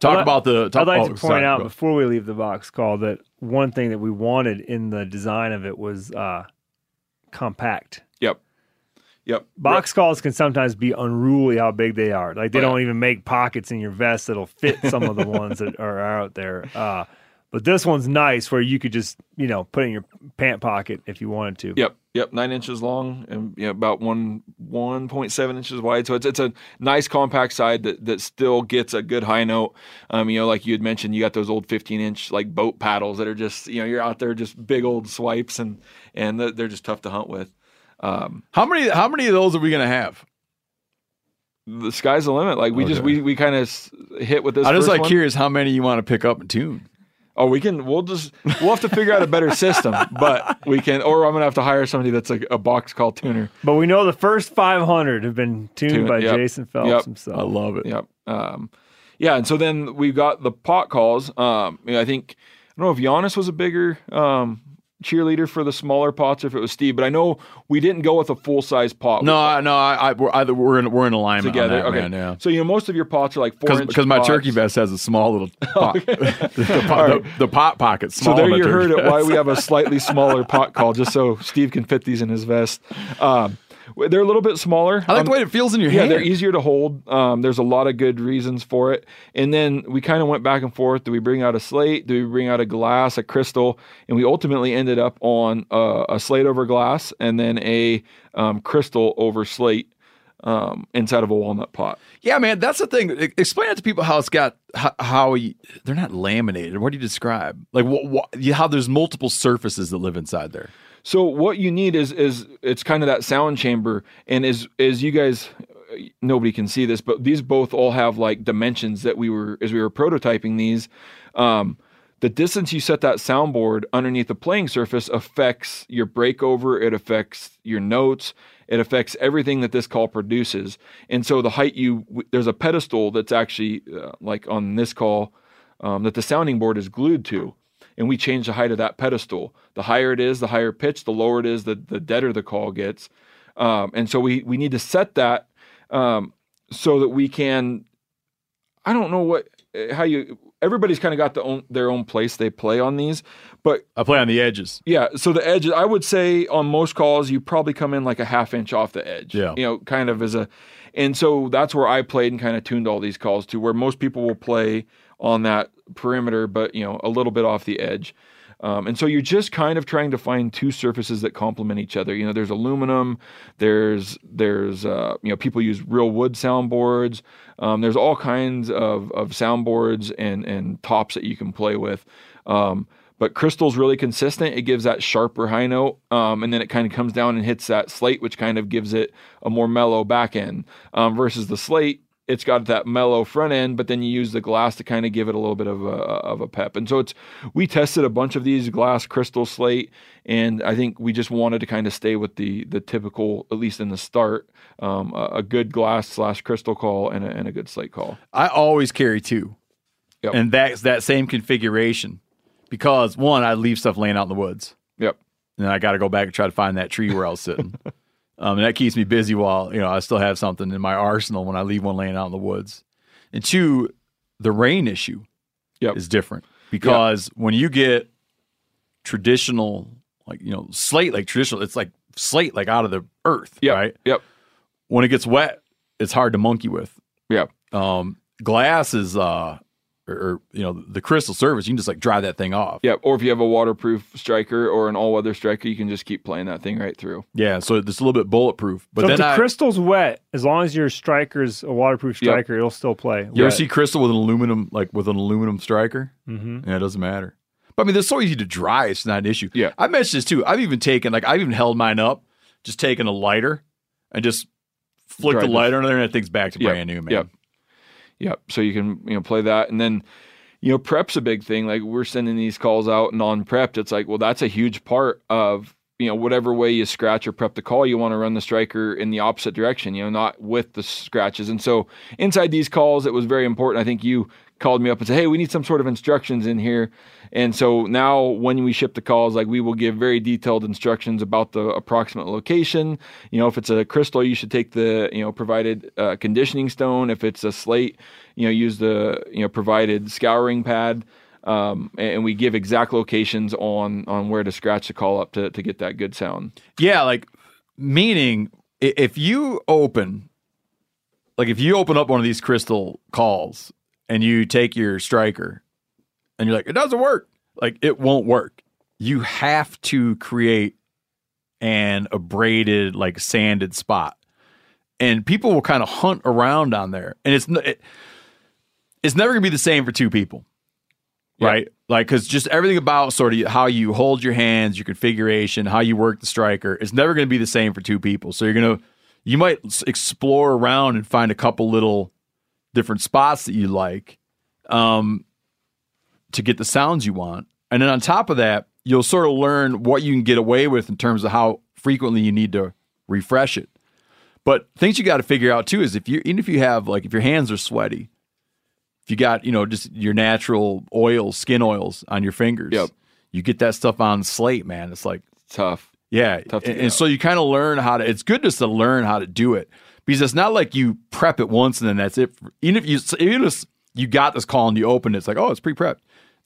Talk I'd- about the. Talk, I'd like oh, to point sorry, out before we leave the box call that one thing that we wanted in the design of it was uh, compact. Yep. Yep. Box calls can sometimes be unruly how big they are. Like they Oh, yeah. don't even make pockets in your vest that'll fit some of the ones that are out there. Uh, but this one's nice where you could just, you know, put it in your pant pocket if you wanted to. Yep, yep, nine inches long and you know, about one one point seven inches wide. So it's it's a nice compact side that that still gets a good high note. Um, you know, like you had mentioned, you got those old fifteen inch like boat paddles that are just you know you're out there just big old swipes and and they're- they're just tough to hunt with. Um, How many? How many of those are we gonna have? the sky's the limit. Like we just we we kind of hit with this. I'm just like one. curious how many you want to pick up and tune. Oh, we can. We'll just we'll have to figure out a better system, but we can. Or I'm gonna have to hire somebody that's a, a box call tuner. But we know the first 500 have been tuned Tune- by yep, Jason Phelps yep. himself. I love it. Yep. Um, yeah, and so then we've got the pot calls. Um, I think I don't know if Janis was a bigger um, cheerleader for the smaller pots or if it was Steve, but I know we didn't go with a full size pot. No, I, no, I, I we're, either we're in we're in alignment together. that, okay. man, yeah. So you know, most of your pots are like four Because my turkey vest has a small little pot, the, pot- All right. the, the pot pocket. So there you heard it. Why we have a slightly smaller pot call, just so Steve can fit these in his vest. Um, they're a little bit smaller. I like Um, the way it feels in your yeah, hand. they're easier to hold. Um, there's a lot of good reasons for it. And then we kind of went back and forth. Do we bring out a slate? Do we bring out a glass, a crystal? And we ultimately ended up on uh, a slate over glass and then a um, crystal over slate um, inside of a walnut pot. Yeah, man, that's the thing. Explain it to people how it's got how, how you, they're not laminated. What do you describe? Like how there's multiple surfaces that live inside there. So what you need is is it's kind of that sound chamber, and as as you guys, nobody can see this, but these both all have like dimensions that we were as we were prototyping these. Um, the distance you set that soundboard underneath the playing surface affects your breakover. It affects your notes. It affects everything that this call produces. And so the height you there's a pedestal that's actually uh, like on this call um, that the sounding board is glued to, and we change the height of that pedestal. The higher it is, the higher pitch. The lower it is, the the deader the call gets. Um, and so we we need to set that um, so that we can. I don't know what how you everybody's kind of got the own, their own place they play on these, but I play on the edges. Yeah, so the edges, I would say on most calls, you probably come in like a half inch off the edge. Yeah. you know, kind of as a, and so that's where I played and kind of tuned all these calls to where most people will play on that perimeter, but you know, a little bit off the edge. Um, and so you're just kind of trying to find two surfaces that complement each other. You know, there's aluminum, there's there's uh, you know people use real wood soundboards. Um, there's all kinds of of soundboards and and tops that you can play with. Um, but crystal's really consistent. It gives that sharper high note, um, and then it kind of comes down and hits that slate, which kind of gives it a more mellow back end. Um, versus the slate, it's got that mellow front end, but then you use the glass to kind of give it a little bit of a of a pep. And so it's we tested a bunch of these glass crystal slate, and I think we just wanted to kind of stay with the the typical, at least in the start, um, a, a good glass slash crystal call and a, and a good slate call. I always carry two, Yep. and that's that same configuration because one, I leave stuff laying out in the woods. Yep. And then I got to go back and try to find that tree where I was sitting. um, and that keeps me busy while you know I still have something in my arsenal when I leave one laying out in the woods. And two, the rain issue is different because when you get traditional, like you know, slate, like traditional, it's like slate, like out of the earth, right? Yep. When it gets wet, it's hard to monkey with. Yep. Um, glass is uh, or, or you know, the crystal surface, you can just like dry that thing off. Yep. Or if you have a waterproof striker or an all weather striker, you can just keep playing that thing right through. Yeah, so it's a little bit bulletproof. But so then if the I, crystal's wet, as long as your striker's a waterproof Yep. striker, it'll still play. You ever see crystal with an aluminum, like with an aluminum striker? Mhm. Yeah, it doesn't matter. But I mean, they're so easy to dry; it's not an issue. Yeah, I mentioned this too. I've even taken, like, I've even held mine up, just taken a lighter and just flick Dried the the- lighter under there, and that thing's back to Yep, brand new, man. Yep. Yep. So you can you know play that, and then you know prep's a big thing. Like we're sending these calls out non-prepped. It's like well that's a huge part of you know whatever way you scratch or prep the call, you want to run the striker in the opposite direction. You know, not with the scratches. And so inside these calls, it was very important. I think you called me up and said, "Hey, we need some sort of instructions in here." And so now when we ship the calls, like we will give very detailed instructions about the approximate location. You know, if it's a crystal, you should take the, you know, provided uh, conditioning stone. If it's a slate, you know, use the, you know, provided scouring pad. Um, and we give exact locations on on where to scratch the call up to, to get that good sound. Yeah, like meaning if you open, like if you open up one of these crystal calls and you take your striker and you're like, it doesn't work, like it won't work. You have to create an abraded, like sanded spot, and people will kind of hunt around on there, and it's it, it's never gonna be the same for two people right? Like, because just everything about sort of how you hold your hands, your configuration, how you work the striker it's never going to be the same for two people. So you're going to, you might explore around and find a couple little different spots that you like um, to get the sounds you want. And then on top of that, you'll sort of learn what you can get away with in terms of how frequently you need to refresh it. But things you got to figure out too is if you, even if you have like, if your hands are sweaty, if you got you know just your natural oils, skin oils on your fingers, yep. you get that stuff on slate, man. It's like tough. Yeah, Tough to and, and so you kind of learn how to. It's good just to learn how to do it because it's not like you prep it once and then that's it. Even if you even if you got this call and you open it, it's like oh, it's pre-prepped.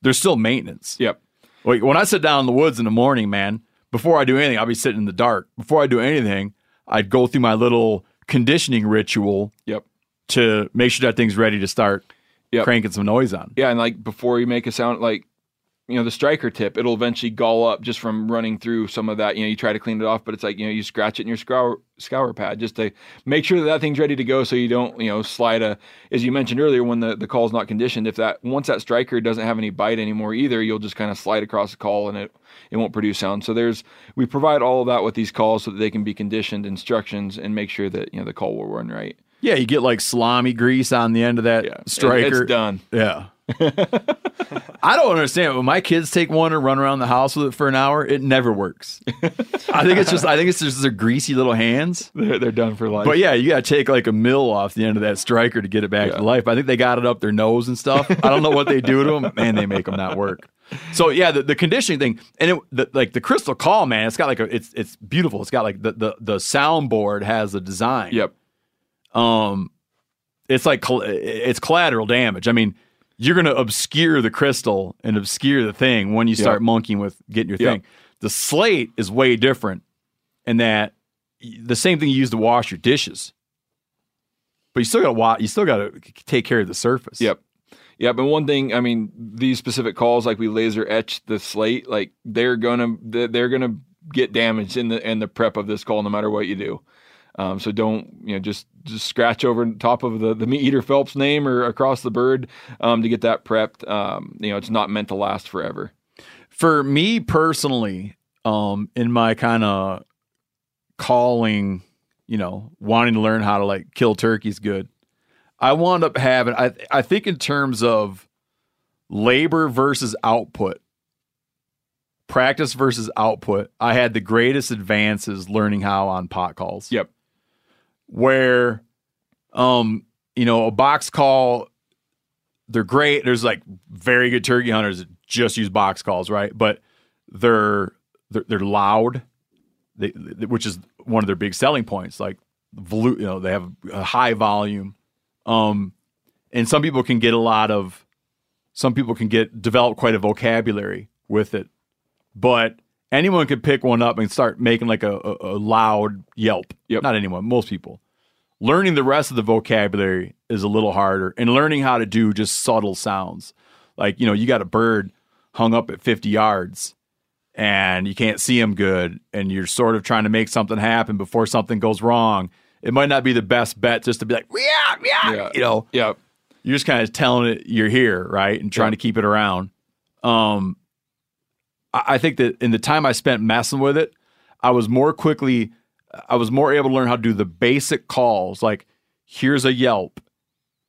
There's still maintenance. Yep. Like when I sit down in the woods in the morning, man, before I do anything, I'll be sitting in the dark. Before I do anything, I'd go through my little conditioning ritual. Yep. To make sure that thing's ready to start Yep. cranking some noise on. Yeah, and like before you make a sound, like you know the striker tip, it'll eventually gall up just from running through some of that. You know, you try to clean it off, but it's like you know you scratch it in your scour scour pad just to make sure that that thing's ready to go, so you don't you know slide a. As you mentioned earlier, when the the call's not conditioned, if that once that striker doesn't have any bite anymore either, you'll just kind of slide across the call and it it won't produce sound. So there's we provide all of that with these calls so that they can be conditioned instructions and make sure that you know the call will run right. Yeah, you get like salami grease on the end of that yeah, striker. it's done. Yeah. I don't understand. When my kids take one and run around the house with it for an hour, it never works. I think it's just I think it's just their greasy little hands. They're, they're done for life. But yeah, you got to take like a mill off the end of that striker to get it back to life. I think they got it up their nose and stuff. I don't know what they do to them. Man, they make them not work. So yeah, the, the conditioning thing and it, the, like the crystal call, man, it's got like a it's it's beautiful. It's got like the the the soundboard has a design. Yep. Um, it's like it's collateral damage. I mean, you're going to obscure the crystal and obscure the thing when you start Yep. monkeying with getting your Yep. thing. The slate is way different in that the same thing you use to wash your dishes, but you still got to wa- You still got to take care of the surface. Yep. Yep. And one thing, I mean, these specific calls, like we laser etch the slate, like they're gonna they're they're gonna get damaged in the in the prep of this call, no matter what you do. Um, so don't you know just just scratch over top of the the meat eater Phelps name or across the bird um, to get that prepped. Um, you know, it's not meant to last forever. For me personally, um, in my kind of calling, you know, wanting to learn how to like kill turkeys good, I wound up having I I think in terms of labor versus output, practice versus output, I had the greatest advances learning how on pot calls. Yep. Where um, you know, a box call they're great. There's like very good turkey hunters that just use box calls, right? But they're they're, they're loud, they, which is one of their big selling points. Like, volu- you know, they have a high volume, um, and some people can get a lot of, some people can get develop quite a vocabulary with it, but anyone could pick one up and start making like a, a, a loud yelp. Yep. Not anyone, most people. Learning the rest of the vocabulary is a little harder, and learning how to do just subtle sounds. Like, you know, you got a bird hung up at 50 yards and you can't see him good, and you're sort of trying to make something happen before something goes wrong. It might not be the best bet just to be like, yeah, yeah, you know. Yeah. You're just kind of telling it you're here, right? And trying to keep it around. Um, I, I think that in the time I spent messing with it, I was more quickly, I was more able to learn how to do the basic calls like here's a yelp,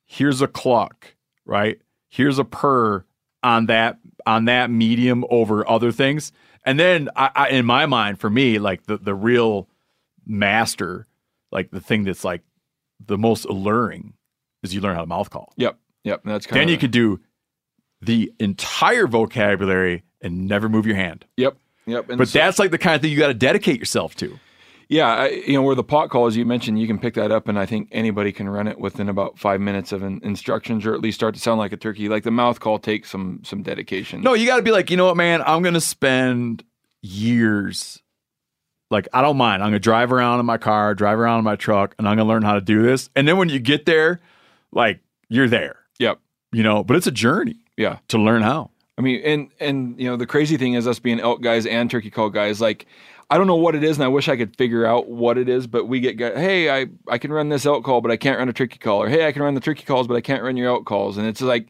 here's a cluck, right? Here's a purr on that on that medium over other things. And then I, I in my mind, for me, like the the real master, like the thing that's like the most alluring is you learn how to mouth call. Yep. Yep. That's kind Then you could do the entire vocabulary and never move your hand. Yep. Yep. And but so- that's like the kind of thing you got to dedicate yourself to. Yeah, I, you know where the pot call, as you mentioned, you can pick that up, and I think anybody can run it within about five minutes of in, instructions, or at least start to sound like a turkey. Like the mouth call takes some some dedication. No, you got to be like, you know what, man? I'm going to spend years. Like, I don't mind. I'm going to drive around in my car, drive around in my truck, and I'm going to learn how to do this. And then when you get there, like, you're there. Yep. You know, but it's a journey. Yeah. To learn how. I mean, and and you know the crazy thing is us being elk guys and turkey call guys. Like, I don't know what it is, and I wish I could figure out what it is. But we get, guys, hey, I I can run this elk call, but I can't run a turkey call, or hey, I can run the turkey calls, but I can't run your elk calls. And it's like,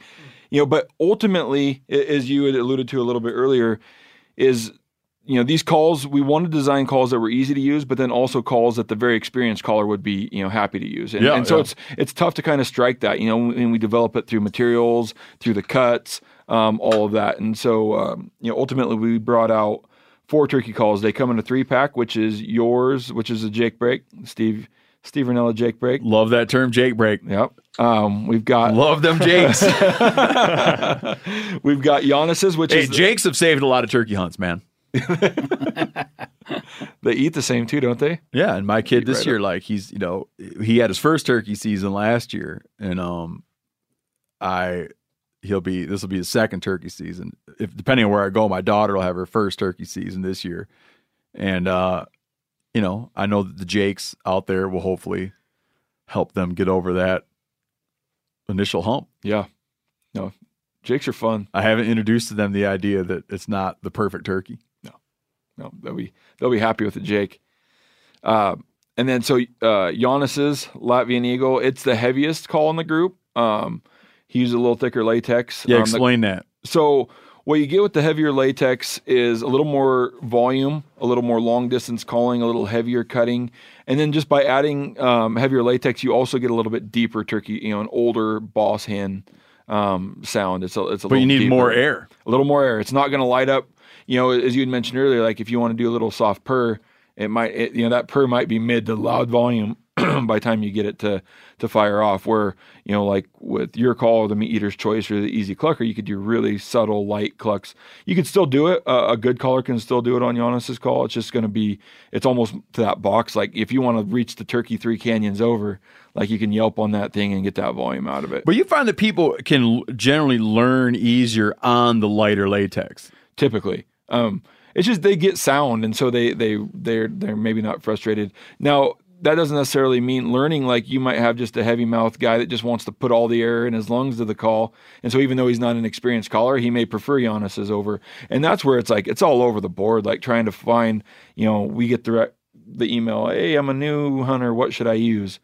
you know, but ultimately, as you had alluded to a little bit earlier, is you know these calls we want to design calls that were easy to use but then also calls that the very experienced caller would be you know happy to use and, Yeah, and so yeah. it's it's tough to kind of strike that you know and we develop it through materials through the cuts um, all of that and so um, you know ultimately we brought out four turkey calls. They come in a three pack which is yours which is a Jake Brake steve steve Rinella Jake Brake love that term Jake Brake yep. Um, we've got Love them Jakes. we've got Janis's which hey, is the- Jakes have saved a lot of turkey hunts, man. they eat the same too don't they? Yeah, and my kid this right year, like he's you know he had his first turkey season last year, and um, I he'll be this will be his second turkey season. If depending on where I go, my daughter will have her first turkey season this year, and uh, you know I know that the Jakes out there will hopefully help them get over that initial hump. Yeah, no, Jakes are fun. I haven't introduced to them the idea that it's not the perfect turkey. No, no, they'll be they'll be happy with the Jake. Uh, and then so uh, Janis's Latvian Eagle, it's the heaviest call in the group. Um, he uses a little thicker latex. Yeah, Um, the- explain that. so what you get with the heavier latex is a little more volume, a little more long distance calling, a little heavier cutting, and then just by adding um, heavier latex, you also get a little bit deeper turkey. You know, an older boss hen um, sound. It's a it's a But you need more air. A little more air. It's not going to light up. You know, as you had mentioned earlier, like if you want to do a little soft purr, it might it, you know that purr might be mid to loud volume by the time you get it to to fire off. Where you know, like with your call, the meat eater's choice or the easy clucker, you could do really subtle light clucks. You could still do it. Uh, a good caller can still do it on Janis's call. It's just going to be it's almost to that box. Like if you want to reach the turkey three canyons over, like you can yelp on that thing and get that volume out of it. But you find that people can generally learn easier on the lighter latex. typically. Um, it's just they get sound, and so they they they're they're maybe not frustrated. Now that doesn't necessarily mean learning. Like you might have just a heavy mouth guy that just wants to put all the air in his lungs to the call, and so even though he's not an experienced caller, he may prefer Janis's over. And that's where it's like it's all over the board. Like trying to find, you know, we get the the email, hey, I'm a new hunter. What should I use?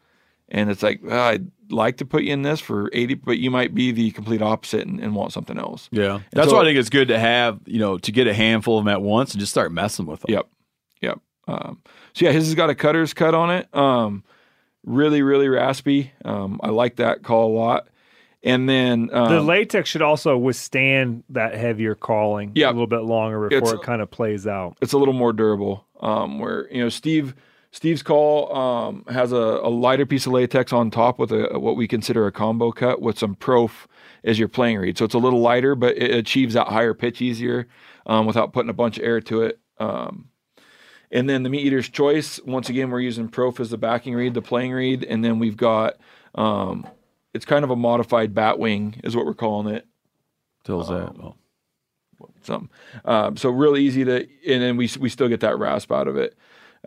And it's like well, I'd like to put you in this for 80, but you might be the complete opposite and, and want something else. Yeah, And that's so- why I think it's good to have you know to get a handful of them at once and just start messing with them. Yep. Um, so yeah, his has got a cutter's cut on it. Um, really, really raspy. Um, I like that call a lot. And then um, the latex should also withstand that heavier calling Yeah. a little bit longer before it kind of plays out. it's a little more durable. Um, where you know Steve Steve's call um, has a, a lighter piece of latex on top with a what we consider a combo cut with some prof as your playing reed. So it's a little lighter, but it achieves that higher pitch easier um, without putting a bunch of air to it. Um, and then the meat eater's choice. Once again, we're using prof as the backing reed, the playing reed, and then we've got um, it's kind of a modified bat wing, is what we're calling it. Tells that. Um, something. Um, so real easy to, and then we we still get that rasp out of it.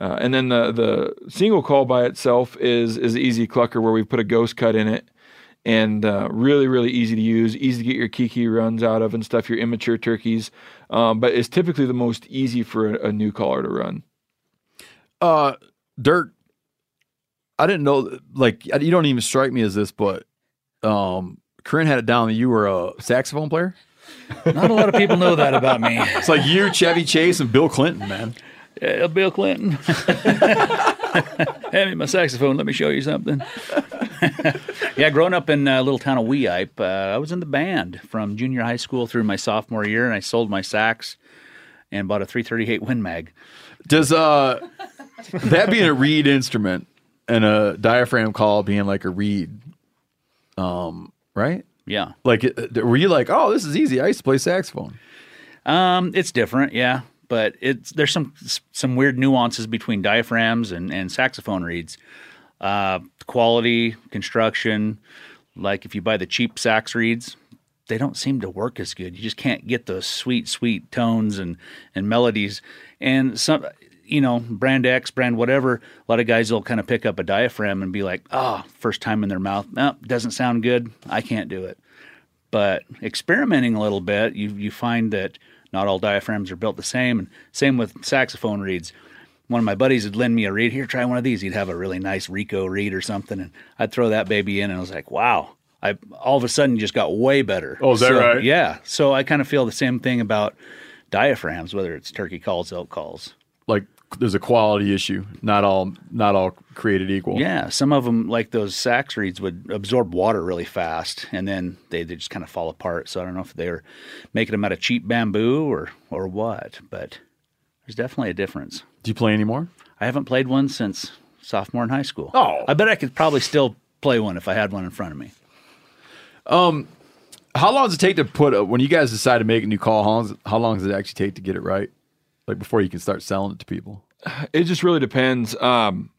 Uh, and then the the single call by itself is is easy clucker where we put a ghost cut in it, and uh, really really easy to use, easy to get your kee-kee runs out of and stuff your immature turkeys. Um, but it's typically the most easy for a, a new caller to run. Uh, Dirk, I didn't know. Like, you don't even strike me as this, but um, Corinne had it down that you were a saxophone player. Not a lot of people know that about me. It's like you, Chevy Chase, and Bill Clinton, man. Yeah, Bill Clinton. Hand me my saxophone. Let me show you something. yeah, growing up in a little town of Weeyipe, uh, I was in the band from junior high school through my sophomore year, and I sold my sax and bought a 338 Win Mag. Does uh that being a reed instrument and a diaphragm call being like a reed, um, right? Yeah. Like, it- were you like, oh, this is easy? I used to play saxophone. Um, it's different, yeah, but it's there's some some weird nuances between diaphragms and, and saxophone reeds. Uh, quality, construction, like if you buy the cheap sax reeds, they don't seem to work as good. You just can't get those sweet, sweet tones and and melodies. And some, you know, brand X, brand whatever. A lot of guys will kind of pick up a diaphragm and be like, "Oh, first time in their mouth, no, doesn't sound good. I can't do it." But experimenting a little bit, you you find that not all diaphragms are built the same, and same with saxophone reeds. One of my buddies would lend me a reed. Here, try one of these. He'd have a really nice Rico reed or something, and I'd throw that baby in, and I was like, wow. I all of a sudden just got way better. Oh, is that So, right? Yeah. So I kind of feel the same thing about diaphragms, whether it's turkey calls, elk calls. Like, there's a quality issue. Not all, not all created equal. Yeah, some of them, like those sax reeds, would absorb water really fast, and then they, they just kind of fall apart. So I don't know if they're making them out of cheap bamboo or or what, but there's definitely a difference. Do you play anymore? I haven't played one since sophomore in high school. Oh. I bet I could probably still play one if I had one in front of me. Um, how long does it take to put a, when you guys decide to make a new call? How long, how long does it actually take to get it right? Like before you can start selling it to people. It just really depends. Um,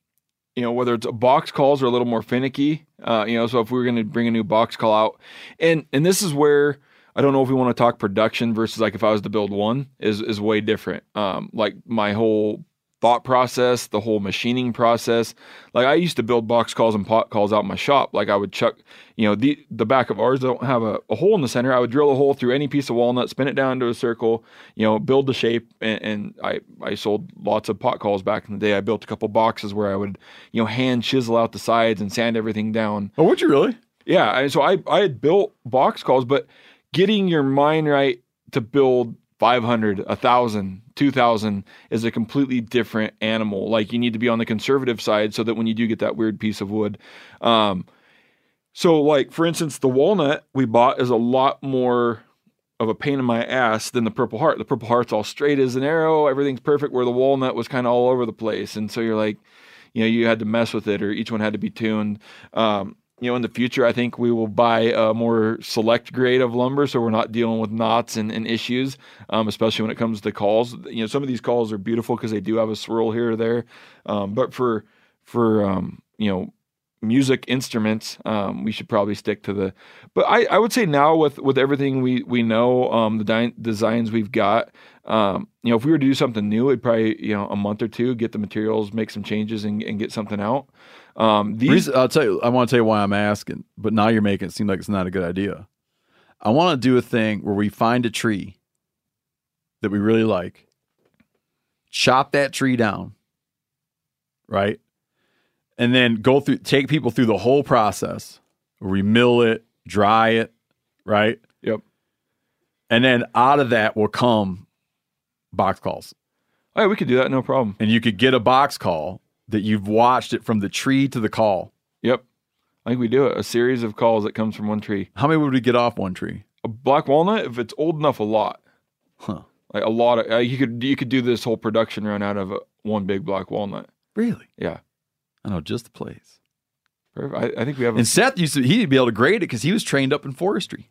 you know, whether it's box calls are a little more finicky. Uh, you know, so if we were going to bring a new box call out, and and this is where I don't know if we want to talk production versus like if I was to build one is is way different. Um, like my whole thought process, the whole machining process. Like I used to build box calls and pot calls out in my shop. Like I would chuck, you know, the the back of ours don't have a, a hole in the center. I would drill a hole through any piece of walnut, spin it down into a circle, you know, build the shape. And, and I I sold lots of pot calls back in the day. I built a couple boxes where I would, you know, hand chisel out the sides and sand everything down. Oh, would you really? Yeah. And so I I had built box calls, but getting your mind right to build 500, 1,000, 2,000 is a completely different animal. Like you need to be on the conservative side so that when you do get that weird piece of wood, um, So, like for instance, the walnut we bought is a lot more of a pain in my ass than the Purple Heart. The Purple Heart's all straight as an arrow, everything's perfect. Where the walnut was kind of all over the place, and so you're like, you know, you had to mess with it, or each one had to be tuned. Um, you know, in the future, I think we will buy a more select grade of lumber, so we're not dealing with knots and, and issues, um, especially when it comes to calls. You know, some of these calls are beautiful because they do have a swirl here or there, um, but for for um, you know music instruments, um, we should probably stick to the. But I, I would say now with with everything we we know, um, the di- designs we've got, um, you know, if we were to do something new, it'd probably you know a month or two, get the materials, make some changes, and, and get something out. Um, these Reason- I'll tell you. I want to tell you why I'm asking, but now you're making it seem like it's not a good idea. I want to do a thing where we find a tree that we really like, chop that tree down, right, and then go through, take people through the whole process. Where we mill it, dry it, right. Yep. And then out of that will come box calls. Oh, yeah, we could do that, no problem. And you could get a box call that you've watched it from the tree to the call. Yep. I think we do it. A series of calls that comes from one tree. How many would we get off one tree? A black walnut, if it's old enough, a lot. Huh. Like a lot of uh, you could you could do this whole production run out of uh, one big black walnut. Really? Yeah. I know just the place. Perfect. I, I think we have. A, And Seth used to he'd be able to grade it because he was trained up in forestry.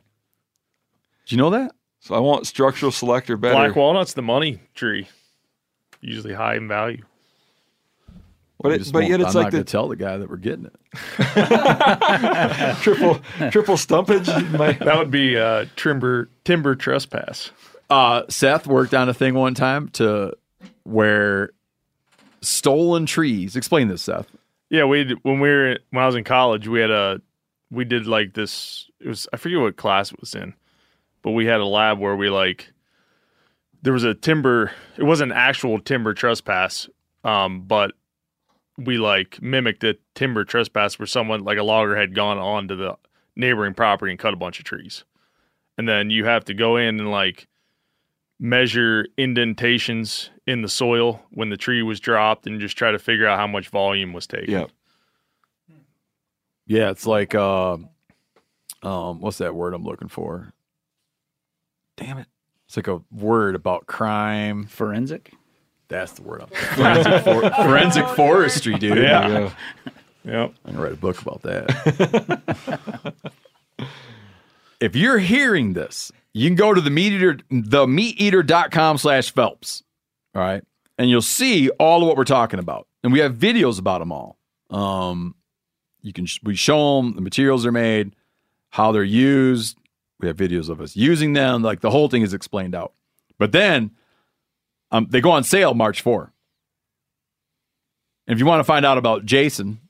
Do you know that? so I want structural selector better. Black walnut's the money tree, usually high in value. But it- but yet it's I'm like not the- gonna tell the guy that we're getting it. triple triple stumpage. My, That would be uh, timber timber trespass. Uh, Seth worked on a thing one time to where stolen trees. Explain this, Seth. Yeah, we when we were when I was in college, we had a we did like this. It was I forget what class it was in, but we had a lab where we like there was a timber. It wasn't actual timber trespass, um, but we like mimicked a timber trespass where someone like a logger had gone onto the neighboring property and cut a bunch of trees, and then you have to go in and like measure indentations in the soil when the tree was dropped and just try to figure out how much volume was taken. Yeah. Yeah, it's like uh, um, what's that word I'm looking for? Damn it! It's like a word about crime. Forensic. That's the word. I'm forensic, for, forensic forestry, dude. Yeah. There. Yep. I'm gonna write a book about that. if you're hearing this, you can go to the meat eater, the meateater.com slash Phelps. All right. And you'll see all of what we're talking about. And we have videos about them all. Um, you can, we show them the materials they're made, how they're used. We have videos of us using them. Like the whole thing is explained out. But then um, they go on sale March 4. And if you want to find out about Jason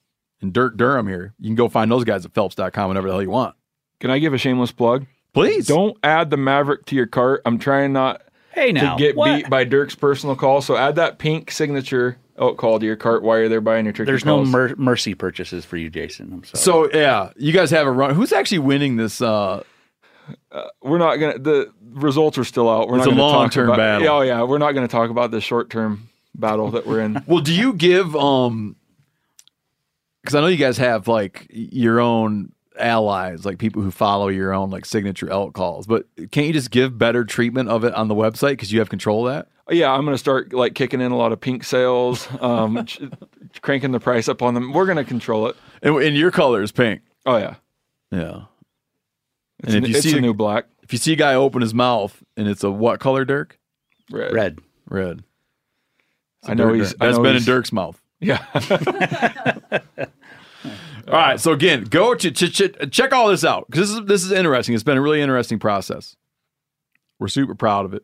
and Dirk Dirham here, you can go find those guys at phelps.com whenever the hell you want. Can I give a shameless plug? Please. Don't add the Maverick to your cart. I'm trying not Hey now, to get what? beat by Dirk's personal call. So add that pink signature elk call to your cart while you're there buying your turkey There's no mer- mercy purchases for you, Jason. I'm sorry. So yeah, you guys have a run. Who's actually winning this? Uh, we're not gonna. The results are still out. We're It's not a gonna talk long-term about- battle. Yeah, oh yeah, we're not going to talk about the short term battle that we're in. well, do you give um? Because I know you guys have like your own allies, like people who follow your own like signature elk calls. But can't you just give better treatment of it on the website because you have control of that? yeah, I'm going to start like kicking in a lot of pink sales, um, ch- cranking the price up on them. We're going to control it. And, and your color is pink. Oh yeah, Yeah. It's, a, it's a new black. if you see a guy open his mouth and it's a what color, Dirk? Red. Red. Red. It's a I know he's- I That's know been in Dirk's mouth. Yeah. All right. So again, go to, ch- ch- check all this out because this is this is interesting. It's been a really interesting process. We're super proud of it.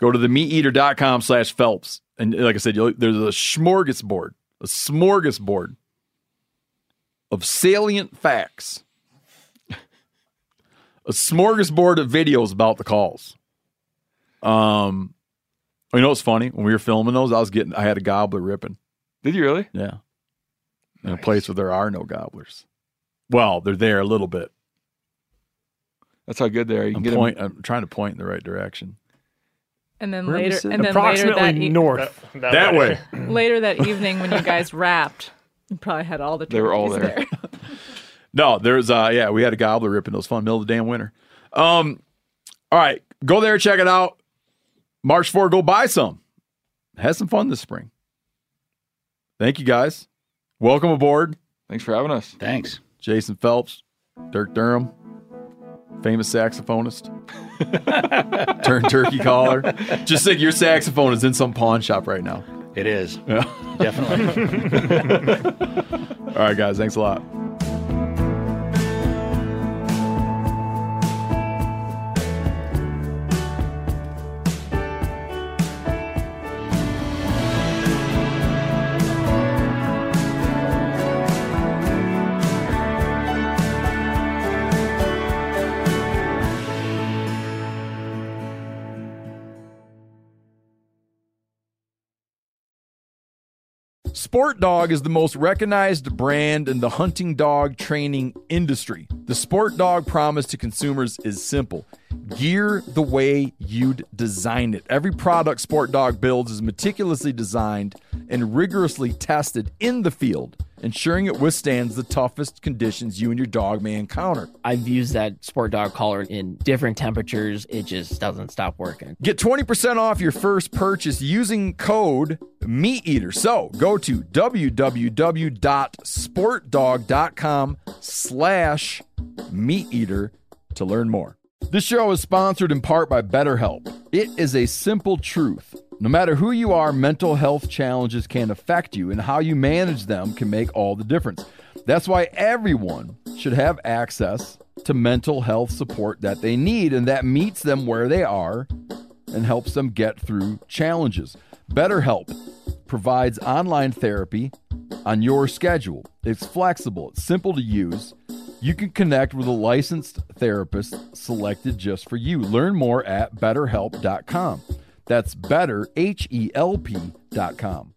Go to the meateater.com slash Phelps. And like I said, you'll, there's a smorgasbord, a smorgasbord of salient facts, a smorgasbord of videos about the calls. Um, you know what's funny? When we were filming those, I was getting, I had a gobbler ripping. Did you really? Yeah. In a place where there are no gobblers. Well, they're there a little bit. That's how good they are. You I'm, get 'em- point, I'm trying to point in the right direction. And then Where later, and then later that, e- north. That way. later that evening when you guys wrapped, you probably had all the They were all turkeys there. No, there's uh yeah, we had a gobbler ripping those fun middle of the damn winter. Um all right, go there, check it out. March 4, go buy some. Have some fun this spring. Thank you guys. Welcome aboard. Thanks for having us. Thanks. Jason Phelps, Dirk Dirham, famous saxophonist, turned turkey caller. Just think your saxophone is in some pawn shop right now. It is. Yeah. Definitely. All right, guys. Thanks a lot. Sport Dog is the most recognized brand in the hunting dog training industry. The Sport Dog promise to consumers is simple gear the way you'd design it. Every product Sport Dog builds is meticulously designed and rigorously tested in the field, ensuring it withstands the toughest conditions you and your dog may encounter. I've used that sport dog collar in different temperatures. It just doesn't stop working. Get 20% off your first purchase using code MeatEater. So go to www.sportdog.com slash MeatEater to learn more. This show is sponsored in part by BetterHelp. It is a simple truth. No matter who you are, mental health challenges can affect you, and how you manage them can make all the difference. That's why everyone should have access to mental health support that they need and that meets them where they are and helps them get through challenges. BetterHelp provides online therapy on your schedule. It's flexible, it's simple to use. You can connect with a licensed therapist selected just for you. Learn more at betterhelp.com. That's better, H E L P.com.